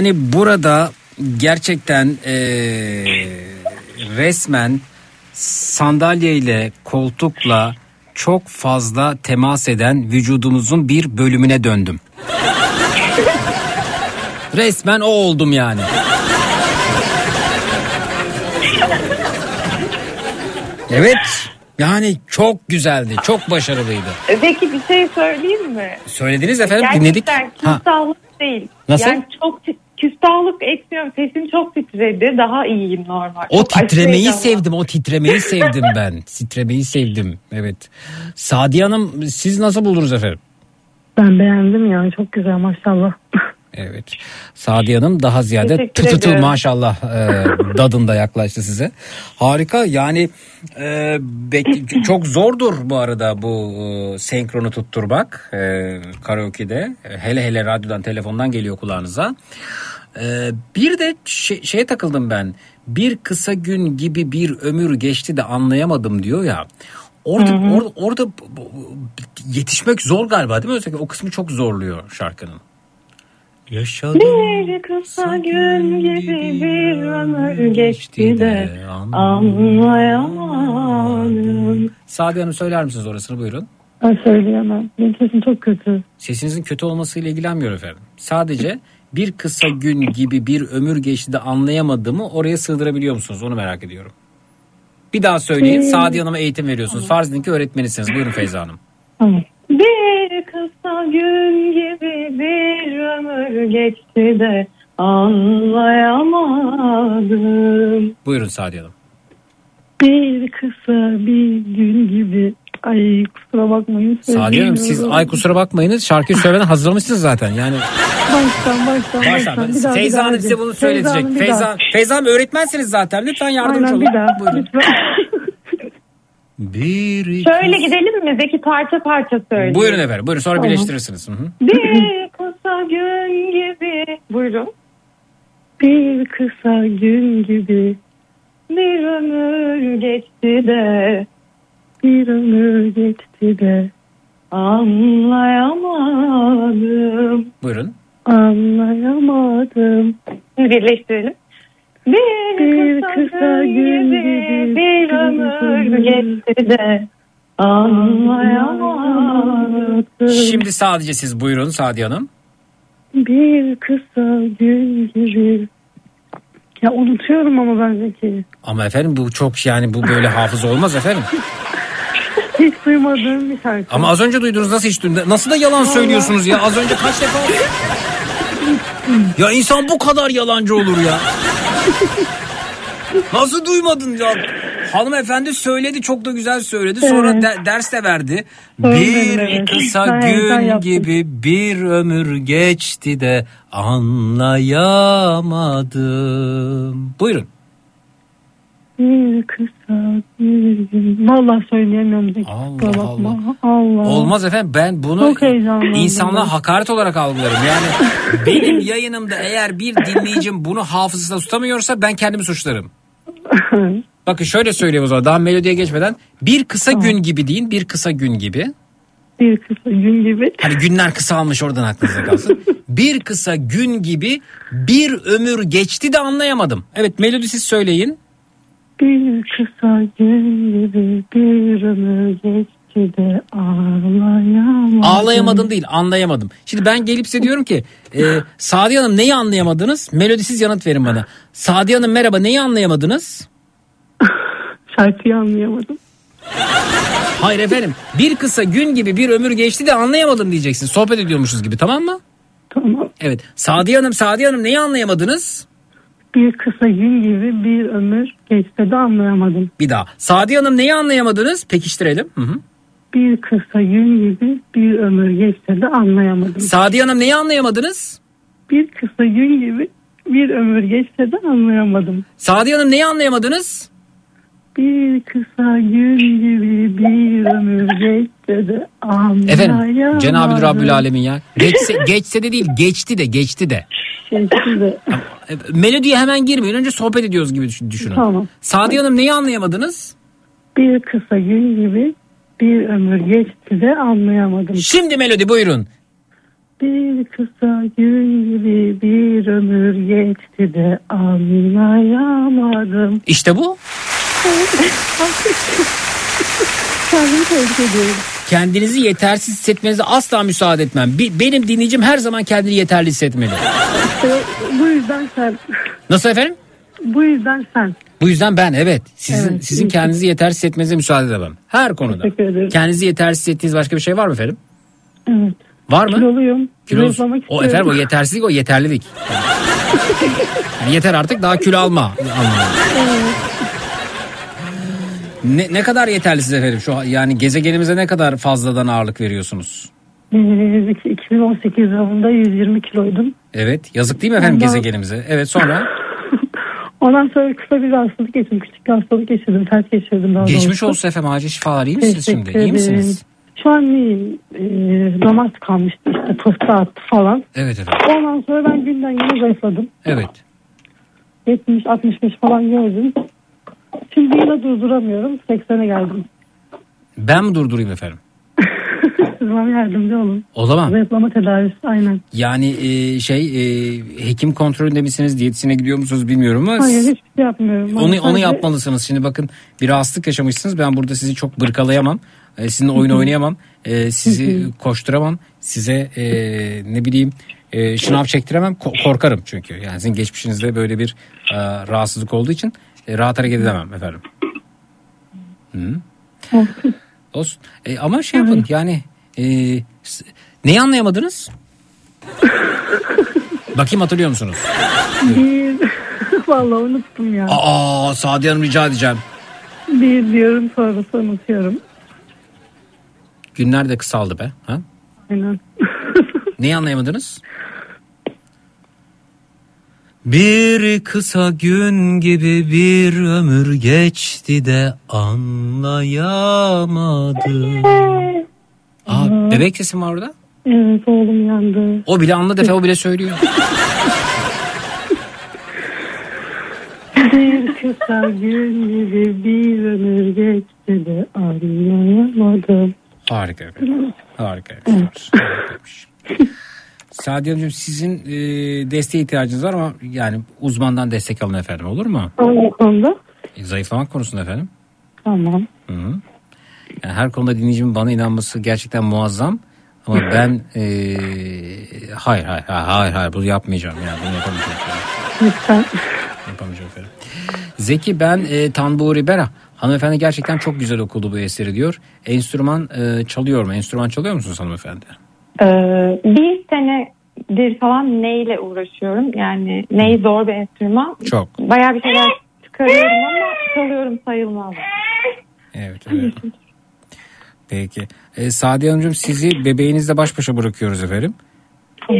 Yani burada gerçekten eee, resmen sandalyeyle koltukla çok fazla temas eden vücudumuzun bir bölümüne döndüm. Resmen o oldum yani. Evet. Yani çok güzeldi, çok başarılıydı. E, Peki bir şey söyleyeyim mi? Söylediniz efendim, Gerçekten dinledik. Ha, küstahlık değil. Nasıl? Yani çok küstahlık etmiyorum. Sesim çok titredi. Daha iyiyim normal. o Çok titremeyi sevdim, o titremeyi [LAUGHS] sevdim ben. Titremeyi sevdim, evet. Sadiye Hanım siz nasıl buldunuz efendim? Ben beğendim ya çok güzel maşallah. Evet. Sadiye Hanım daha ziyade ederim. maşallah e, dadında yaklaştı size. Harika yani e, bek- çok zordur bu arada bu e, senkronu tutturmak e, karaoke'de. Hele hele radyodan telefondan geliyor kulağınıza. E, bir de şey- şeye takıldım ben. Bir kısa gün gibi bir ömür geçti de anlayamadım diyor ya. Orada Hı hı. orada, orada yetişmek zor galiba değil mi? Özellikle o kısmı çok zorluyor şarkının. Yaşadım. Bir kısa gün gibi bir ömür geçti de anlayamadım. Sadi Hanım söyler misiniz orasını buyurun. Ben söyleyemem. Benim sesim çok kötü. Sesinizin kötü olmasıyla ilgilenmiyor efendim. Sadece [LAUGHS] bir kısa gün gibi bir ömür geçti de anlayamadığımı oraya sığdırabiliyor musunuz? Onu merak ediyorum. Bir daha söyleyin. Hmm. Sadi Hanım'a eğitim veriyorsunuz. Farz edin ki öğretmenisiniz. Buyurun Feyza Hanım. Bir kısa gün gibi bir ömür geçti de anlayamadım. Buyurun Sadi Hanım. Bir kısa bir gün gibi. Ay kusura bakmayın. Sadi Hanım siz ay kusura bakmayınız. Şarkıyı söylemeden hazırlamışsınız zaten. Yani Baştan baştan baştan. Baştan. Bir daha, bir Feyza daha Hanım size bunu Feyza bir Feyza, daha. Feyza Hanım öğretmensiniz zaten. Lütfen yardımcı Aynen olun. bir daha. Buyurun. Bir Şöyle gidelim mi? Zeki parça parça söyle. Buyurun efendim. Buyurun sonra Tamam. birleştirirsiniz. Hı hı. Bir kısa gün gibi. Buyurun. Bir kısa gün gibi. Bir ömür geçti de Bir ömür geçti de. anlayamadım. Buyurun. Anlayamadım. Birleştirelim. Bir, Bir kısa, kısa gün gibi bir ömür geçti de anlayamadım. Şimdi sadece siz buyurun Sadi Hanım. Bir kısa gün gibi. Ya unutuyorum ama ben Zeki. Ama efendim bu çok yani bu böyle hafıza olmaz efendim. [LAUGHS] Hiç duymadığım bir şarkı. Ama az önce duydunuz nasıl hiç duydunuz? Nasıl da yalan söylüyorsunuz ya? Az önce kaç defa? ya insan bu kadar yalancı olur ya. Nasıl duymadın ya? Hanımefendi söyledi çok da güzel söyledi. Sonra Evet. de- ders de verdi. Söyledim, Bir evet. kısa gün gibi bir ömür geçti de anlayamadım. Buyurun. Bir kısa. Vallahi söyleyemiyorum Zeki. Allah Kusura bakma. Allah. Olmaz efendim ben bunu Çok heyecanlandım insanlığa ben. hakaret olarak algılarım. Yani [LAUGHS] benim yayınımda eğer bir dinleyicim bunu hafızasında tutamıyorsa ben kendimi suçlarım. [LAUGHS] Bakın şöyle söyleyeyim o zaman daha melodiye geçmeden bir kısa gün gibi deyin bir kısa gün gibi. Bir kısa gün gibi. Hani günler kısalmış oradan aklınıza kalsın. [LAUGHS] bir kısa gün gibi bir ömür geçti de anlayamadım. Evet melodi siz söyleyin. Bir kısa gün gibi bir ömür geçti de ağlayamadım. Ağlayamadım değil anlayamadım. Şimdi ben gelip size diyorum ki e, Sadiye Hanım neyi anlayamadınız? Melodisiz yanıt verin bana. Sadiye Hanım merhaba neyi anlayamadınız? Şarkıyı anlayamadım. Hayır efendim bir kısa gün gibi bir ömür geçti de anlayamadım diyeceksin. Sohbet ediyormuşuz gibi tamam mı? Tamam. Evet. Sadiye Hanım, Sadiye Hanım neyi anlayamadınız? Bir kısa gün gibi bir ömür geçse de anlayamadım. Bir daha. Sadiye Hanım neyi anlayamadınız? Pekiştirelim. Hı hı. Bir kısa gün gibi bir ömür geçse de anlayamadım. Sadiye Hanım neyi anlayamadınız? Bir kısa gün gibi bir ömür geçse de anlayamadım. Sadiye Hanım neyi anlayamadınız? Bir kısa gün gibi bir ömür geçse de anlayamadım. Efendim Cenab-ı Rabbül Alemin ya. Geçse, geçse de değil geçti de geçti de. Geçti de. Melodiye hemen girmeyin. Önce sohbet ediyoruz gibi düşün- düşünün. Tamam. Sadiye Hanım neyi anlayamadınız? Bir kısa gün gibi bir ömür geçti de anlayamadım. Şimdi melodi buyurun. Bir kısa gün gibi bir ömür geçti de anlayamadım. İşte bu. Kendimi tebrik ediyorum. Kendinizi yetersiz hissetmenize asla müsaade etmem. Bi- benim dinleyicim her zaman kendini yeterli hissetmeli. İşte bu yüzden sen. Nasıl efendim? Bu yüzden sen. Bu yüzden ben evet sizin Evet, sizin iyi. kendinizi yetersiz hissetmenize müsaade edemem. Her konuda. Teşekkür ederim. Kendinizi yetersiz hissettiğiniz başka bir şey var mı efendim? Evet. Var mı? Kiloluyum. Kilo- Zayıflamak O istiyorum. efendim o yetersizlik o yeterlilik. [LAUGHS] Yani yeter artık daha kilo alma. anlamında. Ne, ne kadar yeterlisiniz efendim şu an- yani gezegenimize ne kadar fazladan ağırlık veriyorsunuz? [LAUGHS] Ee, 2018 yılında 120 kiloydum. Evet yazık değil mi efendim Ondan- gezegenimize? Evet sonra [LAUGHS] Ondan sonra kısa bir hastalık geçirdim. Küçük bir hastalık geçirdim. Ters geçirdim daha geçmiş doğrusu. olsun efendim acil şifalar iyi misiniz Teşekkür şimdi? İyi misiniz? Şu an iyiyim. Ee, damar kalmıştı işte pıhtı attı falan. Evet efendim. Ondan sonra ben günden güne zayıfladım. Evet. 70-65 falan gördüm. Şimdi yine durduramıyorum. 80'e geldim. Ben mi durdurayım efendim? [LAUGHS] Bana yardımcı olun. O zaman Zayıflama tedavisi aynen. yani e, şey e, hekim kontrolünde misiniz diyetisyene gidiyor musunuz bilmiyorum ama Hayır hiçbir şey yapmıyorum. Onu onu yapmalısınız. Şimdi bakın bir rahatsızlık yaşamışsınız. Ben burada sizi çok bırkalayamam. Ee, sizinle oyun oynayamam. Ee, sizi koşturamam. Size e, ne bileyim e, şınav çektiremem. Ko- korkarım çünkü. Yani sizin geçmişinizde böyle bir e, rahatsızlık olduğu için e, rahat hareket edemem efendim. Hı. Olsun. E, ama şey yapın yani e, neyi anlayamadınız? Bakayım hatırlıyor musunuz? Bir, [LAUGHS] vallahi unuttum ya. Aa Sadiye Hanım rica edeceğim. Bir diyorum sonrası unutuyorum. Günler de kısaldı be. Ha? Aynen. Neyi anlayamadınız? [LAUGHS] Bir kısa gün gibi bir ömür geçti de anlayamadım. Aa, bebek sesi mi var orada? Evet oğlum yandı. O bile anladı Efe o bile söylüyor. Bir kısa gün gibi bir ömür geçti de anlayamadım. Harika efendim. Harika efendim. Sadiye Hanımcığım sizin e, desteğe ihtiyacınız var ama yani uzmandan destek alın efendim olur mu? Hangi konuda? E, zayıflamak konusunda efendim. Tamam. Hı hı. Yani her konuda dinleyicimin bana inanması gerçekten muazzam. Ama ben eee, hayır hayır hayır hayır bunu yapmayacağım yani bunu yapamayacağım. Lütfen. Yapamayacağım efendim. Zeki ben e, Tanbu Ribera. Hanımefendi gerçekten çok güzel okudu bu eseri diyor. Enstrüman e, çalıyor mu? Enstrüman çalıyor musunuz hanımefendi? Ee, bir senedir falan neyle uğraşıyorum. Yani ney zor bir enstrüman. Çok. Bayağı bir şeyler çıkarıyorum ama çalıyorum sayılmaz. Evet evet. Peki. E, Sadiye Hanımcığım sizi bebeğinizle baş başa bırakıyoruz efendim.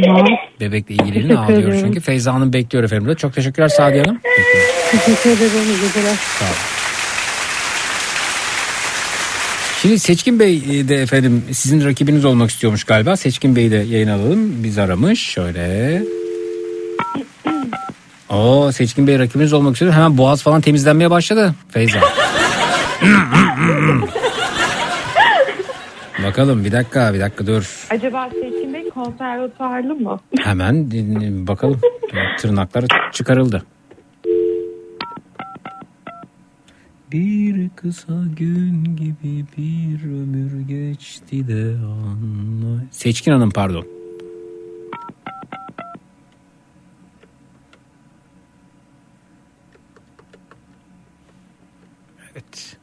Tamam. Bebekle ilgilenin Teşekkür ağlıyor ederim. çünkü. Feyza Hanım bekliyor efendim. Çok teşekkürler Sadiye Hanım. Teşekkür ederim. iyi geceler. Sağ olun. Şimdi Seçkin Bey e, de efendim sizin rakibiniz olmak istiyormuş galiba. Seçkin Bey'i de yayın alalım. Biz aramış. Şöyle. Oo Seçkin Bey rakibiniz olmak istiyor. Hemen boğaz falan temizlenmeye başladı Feyza. Bakalım bir dakika bir dakika dur. Acaba Seçkin Bey konservatuarlı mı? Hemen e, bakalım. Tırnakları çıkarıldı. Bir kısa gün gibi bir ömür geçti de anla... Seçkin Hanım pardon. Evet.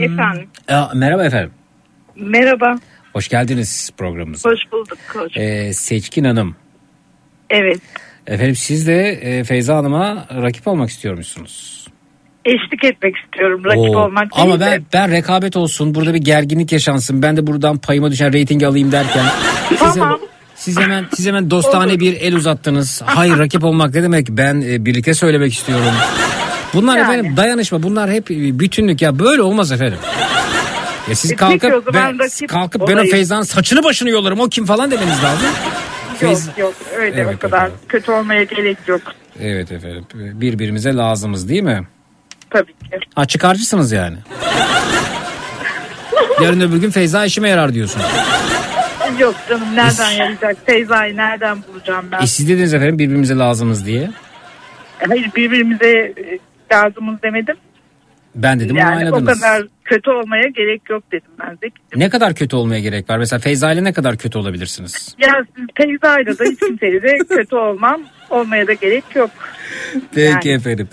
Efendim. Aa, merhaba efendim. Merhaba. Hoş geldiniz programımıza. Hoş bulduk. Hoş. Ee, Seçkin Hanım. Evet. Efendim siz de e, Feyza Hanım'a rakip olmak istiyormuşsunuz. Eşlik etmek istiyorum. Rakip Oo, olmak değil Ama de. ben ben rekabet olsun. Burada bir gerginlik yaşansın. Ben de buradan payıma düşen reytingi alayım derken. Siz, Tamam. siz hemen siz hemen dostane bir el uzattınız. Hayır rakip olmak ne demek? Ben e, birlikte söylemek istiyorum. Bunlar Yani. efendim dayanışma. Bunlar hep e, bütünlük ya. Böyle olmaz efendim. Ya siz E, kalkıp ben, rakip kalkıp ben o olayım. Feyza'nın saçını başını yollarım. O kim falan demeniz lazım. Feyza- Yok yok öyle Evet, o kadar kötü olmaya gerek yok. Evet efendim. Birbirimize lazımız değil mi? Tabii ki. Ha çıkarcısınız yani. [LAUGHS] Yarın öbür gün Feyza işime yarar diyorsun. Yok canım nereden yarayacak? Feyza'yı nereden bulacağım ben? E siz dediniz efendim birbirimize lazımız diye. Hayır birbirimize e, lazımız demedim. Ben dedim yani o aynadınız. kadar kötü olmaya gerek yok dedim ben de. Ne kadar kötü olmaya gerek var? Mesela Feyza ile ne kadar kötü olabilirsiniz? Ya siz Feyza'yla da hiç kimseyle de kötü olmam. Olmaya da gerek yok. Peki efendim.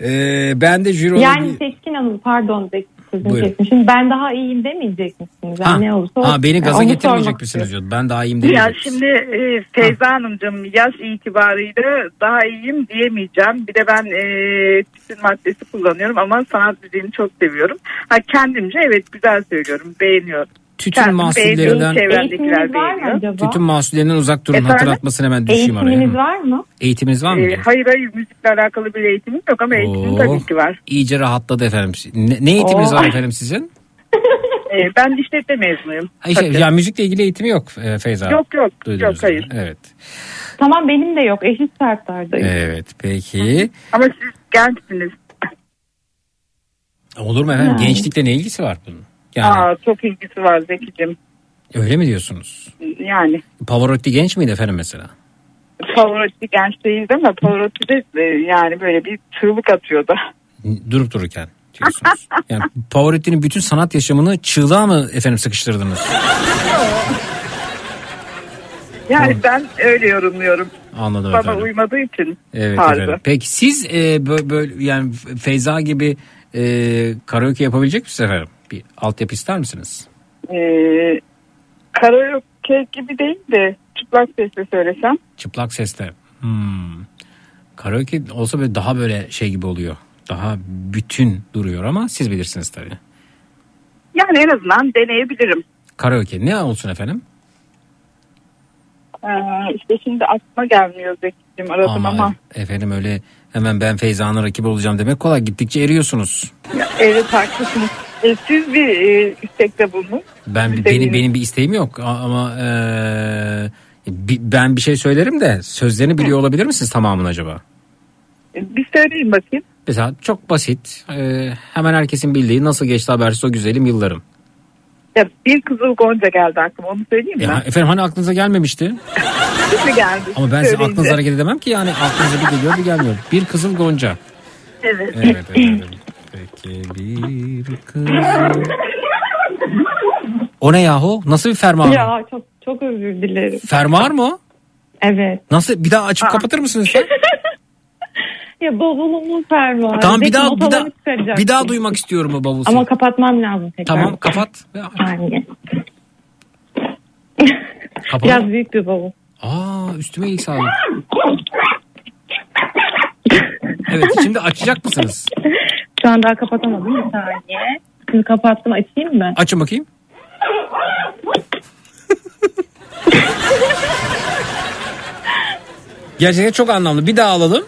Ee, ben de jüri Yani Seçkin Hanım pardon Zeki sözünü Buyurun. kesmişim. Ben daha iyiyim demeyecek misiniz? Yani Ha, ne olursa olsun. ha, beni gaza Onu getirmeyecek misiniz istiyorum. diyor. Ben daha iyiyim Ya demeyecek. şimdi e, Feyza Hanımcığım yaş itibarıyla daha iyiyim diyemeyeceğim. Bir de ben e, tütün maddesi kullanıyorum ama sanat müziğini çok seviyorum. Ha kendimce evet güzel söylüyorum, beğeniyorum. Tütün Kendim mahsullerinden- çevrendekiler Eğitiminiz var mı beğeniyor. Tütün mahsullerinden uzak durun. Efendim? Hatırlatmasını hemen düşeyim araya. Eğitiminiz var mı? Eğitiminiz var mı? E, diyor? hayır hayır müzikle alakalı bir eğitimim yok ama eğitimim Oo, tabii ki var. İyice rahatladı efendim. Ne, ne eğitiminiz Oo. var efendim sizin? [LAUGHS] E, ben işletme mezunuyum. Ha, işte, ya müzikle ilgili eğitimi yok e, Feyza. Yok yok Duydunuz yok hayır. yani. Evet. Tamam benim de yok. Eşit şartlardayım. Evet peki. Ama siz gençsiniz. Olur mu efendim? Yani. Gençlikle ne ilgisi var bunun? Yani Aa, çok ilgisi var Zeki'cim. öyle mi diyorsunuz? Yani Pavarotti genç miydi efendim mesela? Pavarotti genç değildi ama Pavarotti de e, yani böyle bir çığlık atıyordu. Durup dururken diyorsunuz. [LAUGHS] Yani Pavarotti'nin bütün sanat yaşamını çığlığa mı efendim sıkıştırdınız? [LAUGHS] Yani ben öyle yorumluyorum. Anladım Bana efendim. uymadığı için Evet tarzı. efendim. Peki siz e, böyle, böyle yani Feyza gibi e, karaoke yapabilecek misiniz efendim? Bir altyapı ister misiniz? Ee, karaoke gibi değil de çıplak sesle söylesem. Çıplak sesle. Hmm. Karaoke olsa böyle daha böyle şey gibi oluyor. Daha bütün duruyor ama siz bilirsiniz tabii. Yani en azından deneyebilirim. Karaoke ne olsun efendim? Ee, işte şimdi aklıma gelmiyor Zeki'cim aradım ama. efendim öyle hemen ben Feyza'nın rakibi olacağım demek kolay. Gittikçe eriyorsunuz. Ya, evet haklısınız. Ee, siz bir e, istekte bulunun. Ben Bir benim benim bir isteğim yok ama eee, bi- ben bir şey söylerim de sözlerini biliyor olabilir misiniz tamamını acaba? Ee, Bir söyleyin bakayım. Mesela çok basit. eee, hemen herkesin bildiği nasıl geçti habersiz o güzelim yıllarım. Ya bir kızıl gonca geldi aklıma onu söyleyeyim mi? Ya, efendim hani aklınıza gelmemişti? [LAUGHS] Şimdi geldi. Ama ben Söyleyince. aklınıza hareket edemem ki yani aklınıza bir geliyor bir gelmiyor. Bir kızıl gonca. Evet. Evet efendim. Peki bir kızıl... O ne yahu? Nasıl bir fermuar? Ya çok çok özür dilerim. Fermuar mı? Evet. Nasıl? Bir daha açıp kapatır mısınız lütfen? [LAUGHS] Ya bavulumun fermuarı. Tamam bir daha bir daha bir daha duymak istiyorum o bavul Ama kapatmam lazım tekrar. Tamam kapat. Saniye. Kapalı. Biraz büyük bir bavul. Aa üstüme iyilik sağlık. Evet şimdi açacak mısınız? [LAUGHS] Şu an daha kapatamadım bir saniye. Şimdi kapattım açayım mı? Açın bakayım. Gerçekten çok anlamlı. Bir daha alalım.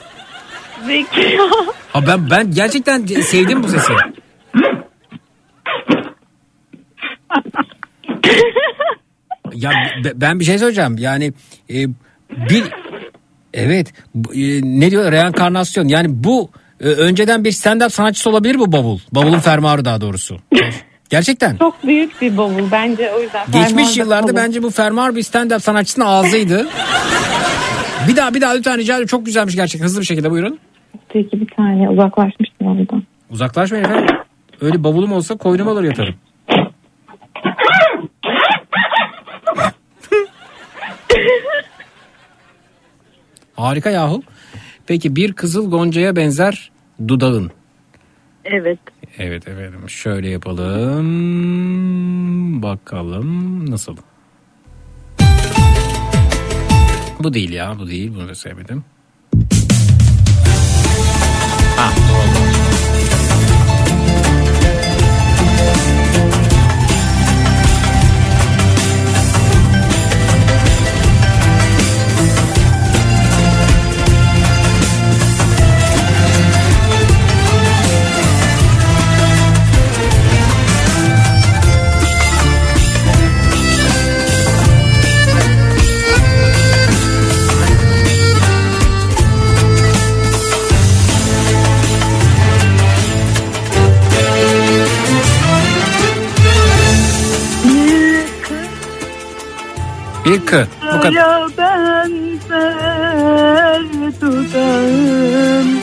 Zeki. Ha ben ben gerçekten sevdim bu sesi. ya be- ben bir şey söyleyeceğim. Yani e, bir evet e, ne diyor reenkarnasyon. Yani bu e, önceden bir stand-up sanatçısı olabilir bu bavul. Bavulun fermuarı daha doğrusu. [LAUGHS] Gerçekten. Çok büyük bir bavul bence o yüzden. Geçmiş yıllarda kalın. bence bu fermuar bir stand-up sanatçısının ağzıydı. bir daha bir daha lütfen rica ediyorum. Çok güzelmiş gerçekten. Hızlı bir şekilde buyurun. Peki bir saniye uzaklaşmıştım ondan. Uzaklaşmayın efendim. Öyle bavulum olsa koynuma alır yatarım. [LAUGHS] Harika yahu. Peki bir kızıl goncaya benzer dudağın. Evet. Evet efendim şöyle yapalım. Bakalım nasıl? Bu değil ya bu değil bunu da sevmedim. Ha bu Bir kı. Bu kadar. Benzer dudağın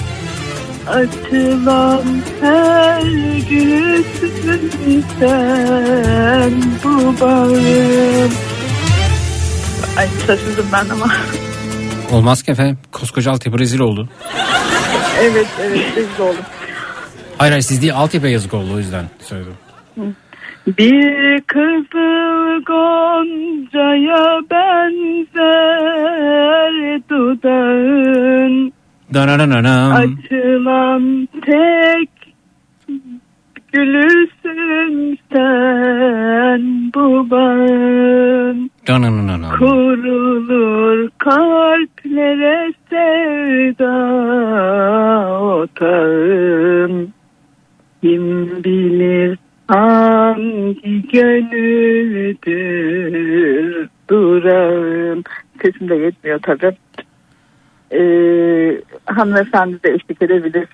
Açılan her gülüşünden bu bağım Ay şaşırdım ben ama. Olmaz ki efendim. Koskoca altyapı rezil oldu. evet evet rezil oldum. Hayır hayır siz değil altyapıya yazık oldu o yüzden söyledim. Bir kızıl goncaya benzer dudağın. Açılan tek gülüsün sen bu bağın. Kurulur kalplere sevda otağın Kim bilir hangi gönüldür durağın Sesim de yetmiyor tabii. Ee, hanımefendi de eşlik edebilir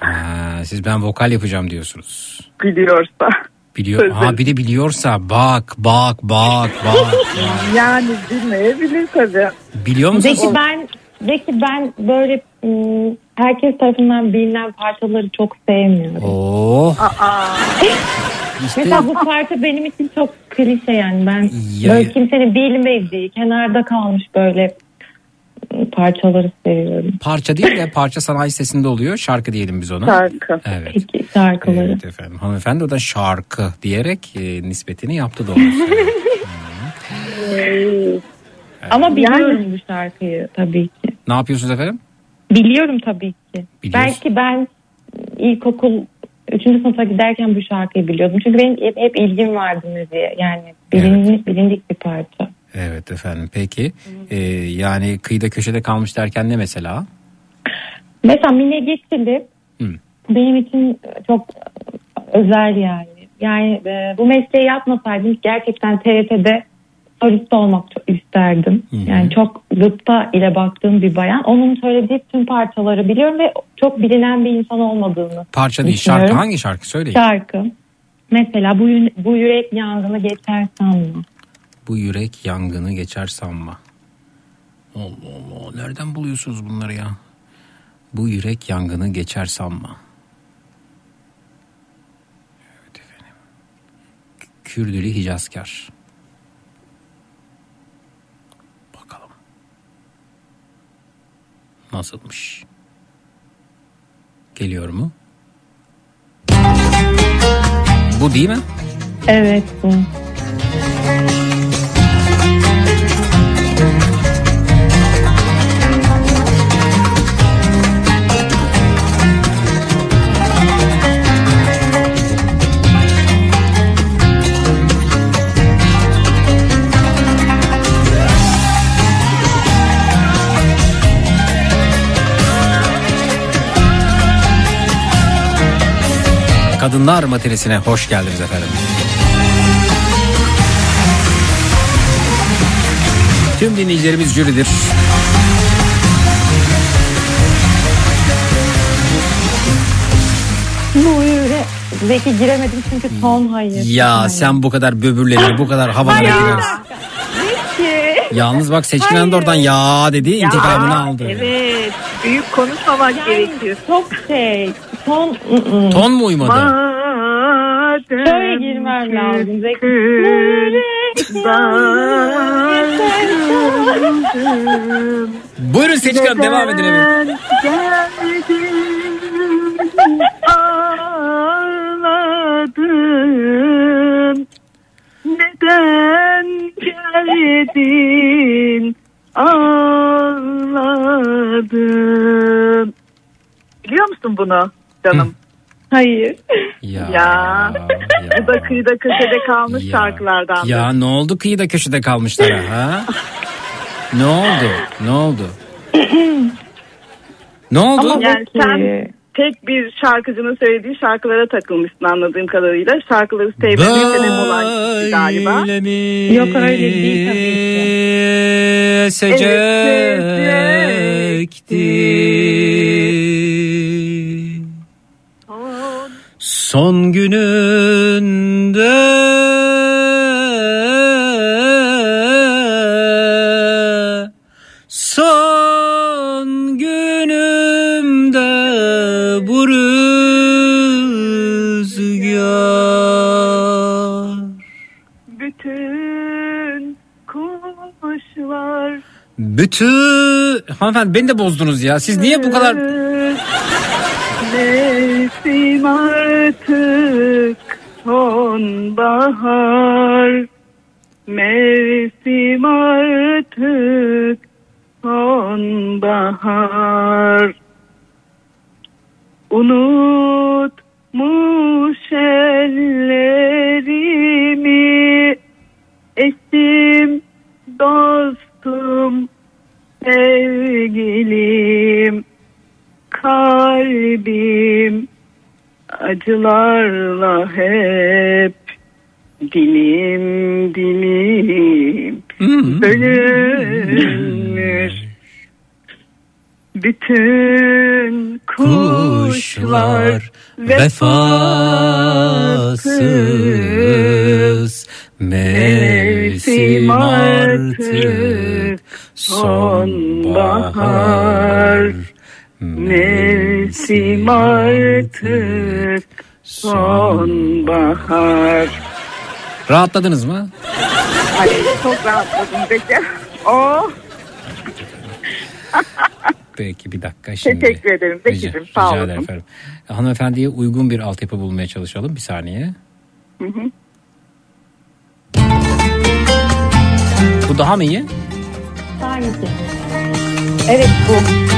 Ha, siz ben vokal yapacağım diyorsunuz. biliyorsa. Biliyor. Ha bir de biliyorsa bak bak bak bak. [LAUGHS] Yani bilmeyebilir tabii. Biliyor musunuz? Peki ben Peki ben böyle ım, herkes tarafından bilinen parçaları çok sevmiyorum. Oh. [LAUGHS] Mesela bu parça benim için çok klişe yani ben Ya- böyle kimsenin bilmediği kenarda kalmış böyle ım, parçaları seviyorum. Parça değil de parça sanayi sesinde oluyor. Şarkı diyelim biz ona. Şarkı. Evet. Peki şarkıları. Evet efendim. Hanımefendi o da şarkı diyerek e, nispetini yaptı doğrusu. [LAUGHS] Ama biliyorum bu şarkıyı tabii ki. Ne yapıyorsunuz efendim? Biliyorum tabii ki. Biliyorsun. Belki ben ilkokul 3. sınıfa giderken bu şarkıyı biliyordum. Çünkü benim hep, hep ilgim vardı müziğe. Yani bilindik, bilindik bir parça. Evet efendim. Peki. E, yani kıyıda köşede kalmış derken ne mesela? Mesela Mine Geçili Hı. benim için çok özel yani. Yani e, bu mesleği yapmasaydım gerçekten TRT'de solist olmak isterdim. Yani çok gıpta ile baktığım bir bayan. Onun söylediği tüm parçaları biliyorum ve çok bilinen bir insan olmadığını Parça değil şarkı. Hangi şarkı söyleyin? Şarkı. Mesela bu, bu yürek yangını geçer sanma. Bu yürek yangını geçer sanma. Allah Allah. Nereden buluyorsunuz bunları ya? Bu yürek yangını geçer sanma. Evet efendim. Kürdülü Hicazkar. Bakalım. Nasılmış? Geliyor mu? Bu değil mi? Evet bu. Kadınlar matinesine hoş geldiniz efendim. Tüm dinleyicilerimiz jüridir. Bu yürek. Zeki giremedim çünkü ton hayır. Ya sen bu kadar böbürlenir, bu kadar havalara Hayır. girersin. Yalnız bak Seçkin Hanım da oradan ya dedi, intikamını aldı. Evet. Büyük konuşmamak gerekiyor. Çok şey. Ton. Ton mu uymadı? Madem Şöyle girmem lazım. Buyurun Seçkin Hanım devam edin evet. neden geldin Ağladım Neden geldin Ağladım Biliyor musun bunu canım? [LAUGHS] Hayır. Ya. Ya. Bu da kıyıda köşede kalmış şarkılardan. Ya ne oldu kıyıda köşede kalmışlara ha? ne oldu? Ne oldu? [CLEARS THROAT] Ne oldu? Ama yani sen tek bir şarkıcının söylediği şarkılara takılmışsın anladığım kadarıyla. Şarkıları sevmediğin kişi galiba. Yok öyle değil tabii Son gününde Son günümde bu rüzgar Bütün kuşlar Bütün hanımefendi beni de bozdunuz ya. Siz niye bu kadar Mevsim artık sonbahar. Mevsim artık sonbahar. Unutmuş ellerimi Eşim, dostum, sevgilim Kalbim acılarla hep Dilim dilim bölünmüş. Bütün kuşlar vefasız. Mevsim artık sonbahar Mevsim artık sonbahar Rahatladınız mı? Ay çok rahatladım peki. Oh Peki bir dakika şimdi. teşekkür ederim Bekir'cim Rica, sağ rica olun. ederim efendim. Hanımefendiye uygun bir altyapı bulmaya çalışalım. Bir saniye. Hı hı. Bu daha mı iyi? Hangisi? Evet bu. Bu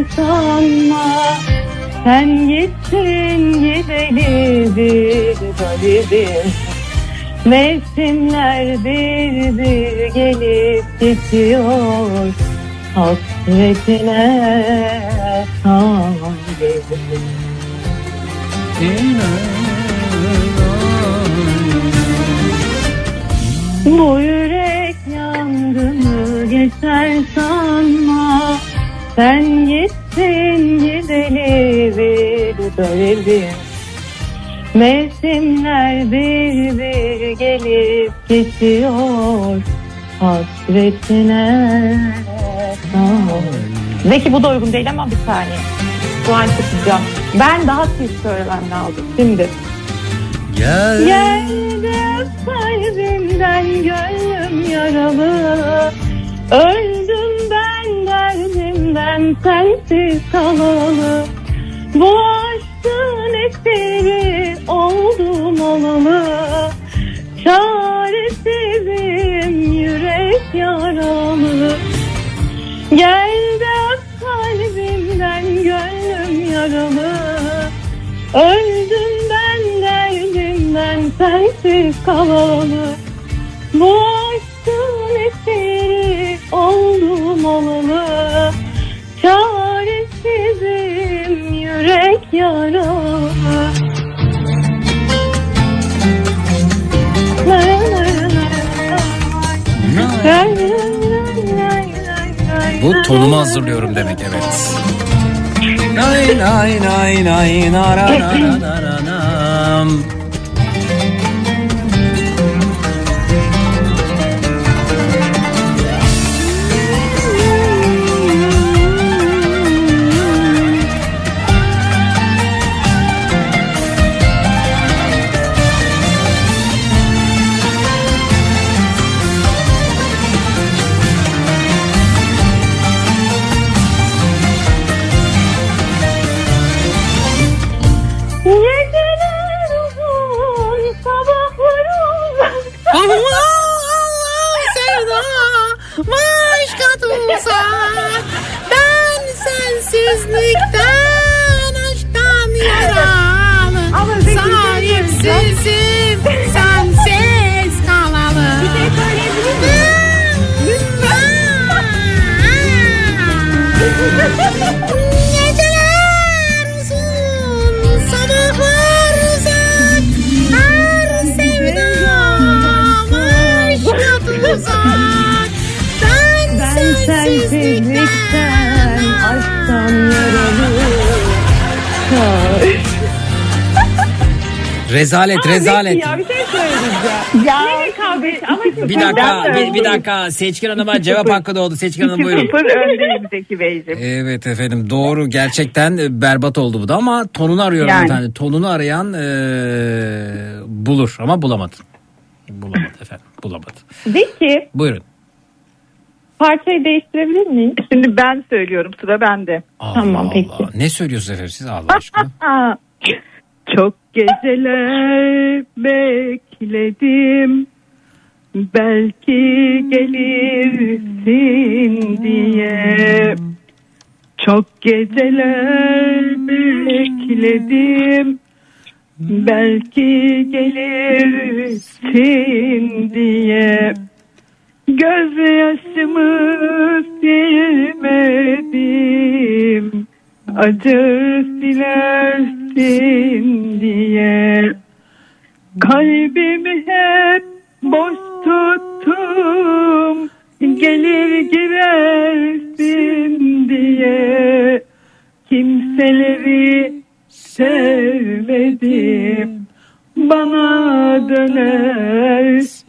geçer sanma Sen gittin gideli bir garibim Mevsimler bir bir gelip geçiyor Hasretine talibim Bu yürek yangını geçer sanma Sen gittin gideli bir garibim Mevsimler bir bir gelip geçiyor. Hasretine Zeki bu da uygun değil ama bir saniye. Şu an çıkacağım. Ben daha tiz söylemem lazım. Şimdi. Gel. Geldim kalbimden gönlüm yaralı. Öldüm ben derdimden sensiz kalalı. Bu aşkın esiri oldum olalı. Çaresizim yürek yaralı. Gel de kalbimden gönlüm yaralı. Öldüm ben derdimden sensiz kalalı. Bu oldum olalı Çaresizim yürek yaralı Bu tonumu hazırlıyorum demek evet. Nay nay nay nay nara Rezalet rezalet. Ya bir şey söyleyeceğim. Ya. Ne ama Bir dakika bir, bir dakika Seçkin Hanım'a cevap hakkı doğdu. Seçkin Hanım buyurun. 2-0 öndeyim Zeki Beyciğim. Evet efendim doğru gerçekten e, berbat oldu bu da ama tonunu arıyorum Yani. efendim. Tonunu arayan e, bulur ama bulamadı. Bulamadı efendim bulamadı. Zeki Buyurun. parçayı değiştirebilir miyim? Şimdi ben söylüyorum sıra bende. Allah Allah. Ne söylüyorsunuz efendim siz Allah aşkına? Aa, [LAUGHS] Çok geceler bekledim. Belki gelirsin diye. Çok geceler bekledim. Belki gelirsin diye. Gözyaşımı silmedim. Acı silersin diye. Kalbimi hep boş tuttum Gelir girersin diye. Kimseleri sevmedim Bana dönersin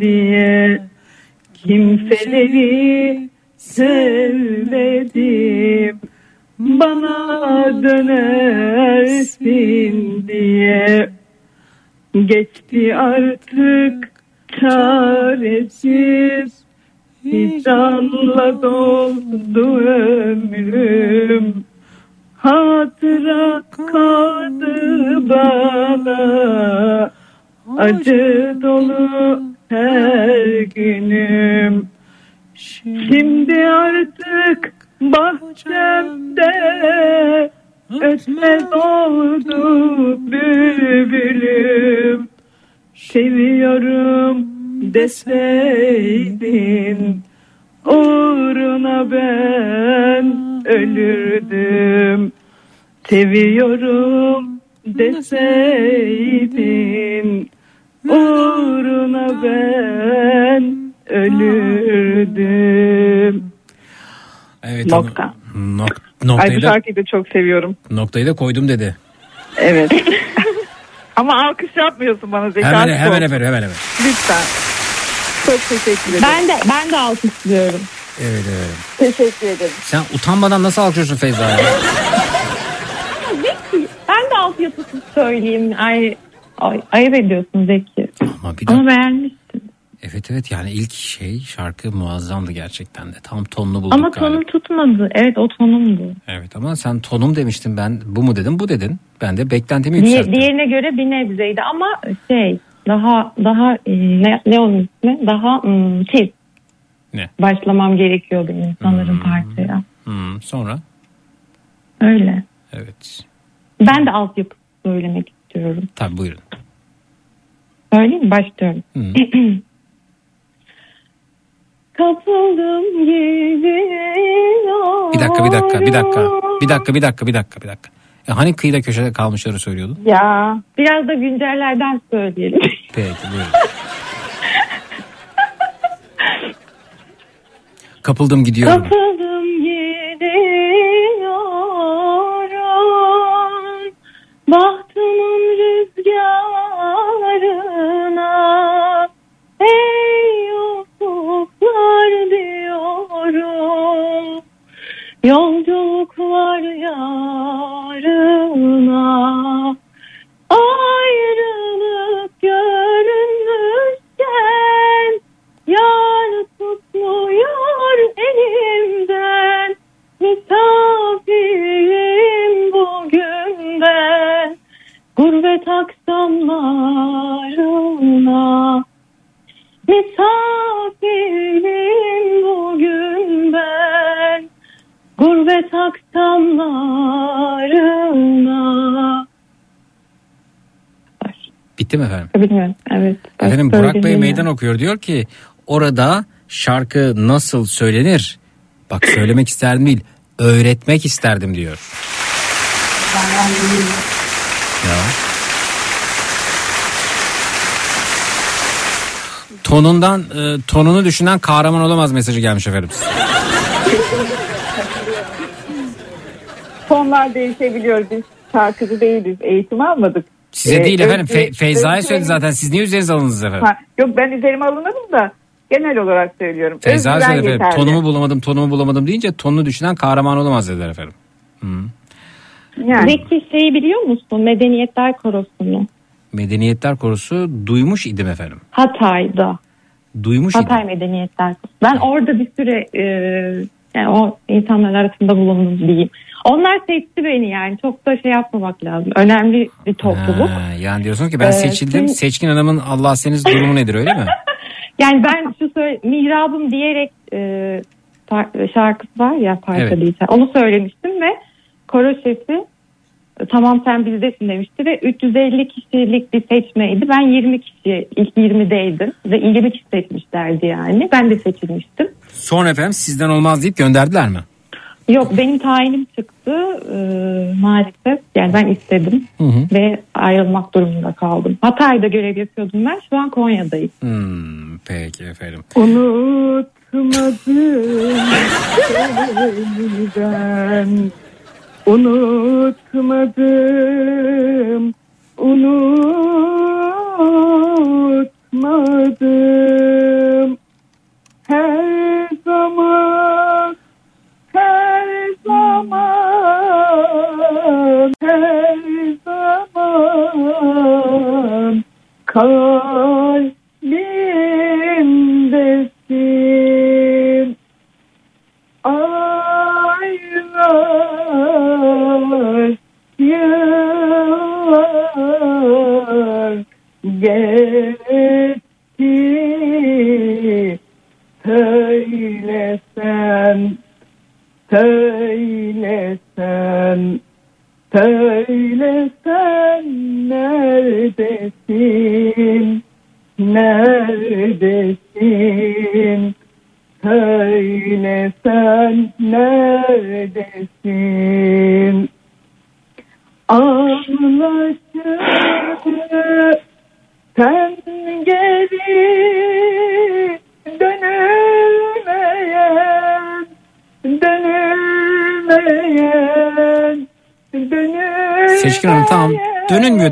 diye. Kimseleri sevmedim Bana dönersin diye. Geçti artık çaresiz Hicranla doldu ömrüm. Hatıra kaldı bana Acı dolu her günüm. Şimdi artık bahçemde Ötmez oldu bülbülüm. Seviyorum deseydin Uğruna ben ölürdüm. Seviyorum deseydin Uğruna ben ölürdüm Evet. Nokta. Nok, Ay bu noktayı, da, şarkıyı da çok seviyorum. noktayı da koydum dedi. Evet. [LAUGHS] Ama alkış yapmıyorsun bana Zeki. Hemen hemen efendim hemen hemen. Lütfen. Çok teşekkür ederim. Ben de ben de alkışlıyorum. Evet evet. Teşekkür ederim. Sen utanmadan nasıl alkışlıyorsun Feyza [LAUGHS] ya? Zeki ben de altyapısız söyleyeyim. Ay, ay ayıp ediyorsun Zeki. Ama bir Ama beğenmiş. Evet evet yani ilk şey şarkı muazzamdı gerçekten de. Tam tonunu bulduk Ama galiba. tonum tutmadı. Evet o tonumdu. Evet ama sen tonum demiştin ben bu mu dedim bu dedin. Ben de beklentimi yükselttim. diğerine göre bir nebzeydi ama şey daha daha e, ne, ne onun ismi? Daha hmm, tiz. Ne? Başlamam gerekiyor benim sanırım parçaya. Hmm, sonra? Öyle. Evet. Ben de altyapı söylemek istiyorum. Tabii buyurun. Söyleyeyim mi? Başlıyorum. [CLEARS THROAT] Kapıldım gidiyor. Bir dakika bir dakika bir dakika. Bir dakika bir dakika bir dakika bir dakika. E hani kıyıda köşede kalmışları söylüyordun? Ya biraz da güncellerden söyleyelim. [LAUGHS] Peki buyurun. [LAUGHS] kapıldım gidiyorum. Kapıldım gidiyorum Bahtımın rüzgarına Yolculuk var yarına Ayrılık görünmüşken Yar tutmuyor elimden. Misafirim bugün ben Gurbet akşamlarına. Misafirim bugün ben Gurbet akşamlarına Bitti mi efendim? Bilmiyorum evet. Efendim Burak Bey meydan okuyor diyor ki orada şarkı nasıl söylenir? Bak söylemek isterdim değil öğretmek isterdim diyor. Ya. Tonundan e, tonunu düşünen kahraman olamaz mesajı gelmiş efendim. [LAUGHS] Tonlar değişebiliyor. Biz şarkıcı değiliz. Eğitim almadık. Size Ee, değil efendim Fe- Feyza'ya söyledi zaten siz niye üzerinize alındınız efendim? Ha, yok ben üzerime alınırım da genel olarak söylüyorum. Feyza söyledi efendim yeterli. tonumu bulamadım tonumu bulamadım deyince tonunu düşünen kahraman olamaz dediler efendim. Hı. Zeki şeyi biliyor musun? Medeniyetler Korosu'nu. Medeniyetler Korusu duymuş idim efendim. Hatay'da. Duymuş idim. Hatay Medeniyetler Korosu. Ben orada bir süre e, yani o insanlar arasında bulundum diyeyim. Onlar seçti beni yani. Çok da şey yapmamak lazım. Önemli bir topluluk. Ha, yani diyorsunuz ki ben Ee, seçildim. şimdi- Seçkin Hanım'ın Allah seniz durumu nedir öyle mi? [LAUGHS] Yani ben şu söyle, mihrabım diyerek e, şarkısı var ya parça Evet. Onu söylemiştim ve koro şefi tamam sen bizdesin demişti ve 350 kişilik bir seçmeydi. Ben 20 kişi ilk 20'deydim ve 20 kişi seçmişlerdi yani. Ben de seçilmiştim. Sonra efendim sizden olmaz deyip gönderdiler mi? Yok benim tayinim çıktı e, maalesef. Yani ben istedim Hı hı. ve ayrılmak durumunda kaldım. Hatay'da görev yapıyordum ben. Şu an Konya'dayım. Hmm, peki efendim. Unutmadım seni ben Unutmadım Unutmadım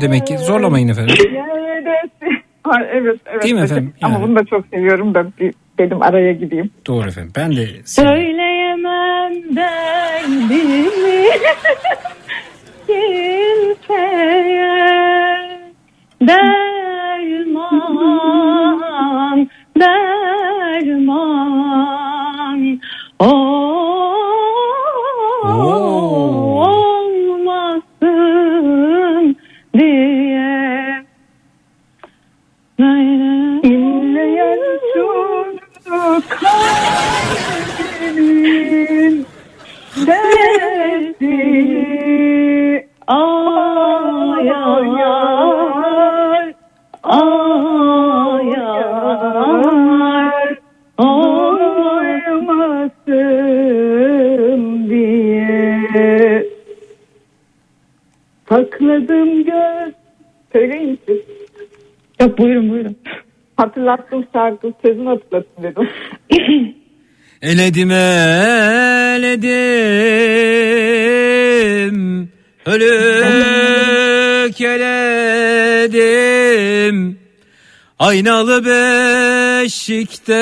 dönülmüyor demek ki zorlamayın efendim. [LAUGHS] Evet evet. Değil mi efendim? Ama Yani. bunu da çok seviyorum da bir, benim araya gideyim. Doğru efendim ben de Söyleyemem şarkı sözünü hatırlatın dedim. [LAUGHS] Eledim eledim Ölük eledim Aynalı beşikte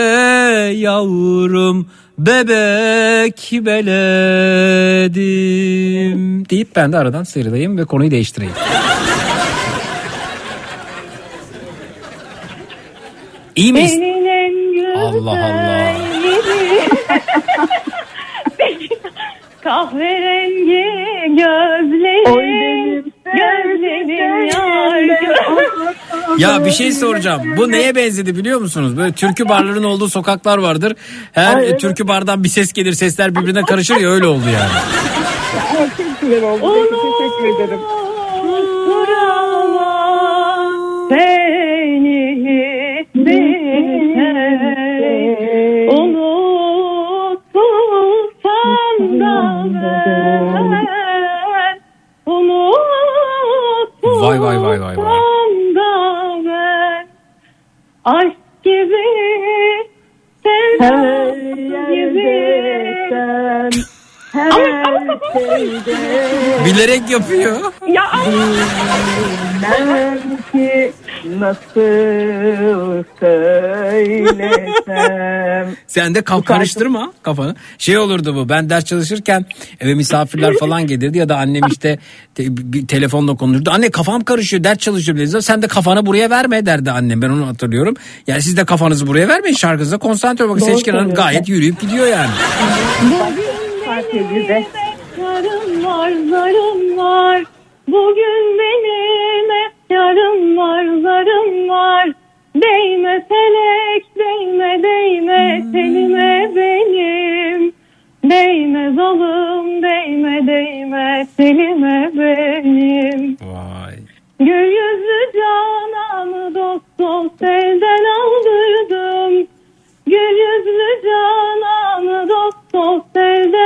yavrum bebek beledim deyip ben de aradan sıyrılayım ve konuyu değiştireyim. İyi miyiz? Allah Allah. [LAUGHS] Kahverengi gözlerin Gözlerin yar Ya bir şey soracağım. Bu neye benzedi biliyor musunuz? Böyle türkü barların olduğu sokaklar vardır. Her Ay, evet. türkü bardan bir ses gelir, sesler birbirine karışır ya öyle oldu yani. Çok güzel oldu. Peki, teşekkür ederim. Seni Vay vay vay vay vay. da ben Aşk gibi Sevda gibi Ama, ama, Bilerek yapıyor. Ya Bilmem ki nasıl söylesem. Sen de kaf karıştırma kafanı. Şey olurdu bu ben ders çalışırken eve misafirler falan gelirdi ya da annem işte te- bir telefonla konuşurdu. Anne kafam karışıyor ders çalışıyorum dedi. Sen de kafanı buraya verme derdi annem ben onu hatırlıyorum. Yani siz de kafanızı buraya vermeyin şarkınıza konsantre. Doğru Seçkin Hanım gayet yürüyüp gidiyor yani. Zarım var. Bugün benim yarım var, zarım var. Değme felek, değme, değme telime benim. Değme zalım, değme, değme telime benim. Vay. Gül yüzlü cananı dost dost elden aldırdım. Gül yüzlü cananı dost dost elden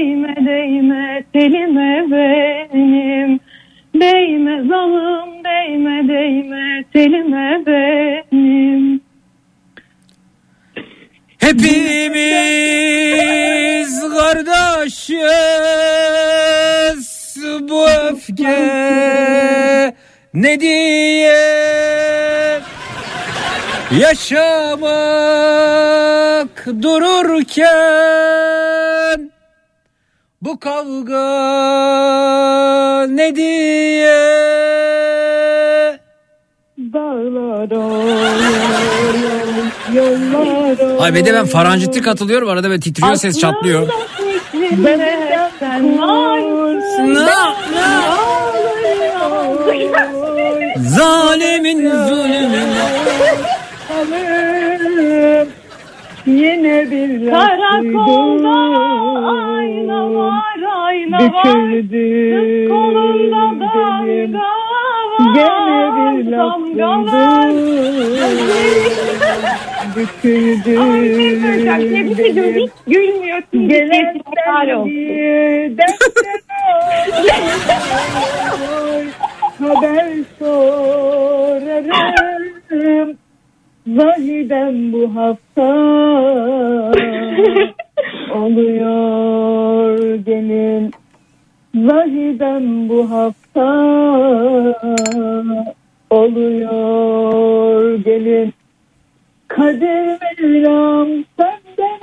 değme değme telime benim. Değme zalım değme değme telime benim. Hepimiz kardeşiz bu öfke ne diye yaşamak dururken bu kavga ne diye? Dağlar yollar Ay bir de ben farancıtlı katılıyorum. Arada böyle titriyor ses çatlıyor. Zalimin zulmü Yine bir Karakolda ayna var ayna var Kız kolunda damga var Gene bir var Büküldü Ama bir şey söyleyeceğim tebrik ediyorum hiç gülmüyorsun. Gelen sevgiye [LAUGHS] Haber sorarım Zahiden [LAUGHS] bu hafta oluyor gelin Zahiden bu hafta oluyor gelin Kader Mevlam senden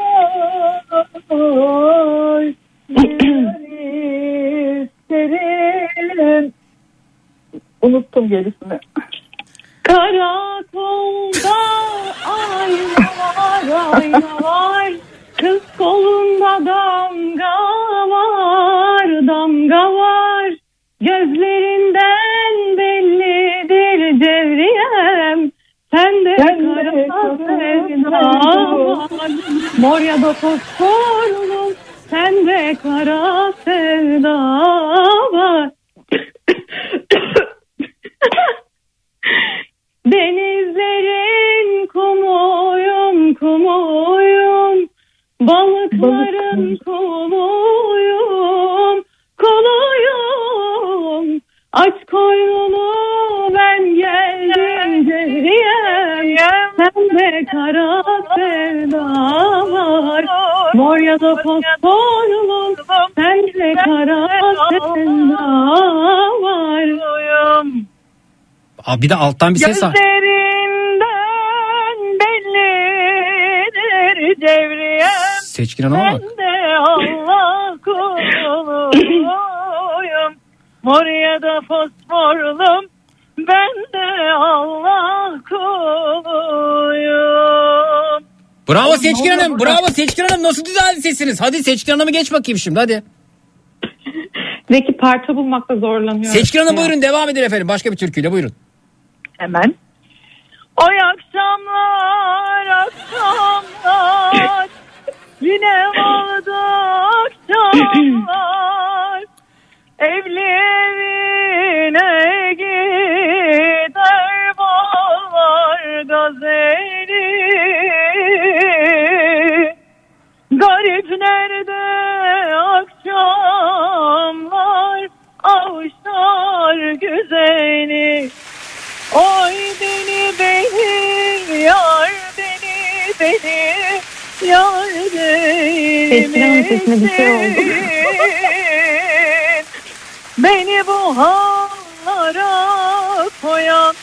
ay [CLEARS THROAT] isterim Unuttum gerisini. Karakolda ayna var ayna var Kız kolunda damga var damga var Gözlerinden bellidir cevriyem Sen de kara sevda var Mor ya da fosforlu Sen de kara sevda var Denizlerin kumuyum kumuyum. Balıkların kuluyum kuluyum boynunu ben geldim Cehriyem Sende kara sevda var Mor ya da fosforlu bir de alttan bir ses var. Gözlerinden bellidir Cevriyem Seçkin Hanım'a bak. Ben de Allah kuluyum. Mor ya da fosforlum. Ben de Allah kuluyum. Bravo Oğlum, Seçkin Hanım. burada? Bravo Seçkin Hanım. Nasıl düzeldi sesiniz? Hadi Seçkin Hanım'ı geç bakayım şimdi hadi. Zeki parça bulmakta zorlanıyorum. Seçkin Hanım Ya. buyurun devam edin efendim. Başka bir türküyle buyurun. Hemen. Oy akşamlar akşamlar. [LAUGHS] Yine vardı akşamlar. Evli evine gider bağlar gazeli. Garip nerede akşamlar Avuşlar güzeli Oy beni beni yar beni beni yar Esra'nın sesine bir şey oldu. Beni bu hallara koyan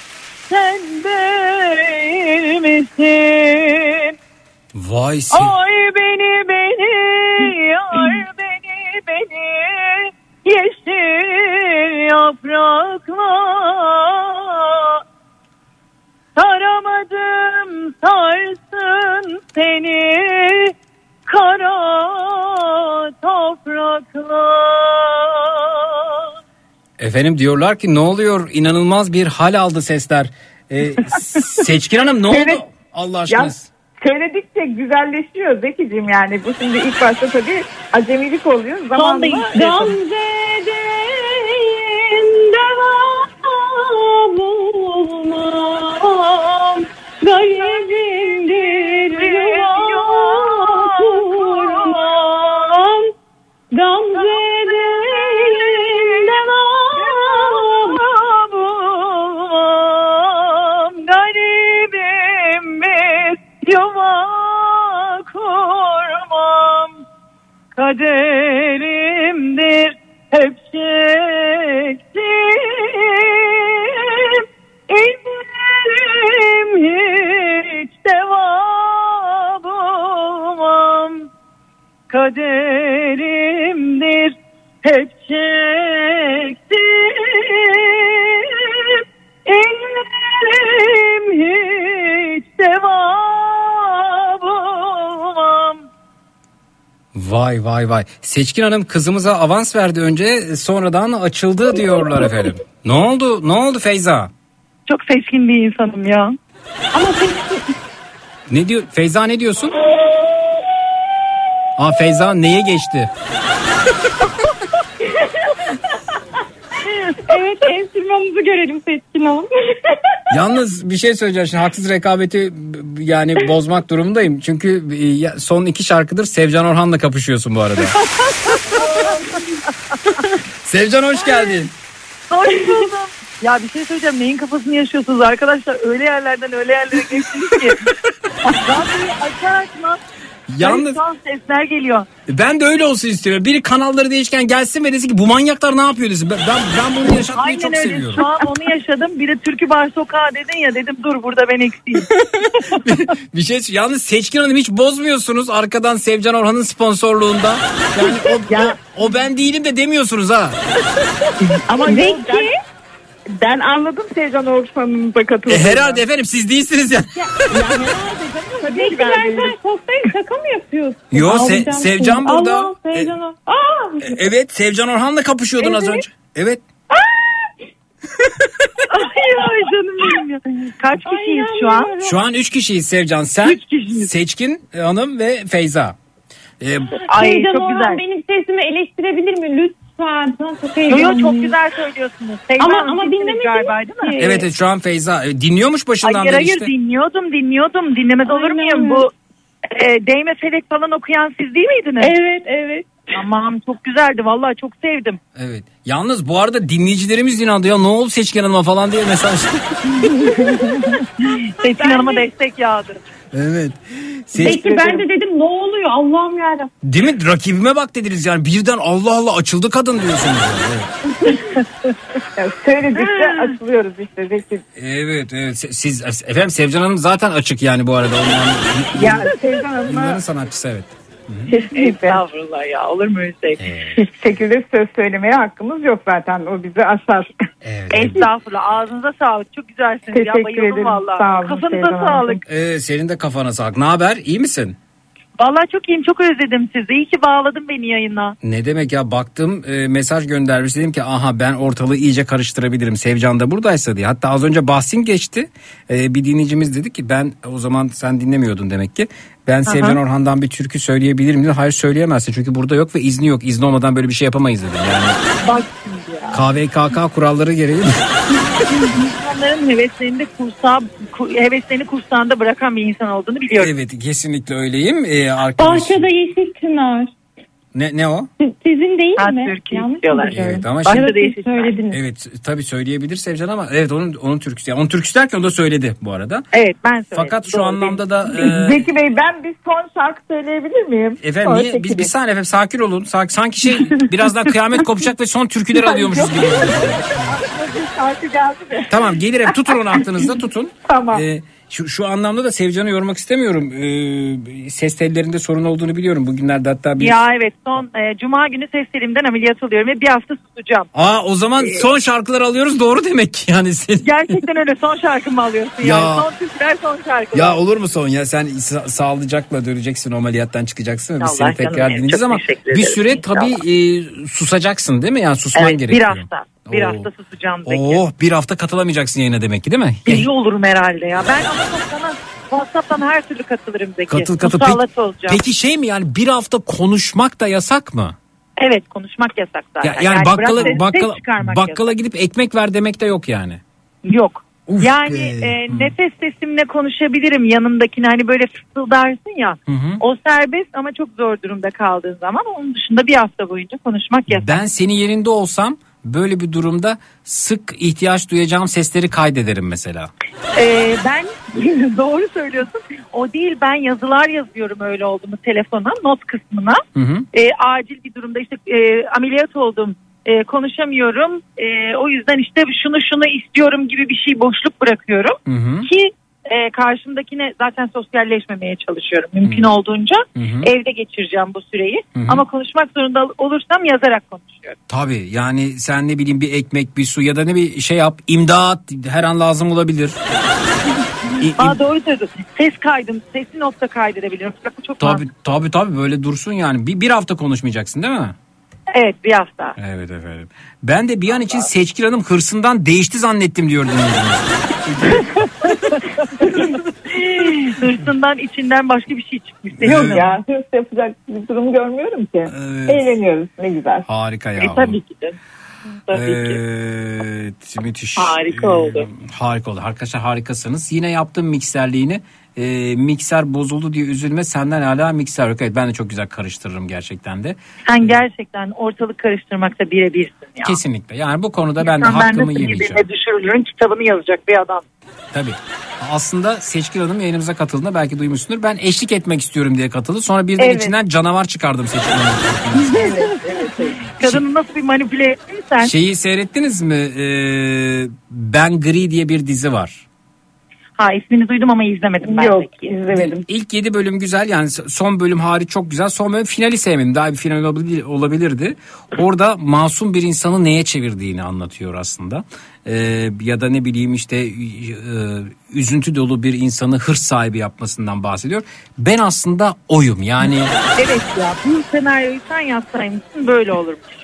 sen değil misin? Vay se Oy beni beni yar beni beni yeşil yaprakla sarsın seni kara toprakla. Efendim diyorlar ki ne oluyor? İnanılmaz bir hal aldı sesler. Ee, [LAUGHS] Seçkin Hanım ne oldu? Evet. Allah aşkına. Ya, söyledikçe güzelleşiyor Zekicim yani. Bu şimdi ilk başta tabii acemilik oluyor. Zamanla Gamze'deyim devam bulmam Garibimdir yuva kurmam Gamze'deyim devam bulmam Garibim bir yuva kurmam kaderimdir hep çektim kaderimdir hep çektim İzlerim hiç deva bulmam Vay vay vay. Seçkin Hanım kızımıza avans verdi önce sonradan açıldı diyorlar efendim. [LAUGHS] Ne oldu? Ne oldu Feyza? Çok seçkin bir insanım ya. Ama seçkin. Ne diyor? Feyza ne diyorsun? Aa Feyza neye geçti? evet enstrümanınızı görelim seçkin hanım. [LAUGHS] Yalnız bir şey söyleyeceğim şimdi haksız rekabeti yani bozmak durumundayım. Çünkü e, son iki şarkıdır Sevcan Orhan'la kapışıyorsun bu arada. [LAUGHS] Sevcan hoş geldin. Hoş buldum. Ya bir şey söyleyeceğim. Neyin kafasını yaşıyorsunuz arkadaşlar? Öyle yerlerden öyle yerlere geçtiniz ki. [LAUGHS] Radyoyu açar açmaz. Yalnız- tuhaf sesler geliyor. Ben de öyle olsun istiyorum. Biri kanalları değişken gelsin ve desin ki bu manyaklar ne yapıyor desin. Ben, ben, ben bunu yaşatmayı Aynen çok öyle. seviyorum. Şu an onu yaşadım. Bir de Türkü Bar Sokağı dedin ya dedim dur burada ben eksiğim. [LAUGHS] Bir şey yalnız Seçkin Hanım hiç bozmuyorsunuz arkadan Sevcan Orhan'ın sponsorluğunda. Yani o, o, o ben değilim de demiyorsunuz ha. Ama Zeki, ben, anladım Sevcan Orhan'ın da E, katıldığını. herhalde efendim siz değilsiniz yani. Tabii ki ben değilim. Şaka mı yapıyorsun? Yo, Se- Sevcan şimdi. burada. Allah Sevcan Or- Aa! E, Evet Sevcan Orhan'la kapışıyordun az Evet. önce. Evet. Ay [LAUGHS] ay canım benim ya. Kaç kişiyiz şu an? Şu an 3 kişiyiz Sevcan. Sen, Seçkin Hanım ve Feyza. E, Ay Sevcan çok Orhan güzel. benim sesimi eleştirebilir mi lütfen? Ben çok Yo çok güzel söylüyorsunuz. Sevda Ama- ama dinlemediniz galiba değil mi? evet evet, şu an Feyza. E, dinliyormuş başından Hayır beri hayır işte. dinliyordum dinliyordum dinlemez olur Aynen. muyum bu E, değme felek falan okuyan siz değil miydiniz? Evet evet. Tamam çok güzeldi vallahi çok sevdim. Evet. Yalnız bu arada dinleyicilerimiz inandı ya ne oldu Seçkin Hanım'a falan diye mesaj. [LAUGHS] Seçkin Hanım'a destek yağdı. Evet. Peki ben de dedim ne oluyor Allah'ım yarabbim. Değil mi? Rakibime bak dediniz yani birden Allah Allah açıldı kadın diyorsunuz. [LAUGHS] Yani. Söyledikçe [LAUGHS] açılıyoruz işte Zeki. Evet evet siz efendim Sevcan Hanım zaten açık yani bu arada. Onun yani, Ya Sevcan Hanım'a Bunların sanatçısı evet. Estağfurullah ya olur mu şey? hiçbir şekilde söz söylemeye hakkımız yok zaten. O bizi aşar. Estağfurullah ağzınıza sağlık çok güzelsiniz ya Teşekkür bayıldım ederim. valla. Sağ olun Kafanıza Sevda Hanım. sağlık. Ee, senin de kafana sağlık. Ne haber? İyi misin? Valla çok iyiyim çok özledim sizi. İyi ki bağladın beni yayına. Ne demek ya baktım e, mesaj göndermiş dedim ki aha ben ortalığı iyice karıştırabilirim Sevcan da buradaysa diye. Hatta az önce bahsin geçti E, bir dinleyicimiz dedi ki ben o zaman sen dinlemiyordun demek ki. Ben Sevcan Orhan'dan bir türkü söyleyebilirim dedi. Hayır söyleyemezsin çünkü burada yok ve izni yok. İzni olmadan böyle bir şey yapamayız dedim. Yani Bak şimdi ya. KVKK kuralları gereği İnsanların heveslerini de kursağa, ku- heveslerini kursağında bırakan bir insan olduğunu biliyorum. evet kesinlikle öyleyim. E, arkadaş, Bahçede yeşil çınar. Ne, ne o? Siz- Sizin değil Ha, mi? türkü Yanlış istiyorlar. Evet ama Bahçede şimdi, çınar. söylediniz. evet tabii söyleyebilir Sevcan ama evet onun onun türküsü. Yani onun türküsü derken o da söyledi bu arada. Evet ben söyledim. Fakat şu Doğru, anlamda da e, Zeki Bey ben bir son şarkı söyleyebilir miyim? Efendim niye? Biz bir saniye efendim sakin olun. Sak- Sanki şey birazdan kıyamet [LAUGHS] kopacak ve son türküleri alıyormuşuz gibi. [LAUGHS] Şarkı geldi de. tamam gelir hep tutun onu aklınızda tutun. Tamam. Ee, şu, şu anlamda da Sevcan'ı yormak istemiyorum. Ee, ses tellerinde sorun olduğunu biliyorum. Bugünlerde hatta bir... Ya evet son e, cuma günü ses telimden ameliyat oluyorum ve bir hafta susacağım. Aa o zaman son şarkıları alıyoruz doğru demek ki yani senin. Gerçekten öyle son şarkımı alıyorsun Ya. yani. Son türküler son şarkılar. Ya olur mu son ya sen sa- sağlıcakla döneceksin o ameliyattan çıkacaksın. Biz seni tekrar dinleyeceğiz ama bir süre tabii e, susacaksın değil mi? Yani susman evet, bir gerekiyor. hafta. Bir Oo. hafta susacağım Zeki. Oh bir hafta katılamayacaksın yayına demek ki değil mi? Deli olurum herhalde ya. Ben ama sana WhatsApp'tan her türlü katılırım Zeki. Katıl katıl. Musallat Peki, olacağım. peki şey mi yani bir hafta konuşmak da yasak mı? Evet konuşmak yasak zaten. Ya, yani, bakkala bırak bakkala bakkala gidip ekmek ver demek de yok yani. Yok. Uf yani be. e, nefes sesimle konuşabilirim yanımdakine hani böyle fısıldarsın ya. Hı hı. O serbest ama çok zor durumda kaldığın zaman onun dışında bir hafta boyunca konuşmak yasak. Ben senin yerinde olsam böyle bir durumda sık ihtiyaç duyacağım sesleri kaydederim mesela. E, ben [LAUGHS] doğru söylüyorsun. O değil ben yazılar yazıyorum öyle oldu mu telefona not kısmına. Hı hı. E, acil bir durumda işte e, ameliyat oldum. E, konuşamıyorum. E, o yüzden işte şunu şunu istiyorum gibi bir şey boşluk bırakıyorum. Hı hı. Ki e, karşımdakine zaten sosyalleşmemeye çalışıyorum. Mümkün olduğunca Hı hı. evde geçireceğim bu süreyi. Hı hı. Ama konuşmak zorunda olursam yazarak konuşuyorum. Tabii yani sen ne bileyim bir ekmek bir su ya da ne bir şey yap imdat her an lazım olabilir. [LAUGHS] Aa, doğru söylüyorsun. Ses kaydım, sesi nokta kaydedebilirim. Bak, bu çok Tabii mantıklı. tabii tabii böyle dursun yani. Bir, bir hafta konuşmayacaksın değil mi? Evet bir hafta. Evet efendim. Ben de bir an için Seçkin Hanım hırsından değişti zannettim diyordum. [LAUGHS] [LAUGHS] Hırsından içinden başka bir şey çıkmış. Yok ya hırs yapacak bir durum görmüyorum ki. Evet. Eğleniyoruz ne güzel. Harika ya. E, tabii ki de. Tabii ki. Evet müthiş. Harika Ee, oldu. Harika oldu. Arkadaşlar harikasınız. Yine yaptım mikserliğini. Ee, mikser bozuldu diye üzülme senden hala mikser yok. Evet ben de çok güzel karıştırırım gerçekten de. Sen gerçekten ortalık karıştırmakta birebirsin ya. Kesinlikle. Yani bu konuda ben de İnsan hakkımı nasıl yemeyeceğim. birbirine düşürülürün kitabını yazacak bir adam. Tabii. Aslında Seçkin Hanım yayınımıza katıldığında belki duymuşsundur. Ben eşlik etmek istiyorum diye katıldı. Sonra birden Evet. içinden canavar çıkardım Seçkin Hanım'ın. [LAUGHS] evet, evet. Kadını nasıl bir manipüle ettin sen? Şeyi seyrettiniz mi? Ee, ben Gri diye bir dizi var. Ha ismini duydum ama izlemedim ben Yok Zeki. izlemedim. İlk 7 bölüm güzel yani son bölüm hariç çok güzel. Son bölüm finali sevmedim. Daha bir final olabilir, olabilirdi. Orada masum bir insanı neye çevirdiğini anlatıyor aslında. Ee, ya da ne bileyim işte e, üzüntü dolu bir insanı hırs sahibi yapmasından bahsediyor. Ben aslında oyum yani [LAUGHS] Evet ya bu senaryoyu sen yazsaymışsın böyle olurmuş.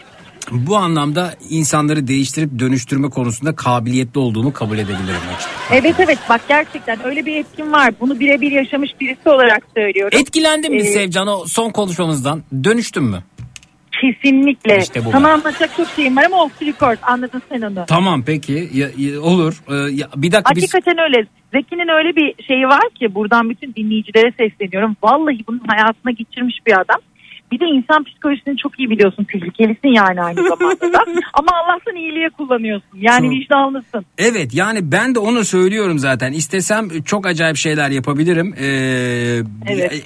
Bu anlamda insanları değiştirip dönüştürme konusunda kabiliyetli olduğumu kabul edebilirim açıkçası. Evet evet bak gerçekten öyle bir etkin var. Bunu birebir yaşamış birisi olarak söylüyorum. Etkilendin mi Ee, Sevcan o son konuşmamızdan? Dönüştün mü? kesinlikle. İşte bu var. anlatacak çok şeyim var ama off the record anladın sen onu. Tamam peki ya- ya- olur. Ee, ya, bir dakika biz Hakikaten öyle. Zeki'nin öyle bir şeyi var ki buradan bütün dinleyicilere sesleniyorum. Vallahi bunun hayatına geçirmiş bir adam. Bir de insan psikolojisini çok iyi biliyorsun. Tehlikelisin yani aynı [LAUGHS] zamanda da. Ama Allah'tan iyiliğe kullanıyorsun. Yani Çok. vicdanlısın. Evet yani ben de onu söylüyorum zaten. İstesem çok acayip şeyler yapabilirim. Ee,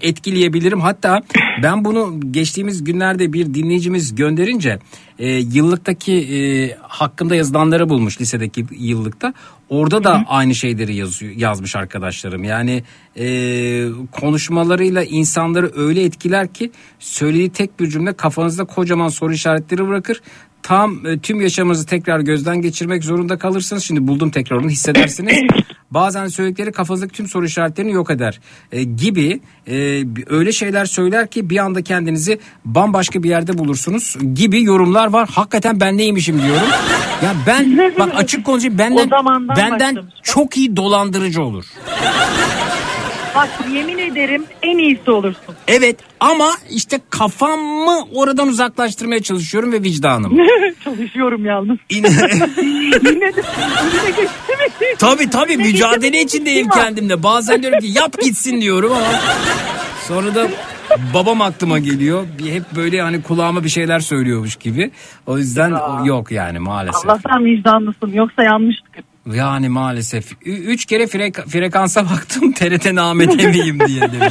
Etkileyebilirim. Hatta ben bunu geçtiğimiz günlerde bir dinleyicimiz gönderince e, yıllıktaki e, hakkında yazılanları bulmuş lisedeki yıllıkta. Orada da aynı şeyleri yazıyor, yazmış arkadaşlarım. Yani e, konuşmalarıyla insanları öyle etkiler ki söylediği tek bir cümle kafanızda kocaman soru işaretleri bırakır. Tam e, tüm yaşamınızı tekrar gözden geçirmek zorunda kalırsınız. Şimdi buldum tekrar onu hissedersiniz. [COUGHS] Bazen söyledikleri kafanızdaki tüm soru işaretlerini yok eder e, gibi e, öyle şeyler söyler ki bir anda kendinizi bambaşka bir yerde bulursunuz gibi yorumlar var. Hakikaten ben neymişim diyorum. Ya ben bak açık konuşayım benden benden başlamış. çok iyi dolandırıcı olur. Bak yemin ederim en iyisi olursun. Evet ama işte kafamı oradan uzaklaştırmaya çalışıyorum ve vicdanım. [LAUGHS] Çalışıyorum yalnız. Yine, [LAUGHS] Yine de önüne geçti mi? tabii tabii Önüne mücadele geçti mi? içindeyim kendimle. Bazen diyorum ki yap gitsin diyorum ama sonra da babam aklıma geliyor. Bir hep böyle hani kulağıma bir şeyler söylüyormuş gibi. O yüzden o yok yani maalesef. Allah'tan vicdanlısın yoksa yanmıştık. Yani maalesef. Ü- Üç kere frek- frekansa [LAUGHS] baktım TRT namede miyim diye bana.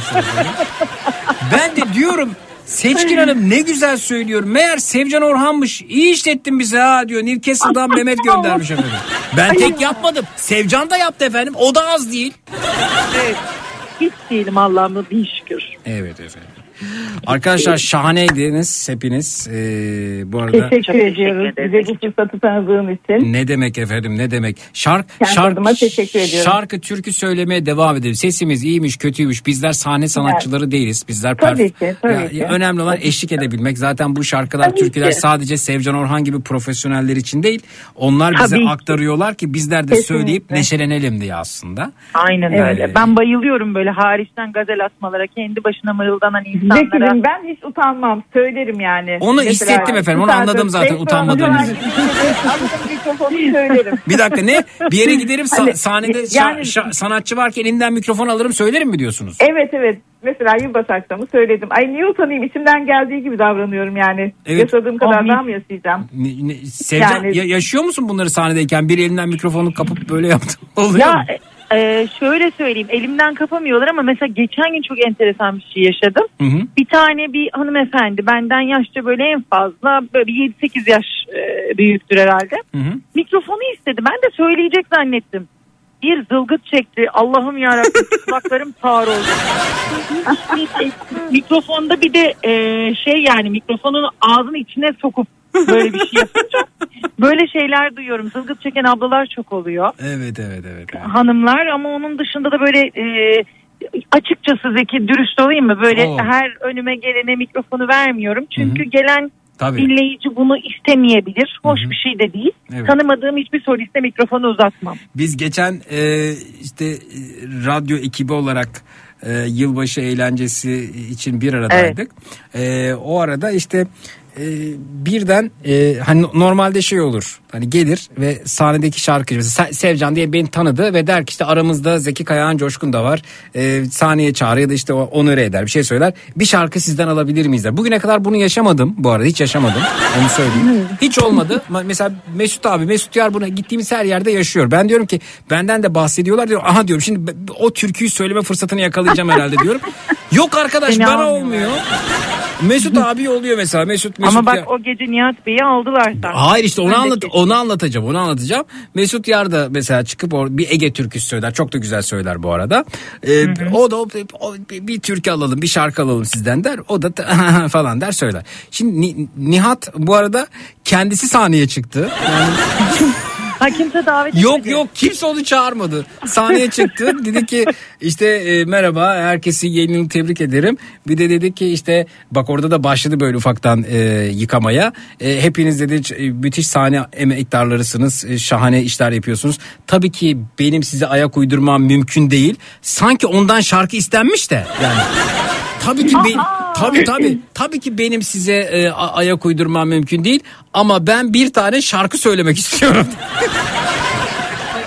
ben de diyorum Seçkin Hanım ne güzel söylüyor. Meğer Sevcan Orhan'mış. İyi işlettin bize ha diyor. Newcastle'dan Mehmet göndermiş efendim. Ben tek yapmadım. Sevcan da yaptı efendim. O da az değil. Evet. Hiç değilim Allah'ıma bin şükür. Evet efendim. Arkadaşlar şahaneydiniz hepiniz. Ee, bu arada Teşekkür ediyoruz bize bu fırsatı tanıdığın için. ne demek efendim ne demek. Şark, Kendi şark, teşekkür ediyorum. Şarkı türkü söylemeye devam edelim. Sesimiz iyiymiş kötüymüş. Bizler sahne sanatçıları değiliz. Bizler Tabii perf- ki, tabii Ya- ki. önemli olan eşlik edebilmek. Zaten bu şarkılar Tabii türküler ki. sadece Sevcan Orhan gibi profesyoneller için değil. Onlar bize Tabii ki. aktarıyorlar ki bizler de Kesinlikle. söyleyip neşelenelim diye aslında. Aynen Evet. öyle. Ben bayılıyorum böyle hariçten gazel asmalara, kendi başına mırıldanan [LAUGHS] insanlara. Zekicim ben hiç utanmam söylerim yani. Onu hissettim efendim, onu anladım zaten, utanmadığınızı. [LAUGHS] Bir dakika ne? Bir yere giderim sa- Hani, sahnede yani- şa- sanatçı varken elinden mikrofon alırım söylerim mi diyorsunuz? Evet evet. Mesela yılbaşı akşamı söyledim. Ay niye utanayım? İçimden geldiği gibi davranıyorum yani. Evet. Yaşadığım kadar daha mı yaşayacağım? Ne- ne- Sevcan Yani- ya- yaşıyor musun bunları sahnedeyken? Bir elinden mikrofonu kapıp böyle yaptı. [LAUGHS] Oluyor Ya mu? E, şöyle söyleyeyim elimden kapamıyorlar ama mesela geçen gün çok enteresan bir şey yaşadım. Hı hı. Bir tane bir hanımefendi benden yaşça böyle en fazla böyle bir 7-8 yaş e, büyüktür herhalde. Hı hı. Mikrofonu istedi ben de söyleyecek zannettim. Bir zılgıt çekti. Allah'ım yarabbim [LAUGHS] kulaklarım sağır oldu. Mikrofonda bir de e, şey yani mikrofonun ağzının içine sokup böyle bir şey yapınca böyle şeyler duyuyorum. Zılgıt çeken ablalar çok oluyor. Evet evet evet. evet. Hanımlar ama onun dışında da böyle e, açıkçası Zeki dürüst olayım mı? Böyle Oo. her önüme gelene mikrofonu vermiyorum. Çünkü gelen Tabii. dinleyici bunu istemeyebilir. Hoş bir şey de değil. Evet. Tanımadığım hiçbir soliste mikrofonu uzatmam. Biz geçen e, işte e, radyo ekibi olarak e, yılbaşı eğlencesi için bir aradaydık. E, o arada işte e, birden e, hani normalde şey olur. Hani gelir ve sahnedeki şarkıcı mesela Se- Sevcan diye beni tanıdı ve der ki işte aramızda Zeki Kayağan Coşkun da var. E, sahneye çağır ya da işte o onore eder bir şey söyler. Bir şarkı sizden alabilir miyiz der. Bugüne kadar bunu yaşamadım. Bu arada hiç yaşamadım. Onu söyleyeyim. Hiç olmadı. Ma- mesela Mesut abi Mesut Yar buna gittiğimiz her yerde yaşıyor. Ben diyorum ki benden de bahsediyorlar diyorum. Aha diyorum şimdi o türküyü söyleme fırsatını yakalayacağım herhalde diyorum yok arkadaş Seni bana olmuyor Mesut abi oluyor mesela Mesut Mesut Ama bak ya- o gece Nihat Bey'i aldılar zaten. Hayır işte onu anlat onu anlatacağım onu anlatacağım. Mesut Yar da mesela çıkıp or- bir Ege türküsü söyler. Çok da güzel söyler bu arada. Ee, o da o- o- bir, türkü alalım, bir şarkı alalım sizden der. O da [LAUGHS] falan der söyler. Şimdi Ni- Nihat bu arada kendisi sahneye çıktı. Yani [LAUGHS] Ha kimse davet Yok etmedi. yok kimse onu çağırmadı. Sahneye çıktı. [LAUGHS] dedi ki işte e, merhaba herkesi yeni yıl tebrik ederim. Bir de dedi ki işte bak orada da başladı böyle ufaktan e, yıkamaya. E, hepiniz dedi e, müthiş sahne emektarlarısınız. E, şahane işler yapıyorsunuz. Tabii ki benim size ayak uydurmam mümkün değil. Sanki ondan şarkı istenmiş de yani. Tabii ki ben, Tabii tabii. Tabii ki benim size e, ayak uydurmam mümkün değil. Ama ben bir tane şarkı söylemek [LAUGHS] istiyorum.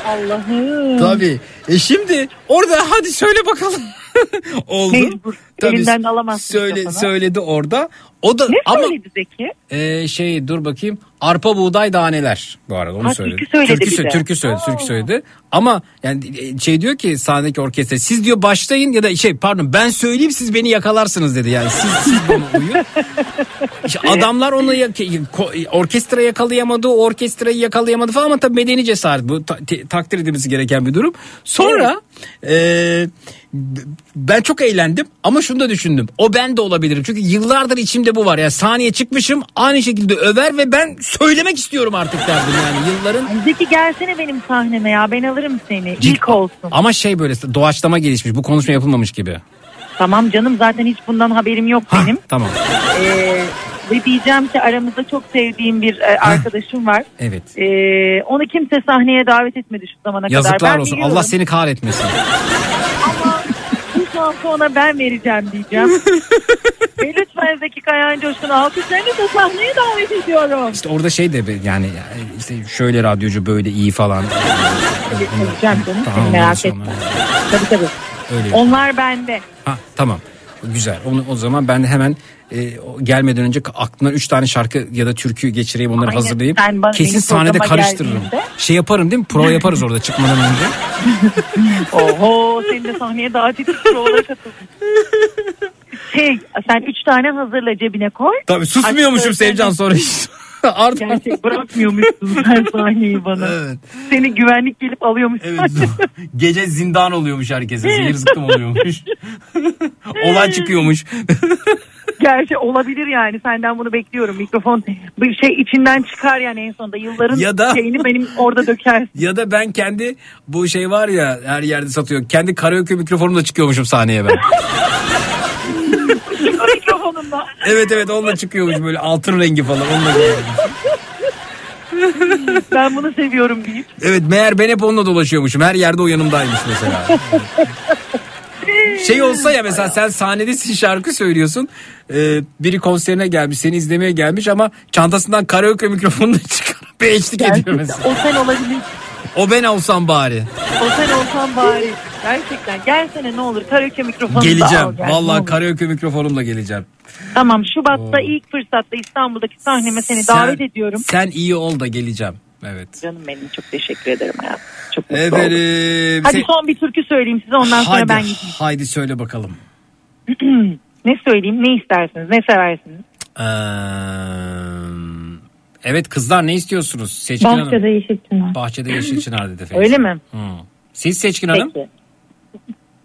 Allah'ım. tabii. E şimdi orada hadi söyle bakalım. [LAUGHS] Oldu. Mecbur. Elinden de alamazsın Söyle, söyledi orada. O da Ne ama söyledi Zeki? e, şey dur bakayım. Arpa buğday daneler bu arada onu Ha, söyledi. türkü söyledi türkü, de. türkü söyledi, türkü söyledi. Ama yani e, şey diyor ki sahnedeki orkestra siz diyor başlayın ya da şey pardon ben söyleyeyim siz beni yakalarsınız dedi. Yani siz siz bana uyun. [LAUGHS] İşte adamlar onu orkestra yakalayamadı, orkestrayı yakalayamadı falan ama tabii medeni cesaret bu ta- takdir edilmesi gereken bir durum. Sonra e, b- ben çok eğlendim ama şunu da düşündüm. O ben de olabilirim. Çünkü yıllardır içimde bu var. Yani sahneye çıkmışım aynı şekilde över ve ben söylemek istiyorum artık derdim yani yılların. Zeki gelsene benim sahneme ya ben alırım seni. İlk olsun. Ama şey böyle doğaçlama gelişmiş. Bu konuşma yapılmamış gibi. Tamam canım zaten hiç bundan haberim yok benim. Tamam. Ee, ve diyeceğim ki aramızda çok sevdiğim bir e, arkadaşım var. Evet. Ee, onu kimse sahneye davet etmedi şu zamana kadar. Yazıklar olsun. biliyorum. Allah seni kahretmesin. Bu şansı ona ben vereceğim diyeceğim. [LAUGHS] ve lütfen Zeki Kayan Coşkun'u alkışlarınızla sahneye davet ediyorum. İşte orada şey de yani işte şöyle radyocu böyle iyi falan. Edeceğim canım Tamam, merak etme. Tabii tabii. Öyle. Onlar bende. Ha, tamam. Güzel. Onu, o zaman ben de hemen e, gelmeden önce aklına üç tane şarkı ya da türkü geçireyim onları Aynen. bana- Kesin sahnede karıştırırım. geldiğinde- Şey yaparım değil mi? Prova yaparız orada çıkmadan önce. [LAUGHS] Oho seni de sahneye davet edip provalara katıldın. Şey sen üç tane hazırla cebine koy. Tabii susmuyormuşum Sevcan sonra hiç. [LAUGHS] Art Gerçek bırakmıyormuşsun sen sahneyi bana. Evet. Seni güvenlik gelip alıyormuş. [LAUGHS] Gece zindan oluyormuş herkese. Zehir zıkkım oluyormuş. [LAUGHS] Olay çıkıyormuş. Gerçi olabilir yani senden bunu bekliyorum. Mikrofon bir şey içinden çıkar yani en sonunda yılların Ya da- şeyini benim orada dökersin. ya da ben kendi bu şey var ya her yerde satıyor. Kendi karaoke mikrofonumla çıkıyormuşum sahneye ben. Mikrofonunda. evet evet onunla çıkıyormuş böyle altın rengi falan onunla. Ben bunu seviyorum deyip. Evet meğer ben hep onunla dolaşıyormuşum. Her yerde o yanımdaymış mesela. Şey olsa ya mesela sen sahnedesin şarkı söylüyorsun. Ee, biri konserine gelmiş seni izlemeye gelmiş ama çantasından karaoke mikrofonunu [LAUGHS] çıkarıp bir eşlik ediyor mesela. O sen olabilir. O ben olsam bari. O sen olsan bari. Gerçekten gelsene ne olur karaoke mikrofonu da al. Geleceğim. gel, ne Vallahi olur. karaoke mikrofonumla geleceğim. Tamam Şubat'ta ilk fırsatta İstanbul'daki sahneme seni Sen- davet ediyorum. Sen iyi ol da geleceğim. Evet. Canım benim çok teşekkür ederim hayatım. Çok mutlu oldum. Efendim. Hadi se- son bir türkü söyleyeyim size ondan sonra haydi, ben gideyim. haydi söyle bakalım. [CLEARS THROAT] ne söyleyeyim ne istersiniz ne seversiniz? Ee, evet kızlar ne istiyorsunuz? Seçkin Hanım. Bahçede Yeşilçınar. Bahçede Yeşil Çınar dedi Feyza. Öyle mi? Hı. Siz Seçkin Hanım? Peki.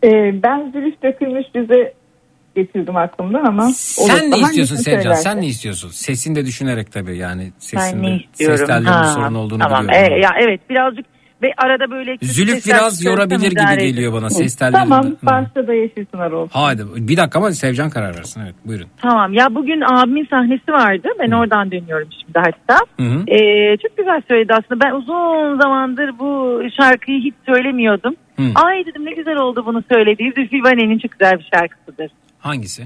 Ee, ben zülüf dökülmüş bize getirdim aklımdan ama Sen ne istiyorsun Sevcan? Sen ne istiyorsun? Sesini de düşünerek tabii yani sesinde Ben ne istiyorum? ses tellerinin sorun olduğunu tamam. biliyorum. E, ya evet birazcık ve arada böyle Zülüf sesler biraz yorabilir gibi geliyor bana ses telleri. Tamam Hı. başta Yeşilçınar olsun. Haydi bir dakika ama Sevcan karar versin evet buyurun. Tamam ya bugün abimin sahnesi vardı. Ben oradan dönüyorum şimdi hatta. Hı hı. Ee, çok güzel söyledi aslında. Ben uzun zamandır bu şarkıyı hiç söylemiyordum. Hı. Ay dedim ne güzel oldu bunu söylediği. Zülfü Livaneli'nin çok güzel bir şarkısıdır. Hangisi?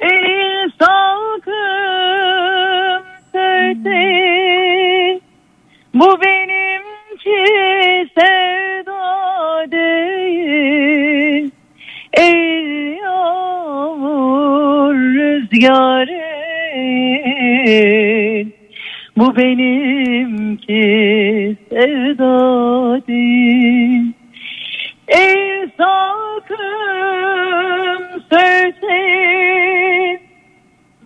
Ey salkım söyle Bu benimki sevda değil. Ey yağmur rüzgarı Bu benimki sevda değil. Ey sakın söyleyin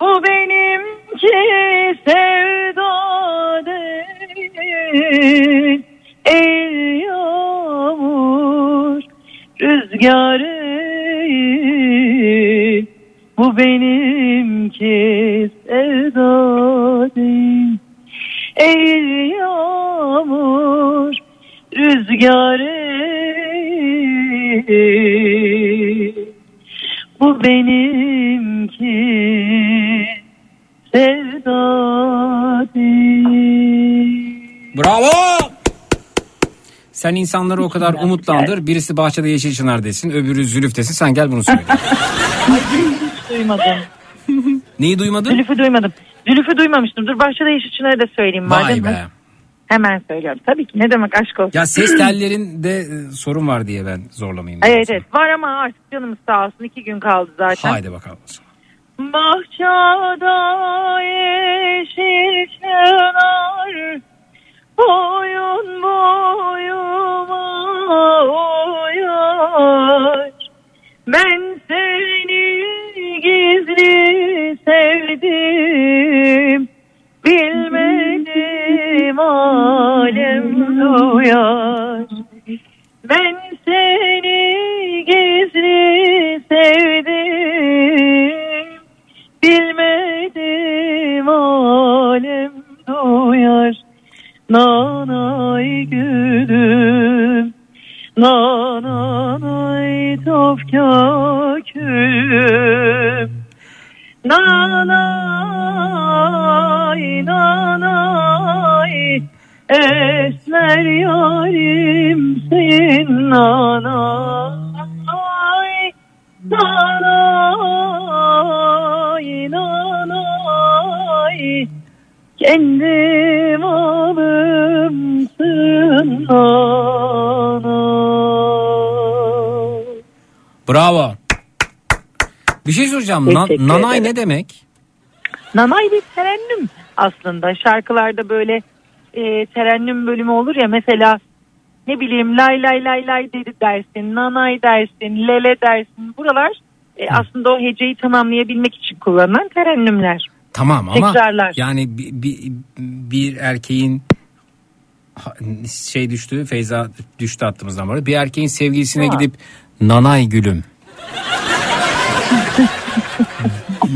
Bu benimki sevda değil Ey yağmur rüzgarı Bu benimki sevda değil Ey yağmur rüzgarı bu benimki sevda değil. Bravo! Sen insanları o kadar umutlandır. Birisi bahçede yeşil çınar desin, öbürü zülüf desin. Sen gel bunu söyle. [LAUGHS] duymadım. [LAUGHS] Neyi duymadın? Zülüf'ü duymadım. Zülüf'ü duymamıştım. Dur da Yeşil Çınar'ı da söyleyeyim. Vay madem. be. Hemen söylüyorum. Tabii ki ne demek aşk olsun. Ya ses tellerinde e, sorun var diye ben zorlamayayım. Evet evet var ama artık canımız sağ olsun. iki gün kaldı zaten. Haydi bakalım. Bahçada yeşil çınar Boyun boyuma uyar Ben seni gizli sevdim. Bilmedim alem duyar Ben seni gizli sevdim Nanay gülüm Nanay tofka külüm Nanay nanay Esmer yarimsin nanay. Nanay nanay Kendim nanay Bravo. Bir şey soracağım. Na- nanay ederim. ne demek? Nanay bir terennüm aslında. Şarkılarda böyle e, terennüm bölümü olur ya mesela ne bileyim lay lay lay lay dedi dersin, nanay dersin, lele dersin. Buralar e, aslında o heceyi tamamlayabilmek için kullanılan terennümler. Tamam ama Tekrarlar. yani bir, bir, bir erkeğin şey düştü Feyza düştü attığımızdan beri bir erkeğin sevgilisine Ha. gidip nanay gülüm. [LAUGHS]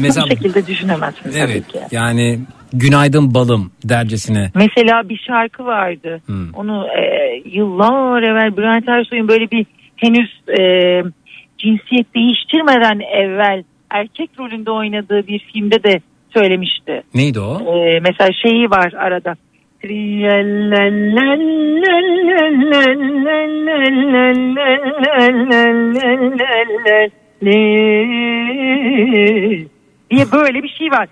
Mesela Bu şekilde düşünemezsin tabii evet ki. yani günaydın balım dercesine. Mesela bir şarkı vardı. Hmm. Onu e, yıllar evvel Bülent Ersoy'un böyle bir henüz e, cinsiyet değiştirmeden evvel erkek rolünde oynadığı bir filmde de söylemişti. Neydi o? E, mesela şeyi var arada. Diye böyle bir şey var.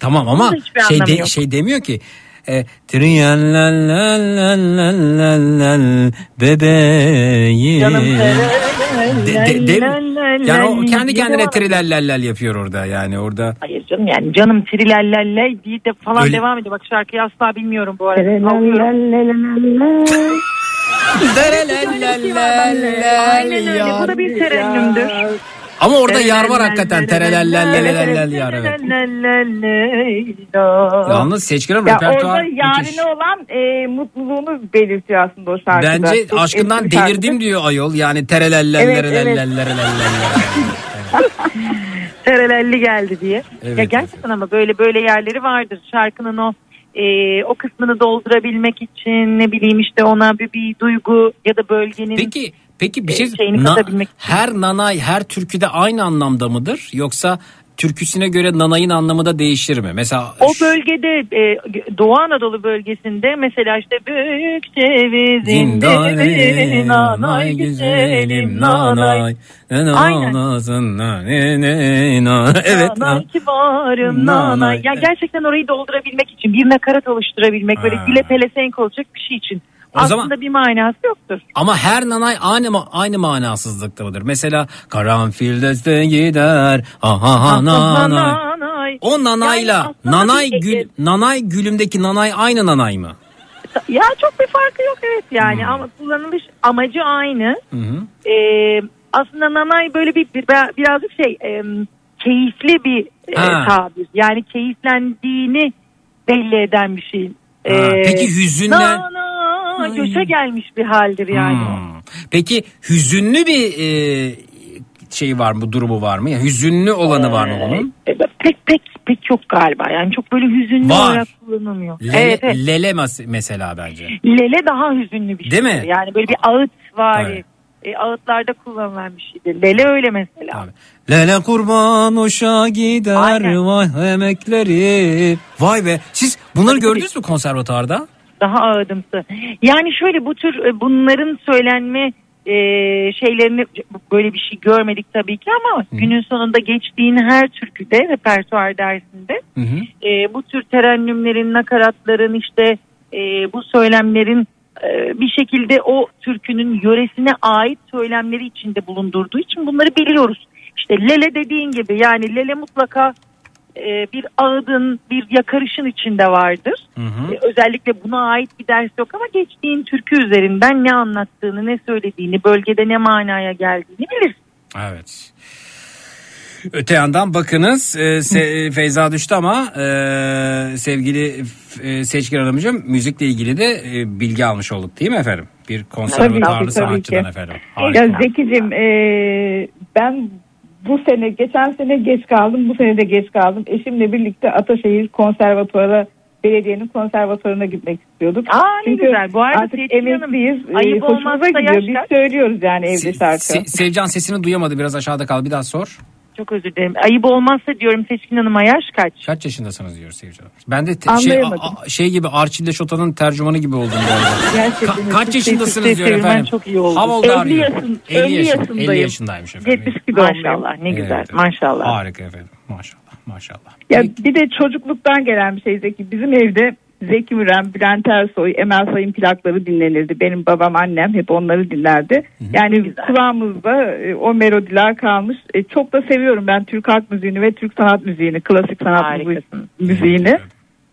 Tamam ama şey de, şey demiyor ki. E, triyallallallallal bebeğim. Canım De- de- de- yani o kendi kendine trilellellel yapıyor orada yani orada. Hayır canım yani canım trilellelley diye de falan Öyle- devam ediyor. Bak şarkıyı asla bilmiyorum bu arada. Sallıyorum. Aynen öyle. Bu da bir terennümdür. Ama orada yar var hakikaten terelellellellellel yar evet. Yalnız Seçkin Ya repertuar orada müthiş. yarine olan e, mutluluğunu belirtiyor aslında o şarkıda. Bence Çok aşkından eski şarkı. delirdim diyor ayol yani Evet, terelellellellellellellellel. Terelelli geldi diye. Evet, gerçekten ama böyle böyle yerleri vardır. Şarkının o o kısmını doldurabilmek için ne bileyim işte ona bir, bir duygu ya da bölgenin Peki Peki bir şey şeyini Na- her nanay her türküde aynı anlamda mıdır yoksa türküsüne göre nanayın anlamı da değişir mi? Mesela O bölgede e, Doğu Anadolu bölgesinde mesela işte büyük cevizin devi, nanay güzelim nanay. Aynen. Evet. Nanay kibarım Nanay. nanay. Ya gerçekten orayı doldurabilmek için bir nakarat oluşturabilmek böyle dile pelesenk olacak bir şey için. O Aslında zaman- bir manası yoktur. Ama her nanay aynı aynı manasızlıkta mıdır? Mesela karanfilde gider aha nanay. Nanay. O nanayla Yani nanay bir- gül nanay gülümdeki nanay aynı nanay mı? Ya çok bir farkı yok evet yani ama kullanılış amacı aynı. Hı. Ee, aslında nanay böyle bir, bir birazcık şey e, keyifli bir e, Ha. tabir. Yani keyiflendiğini belli eden bir şey. Ha, Ee, peki hüzünlen- Nana göçe gelmiş bir haldir yani. Hmm. Peki hüzünlü bir e, şey var mı durumu var mı? Ya hüzünlü olanı var mı bunun? E, Pek pek pek yok galiba. Yani çok böyle hüzünlü Var. olarak kullanılmıyor. Lele, evet, evet. lele mesela bence. Lele daha hüzünlü bir şey. Değil mi? Yani böyle bir ağıt var. Evet. E, ağıtlarda kullanılan bir şeydir. Lele öyle mesela. Lele kurban hoşa gider Aynen. vay emekleri. Vay be siz bunları gördünüz mü konservatuarda? Daha ağıdımsı. Yani şöyle bu tür e, bunların söylenme e, şeylerini böyle bir şey görmedik tabii ki ama günün sonunda geçtiğin her türküde repertuar dersinde e, bu tür terennümlerin, nakaratların işte e, bu söylemlerin e, bir şekilde o türkünün yöresine ait söylemleri içinde bulundurduğu için bunları biliyoruz. İşte lele dediğin gibi yani lele mutlaka e, bir ağıdın bir yakarışın içinde vardır. E, özellikle buna ait bir ders yok ama geçtiğin türkü üzerinden ne anlattığını, ne söylediğini, bölgede ne manaya geldiğini bilirsin. Evet. Öte yandan bakınız e, Se- [LAUGHS] Feyza düştü ama e, sevgili e, Seçkin Hanımcığım müzikle ilgili de e, bilgi almış olduk değil mi efendim? Bir konservatuarlı sanatçıdan efendim. Harika. Ya Zekicim e, ben bu sene geçen sene geç kaldım bu sene de geç kaldım. Eşimle birlikte Ataşehir Konservatuarı belediyenin konservatuarına gitmek istiyorduk. Aa ne Çünkü güzel. Bu arada artık emekliyiz. e, ayıp hoşumuza olmazsa gidiyor. yaş Biz söylüyoruz yani evde şarkı. Se- Sevcan sesini duyamadı biraz aşağıda kal bir daha sor. Çok özür dilerim. Ayıp olmazsa diyorum Seçkin Hanım'a yaş kaç? Kaç yaşındasınız diyor Sevcan Hanım. Ben de te- şey, a- a- şey gibi Arçil'de Şota'nın tercümanı gibi oldum. Gerçekten Ka- kaç yaşındasınız diyor efendim. çok iyi oldum. How old 50 are you? yaşın- 50, 50 yaşın- yaşındayım. 50 yaşındaymış efendim. 72 maşallah ne güzel Evet. maşallah. Harika efendim maşallah maşallah. Ya bir de çocukluktan gelen bir şey Zeki. Bizim evde Zeki Müren, Bülent Ersoy, Emel Sayın plakları dinlenirdi. Benim babam, annem hep onları dinlerdi. Yani kulağımızda e, o melodiler kalmış. E, çok da seviyorum ben Türk halk müziğini ve Türk sanat müziğini, klasik sanat müziği- müziğini.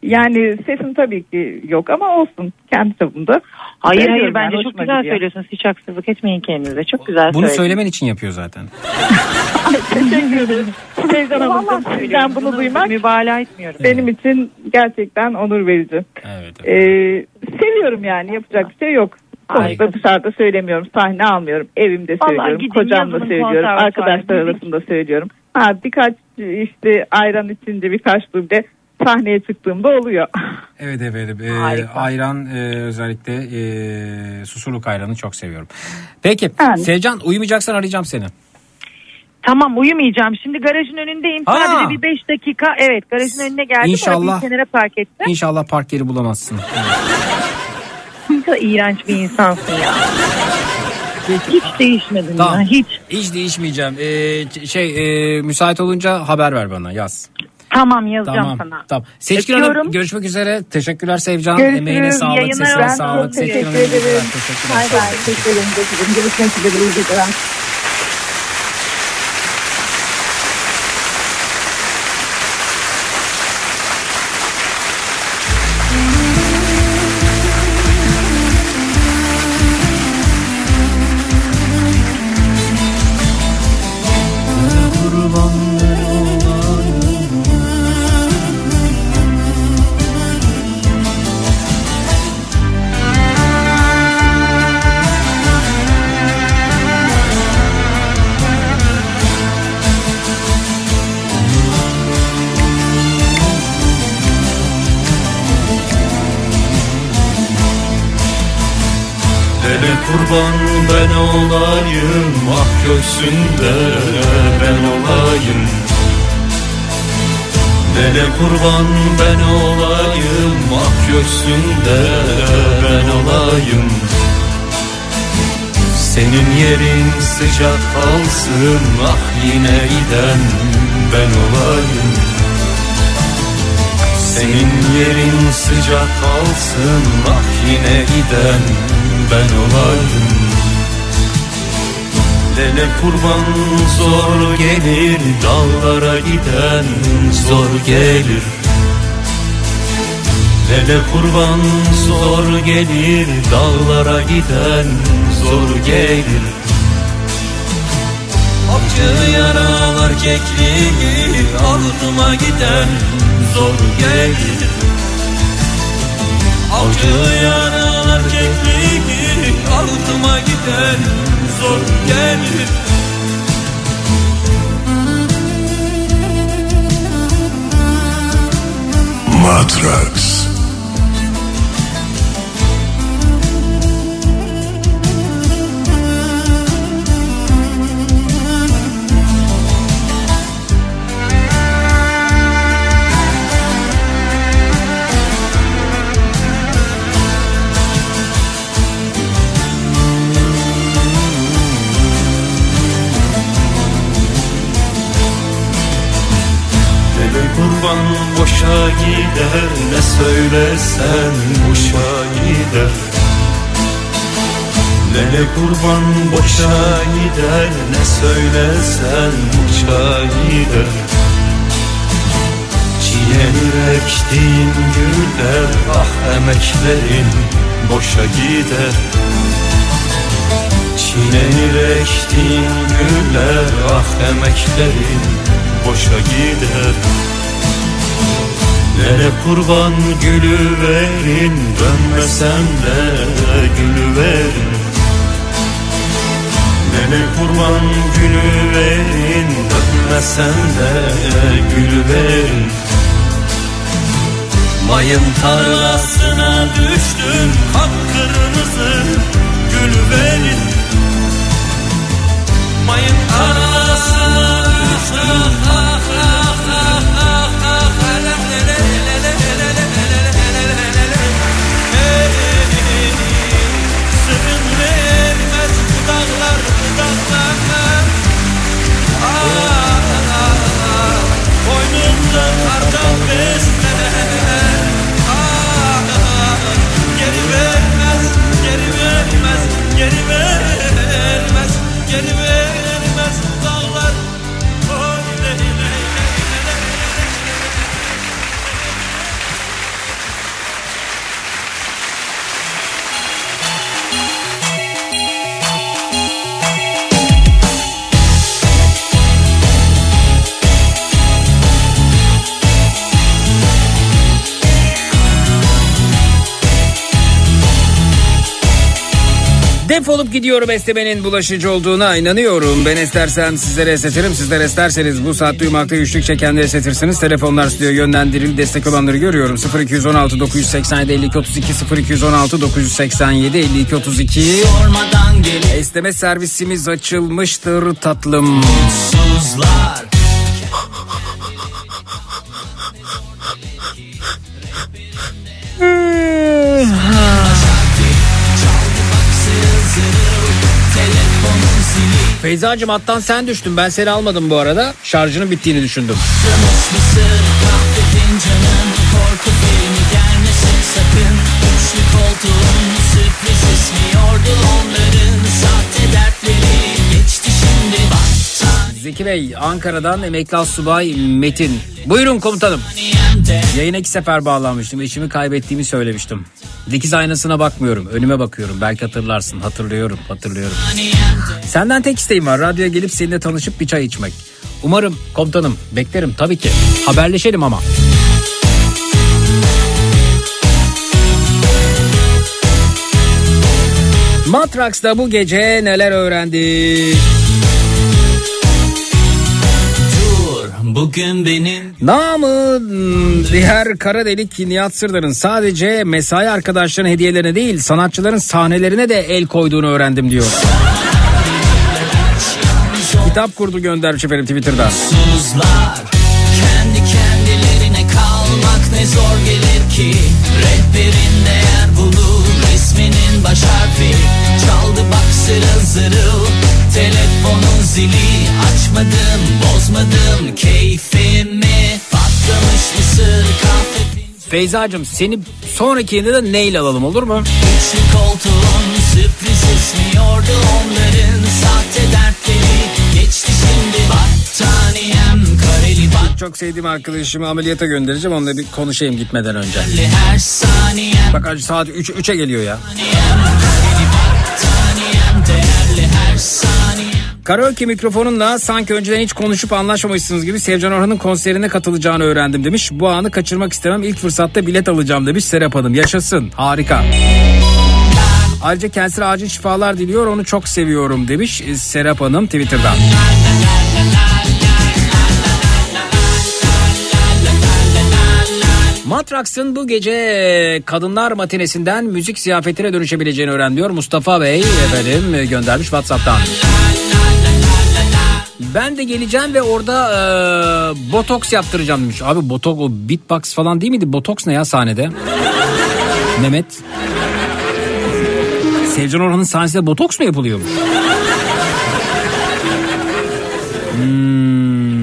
Yani sesim tabii ki yok ama olsun kendi çapımda. Hayır hayır bence yani, çok güzel gidiyor. söylüyorsunuz. Hiç haksızlık etmeyin kendinize. Çok güzel Bunu söylediniz. söylemen için yapıyor zaten. [LAUGHS] Teşekkür ederim. Teyzen Hanımcığım sizden bunu duymak mübalağa etmiyorum. benim için gerçekten onur verici. Evet. Ee, seviyorum yani yapacak bir şey yok. Sonuçta dışarıda söylemiyorum, sahne almıyorum. Evimde Vallahi söylüyorum, gidin kocamla söylüyorum, arkadaşlar arasında söylüyorum. Ha birkaç işte ayran içince birkaç duble sahneye çıktığımda oluyor. [LAUGHS] Evet. Ee, Harika. ayran e, özellikle e, susurluk ayranı çok seviyorum. Peki Yani. Sevcan uyumayacaksan arayacağım seni. Tamam uyumayacağım. Şimdi garajın önündeyim. Aa. Sadece bir 5 dakika. Evet garajın önüne geldim. İnşallah. Kenara park ettim. İnşallah park yeri bulamazsın. Ne kadar iğrenç bir insansın ya. Hiç değişmedin Tamam. ya. Hiç. Hiç değişmeyeceğim. Ee, şey e, müsait olunca haber ver bana yaz. Tamam yazacağım Tamam. sana. Tamam. Seçkin Hanım görüşmek üzere. Teşekkürler Sevcan. Görüşürüz. Emeğine sağlık, Yayınlar sesine sağlık. teşekkür ederim. günler. Teşekkürler. Bay bay. Teşekkür ederim. Teşekkür ederim. Görüşmek üzere. Kurban ben olayım Ah göğsünde ben olayım. Senin yerin sıcak kalsın Ah yine giden ben olayım. Senin yerin sıcak kalsın Ah yine giden ben olayım Lele kurban zor gelir Dağlara giden zor gelir. Lele kurban zor gelir Dağlara giden zor gelir. Acı yaralar kekliği Altıma giden zor gelir. Acı yaralar kekliği Altıma giden zor gelir. Matrax boşa gider Ne söylesen boşa gider. Nene kurban boşa gider Ne söylesen boşa gider. Çiğnenir ektiğin güller Ah emeklerin boşa gider. Çiğnenir ektiğin güller Ah emeklerin boşa gider Nene kurban gülü verin Dönmesem de gülü verin. Nene kurban gülü verin Dönmesem de gülü verin. Mayın tarlasına düştüm Kapkırmızı gül verin. Mayın tarlasına düştüm Ah geri vermez geri vermez Defolup gidiyorum esnemenin bulaşıcı olduğuna inanıyorum. Ben istersem sizlere esnetirim. Sizler isterseniz bu saat duymakta güçlük çekenleri esnetirsiniz. Telefonlar stüdyo yönlendiril destek olanları görüyorum. 0216 987 52 32 0216 987 52 32 Sormadan gelip Esneme servisimiz açılmıştır tatlım. Suzlar Feyzacığım hattan sen düştün. Ben seni almadım bu arada. Şarjının bittiğini düşündüm. Zeki Bey Ankara'dan emekli subay Metin. Buyurun komutanım. Yayına iki sefer bağlanmıştım. Eşimi kaybettiğimi söylemiştim. Dikiz aynasına bakmıyorum. Önüme bakıyorum. Belki hatırlarsın. Hatırlıyorum. Hatırlıyorum. Senden tek isteğim var. Radyoya gelip seninle tanışıp bir çay içmek. Umarım komutanım. Beklerim tabii ki. Haberleşelim ama. Matrax'ta bu gece neler öğrendik? Bugün benim Namı diğer kara delik Nihat Sırdar'ın sadece mesai arkadaşlarının hediyelerine değil sanatçıların sahnelerine de el koyduğunu öğrendim diyor. Kitap kurdu göndermiş efendim Twitter'da. Suzlar Kendi kendilerine kalmak ne zor gelir ki Rehberin değer bulur resminin baş harfi Çaldı bak zırıl zırıl Telefonun zili açmadım bozmadım Feyzacığım seni sonraki yayında da neyle alalım olur mu? Üçlü koltuğun sürpriz ismiyordu onların Sahte dertleri geçti şimdi battaniyem kareli bat Çok sevdiğim arkadaşımı ameliyata göndereceğim onunla bir konuşayım gitmeden önce. her saniyem Bak acı saat 3, 3'e geliyor ya. Battaniyem Karaoke mikrofonunla sanki önceden hiç konuşup anlaşmamışsınız gibi Sevcan Orhan'ın konserine katılacağını öğrendim demiş. Bu anı kaçırmak istemem ilk fırsatta bilet alacağım demiş Serap Hanım. Yaşasın harika. Ayrıca kendisine acil şifalar diliyor onu çok seviyorum demiş Serap Hanım Twitter'dan. Matrax'ın bu gece kadınlar matinesinden müzik ziyafetine dönüşebileceğini öğreniyor Mustafa Bey efendim göndermiş Whatsapp'tan. Ben de geleceğim ve orada e, botoks yaptıracağım demiş. Abi botok o beatbox falan değil miydi? Botoks ne ya sahnede? Mehmet. Sevcan Orhan'ın sahnesinde botoks mu yapılıyormuş? Hmm.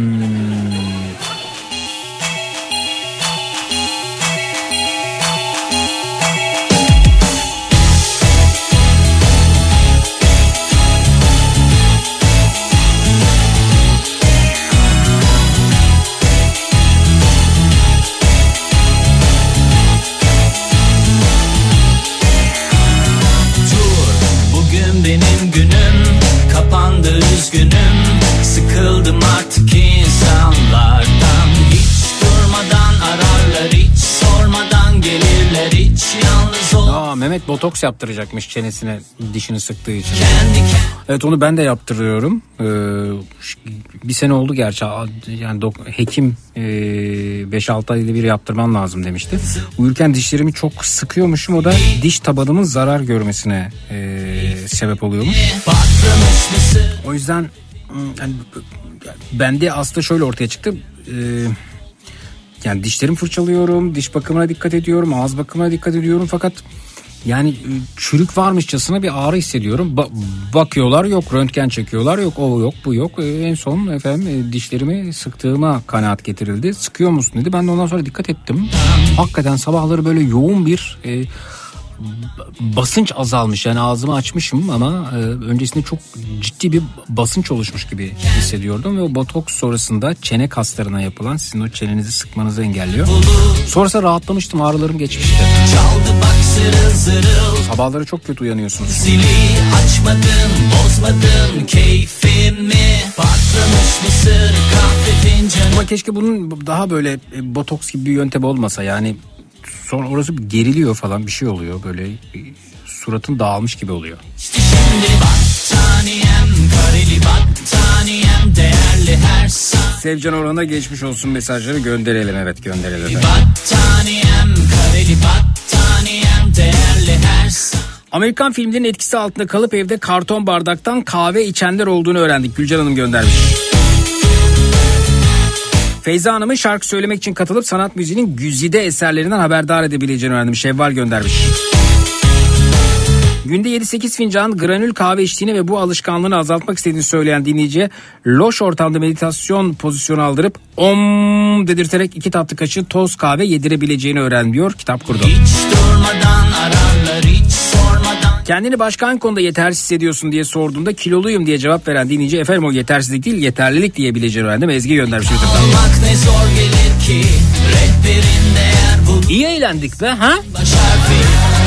Mehmet botoks yaptıracakmış çenesine dişini sıktığı için. Evet onu ben de yaptırıyorum. Ee, bir sene oldu gerçi. Yani dok- hekim e, 5-6 ayda bir yaptırman lazım demişti. Uyurken dişlerimi çok sıkıyormuşum. O da diş tabanımın zarar görmesine e, sebep oluyormuş. O yüzden yani, bende aslında şöyle ortaya çıktı. Ee, yani dişlerimi fırçalıyorum, diş bakımına dikkat ediyorum, ağız bakımına dikkat ediyorum fakat yani e, çürük varmışçasına bir ağrı hissediyorum. Ba- bakıyorlar yok, röntgen çekiyorlar yok, o yok, bu yok. E, en son efendim e, dişlerimi sıktığıma kanaat getirildi. Sıkıyor musun dedi. Ben de ondan sonra dikkat ettim. Hakikaten sabahları böyle yoğun bir e, basınç azalmış yani ağzımı açmışım ama e, öncesinde çok ciddi bir basınç oluşmuş gibi hissediyordum ve o botoks sonrasında çene kaslarına yapılan sizin o çenenizi sıkmanızı engelliyor. Sonrasında rahatlamıştım ağrılarım geçmişti. Çaldı bak zırıl zırıl Sabahları çok kötü uyanıyorsunuz. Zili açmadım bozmadım keyfimi Patlamış mısır kahve fincanı Ama keşke bunun daha böyle e, botoks gibi bir yöntem olmasa yani sonra orası bir geriliyor falan bir şey oluyor böyle e, suratın dağılmış gibi oluyor. Şimdi battaniyem kareli battaniyem değerli her saat Sevcan Orhan'a geçmiş olsun mesajları gönderelim evet gönderelim. Battaniyem kareli battaniyem değerli her saat Amerikan filmlerinin etkisi altında kalıp evde karton bardaktan kahve içenler olduğunu öğrendik. Gülcan Hanım göndermiş. Feyza Hanım'ın şarkı söylemek için katılıp sanat müziğinin güzide eserlerinden haberdar edebileceğini öğrendim. Şevval göndermiş. Günde 7-8 fincan granül kahve içtiğini ve bu alışkanlığını azaltmak istediğini söyleyen dinleyiciye loş ortamda meditasyon pozisyonu aldırıp om dedirterek iki tatlı kaşığı toz kahve yedirebileceğini öğrenmiyor kitap kurdu. Hiç durmadan sormadan Kendini başka hangi konuda yetersiz hissediyorsun diye sorduğunda kiloluyum diye cevap veren dinleyici efendim o yetersizlik değil yeterlilik diyebileceğini öğrendim. Ezgi göndermiş ne zor gelir ki? İyi eğlendik be ha? baş harfi.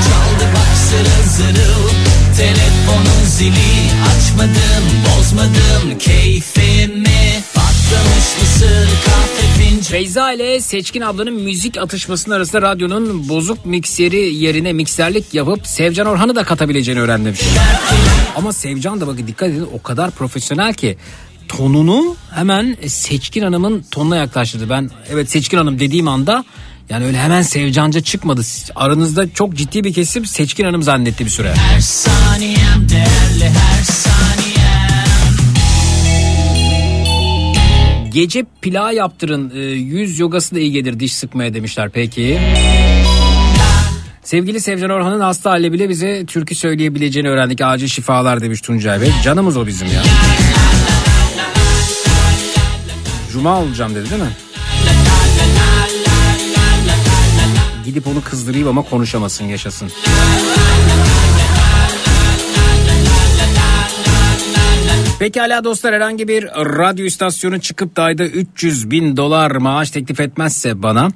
Çaldı bak zırıl zırıl. Telefonun zili. Açmadım bozmadım. Keyfimi Patlamış mısır kahve fincanı Feyza ile Seçkin ablanın müzik atışmasının arasında radyonun bozuk mikseri yerine mikserlik yapıp Sevcan Orhan'ı da katabileceğini öğrendim. Ama Sevcan da bakın dikkat edin o kadar profesyonel ki tonunu hemen Seçkin Hanım'ın tonuna yaklaştırdı. Ben evet Seçkin Hanım dediğim anda yani öyle hemen Sevcanca çıkmadı. Aranızda çok ciddi bir kesim Seçkin Hanım zannetti bir süre. Her saniyem değerli her saniyem Gece pilav yaptırın e, yüz yogası da iyi gelir diş sıkmaya demişler peki. Sevgili Sevcan Orhan'ın hasta hali bile bize türkü söyleyebileceğini öğrendik. Acil şifalar demiş Tuncay Bey. Canımız o bizim ya. Cuma olacağım dedi değil mi? Gidip onu kızdırayım ama konuşamasın yaşasın. Pekala dostlar herhangi bir radyo istasyonu çıkıp da ayda 300 bin dolar maaş teklif etmezse bana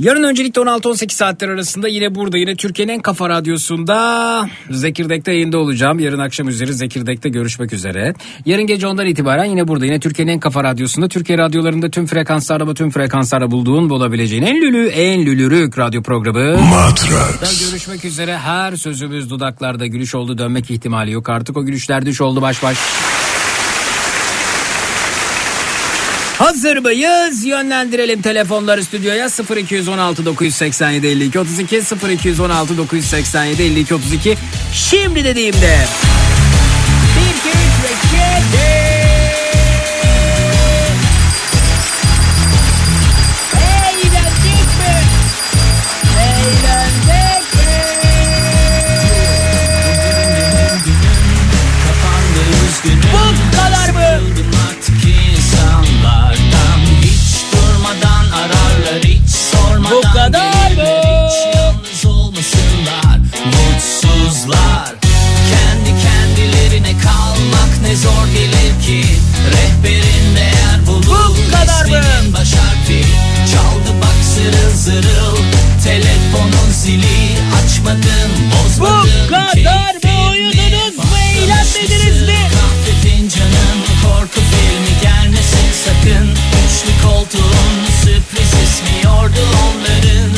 Yarın öncelikle 16-18 saatler arasında yine burada yine Türkiye'nin en kafa radyosunda Zekirdek'te yayında olacağım. Yarın akşam üzeri Zekirdek'te görüşmek üzere. Yarın gece ondan itibaren yine burada yine Türkiye'nin en kafa radyosunda Türkiye radyolarında tüm frekanslarda ve tüm frekanslarda bulduğun bulabileceğin en lülü en lülürük radyo programı. Matrax. Görüşmek üzere her sözümüz dudaklarda gülüş oldu dönmek ihtimali yok artık o gülüşler düş oldu baş baş. Hazır mıyız? Yönlendirelim telefonları stüdyoya. 0216 987 52 32 0216 987 52 32 şimdi dediğimde. 1 2 3 ve şimdi Bozmadım, bozmadım Bu kadar mı uyudunuz. Mu eğlenmediniz mi? Kahve fincanım korku filmi gelmesin sakın. Üçlü koltuğun sürpriz ismi yordu onların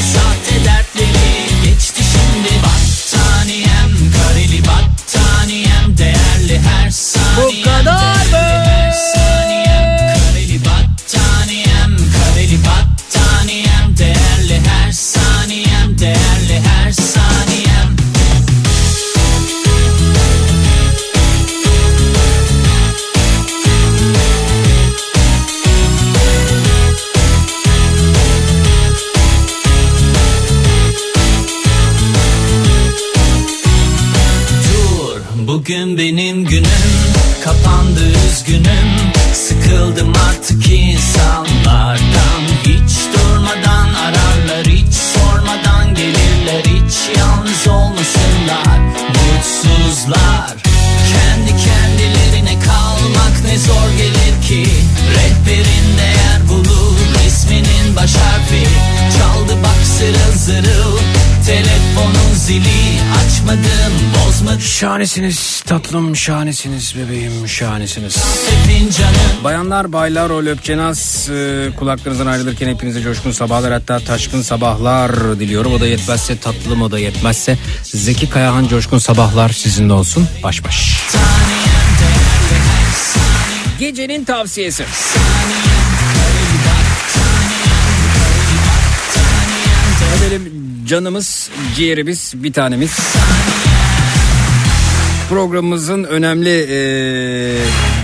benim günüm. Kapandı üzgünüm. Sıkıldım artık insanlardan. Hiç durmadan ararlar hiç sormadan gelirler. Hiç yalnız olmasınlar. Mutsuzlar. Kendi kendilerine kalmak ne zor gelir ki. Rehberin değer bulur isminin baş harfi. Çaldı bak zırıl zırıl telefonun zili Açmadım bozmadım Şahanesiniz tatlım şahanesiniz bebeğim şahanesiniz. Bayanlar baylar o löpçenaz e, kulaklarınızdan ayrılırken hepinize coşkun sabahlar hatta taşkın sabahlar diliyorum. O da yetmezse tatlım o da yetmezse Zeki Kayahan coşkun sabahlar sizinle olsun baş baş. Gecenin tavsiyesi. Efendim canımız ciğerimiz bir tanemiz. Programımızın önemli e,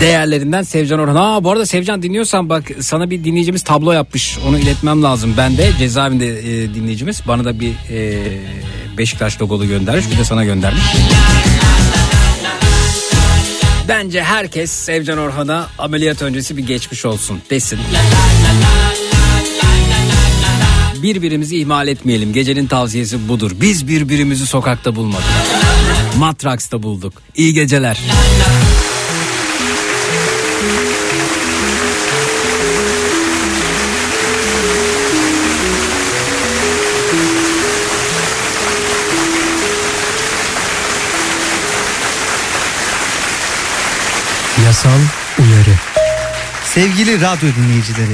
değerlerinden Sevcan Orhan. Aa bu arada Sevcan dinliyorsan bak sana bir dinleyicimiz tablo yapmış. Onu iletmem lazım. Ben de cezaevinde e, dinleyicimiz. Bana da bir e, Beşiktaş logolu göndermiş. Bir de sana göndermiş. Bence herkes Sevcan Orhan'a ameliyat öncesi bir geçmiş olsun desin. Birbirimizi ihmal etmeyelim. Gecenin tavsiyesi budur. Biz birbirimizi sokakta bulmadık. Matraks'ta bulduk. İyi geceler. Yasal uyarı. Sevgili radyo dinleyicileri,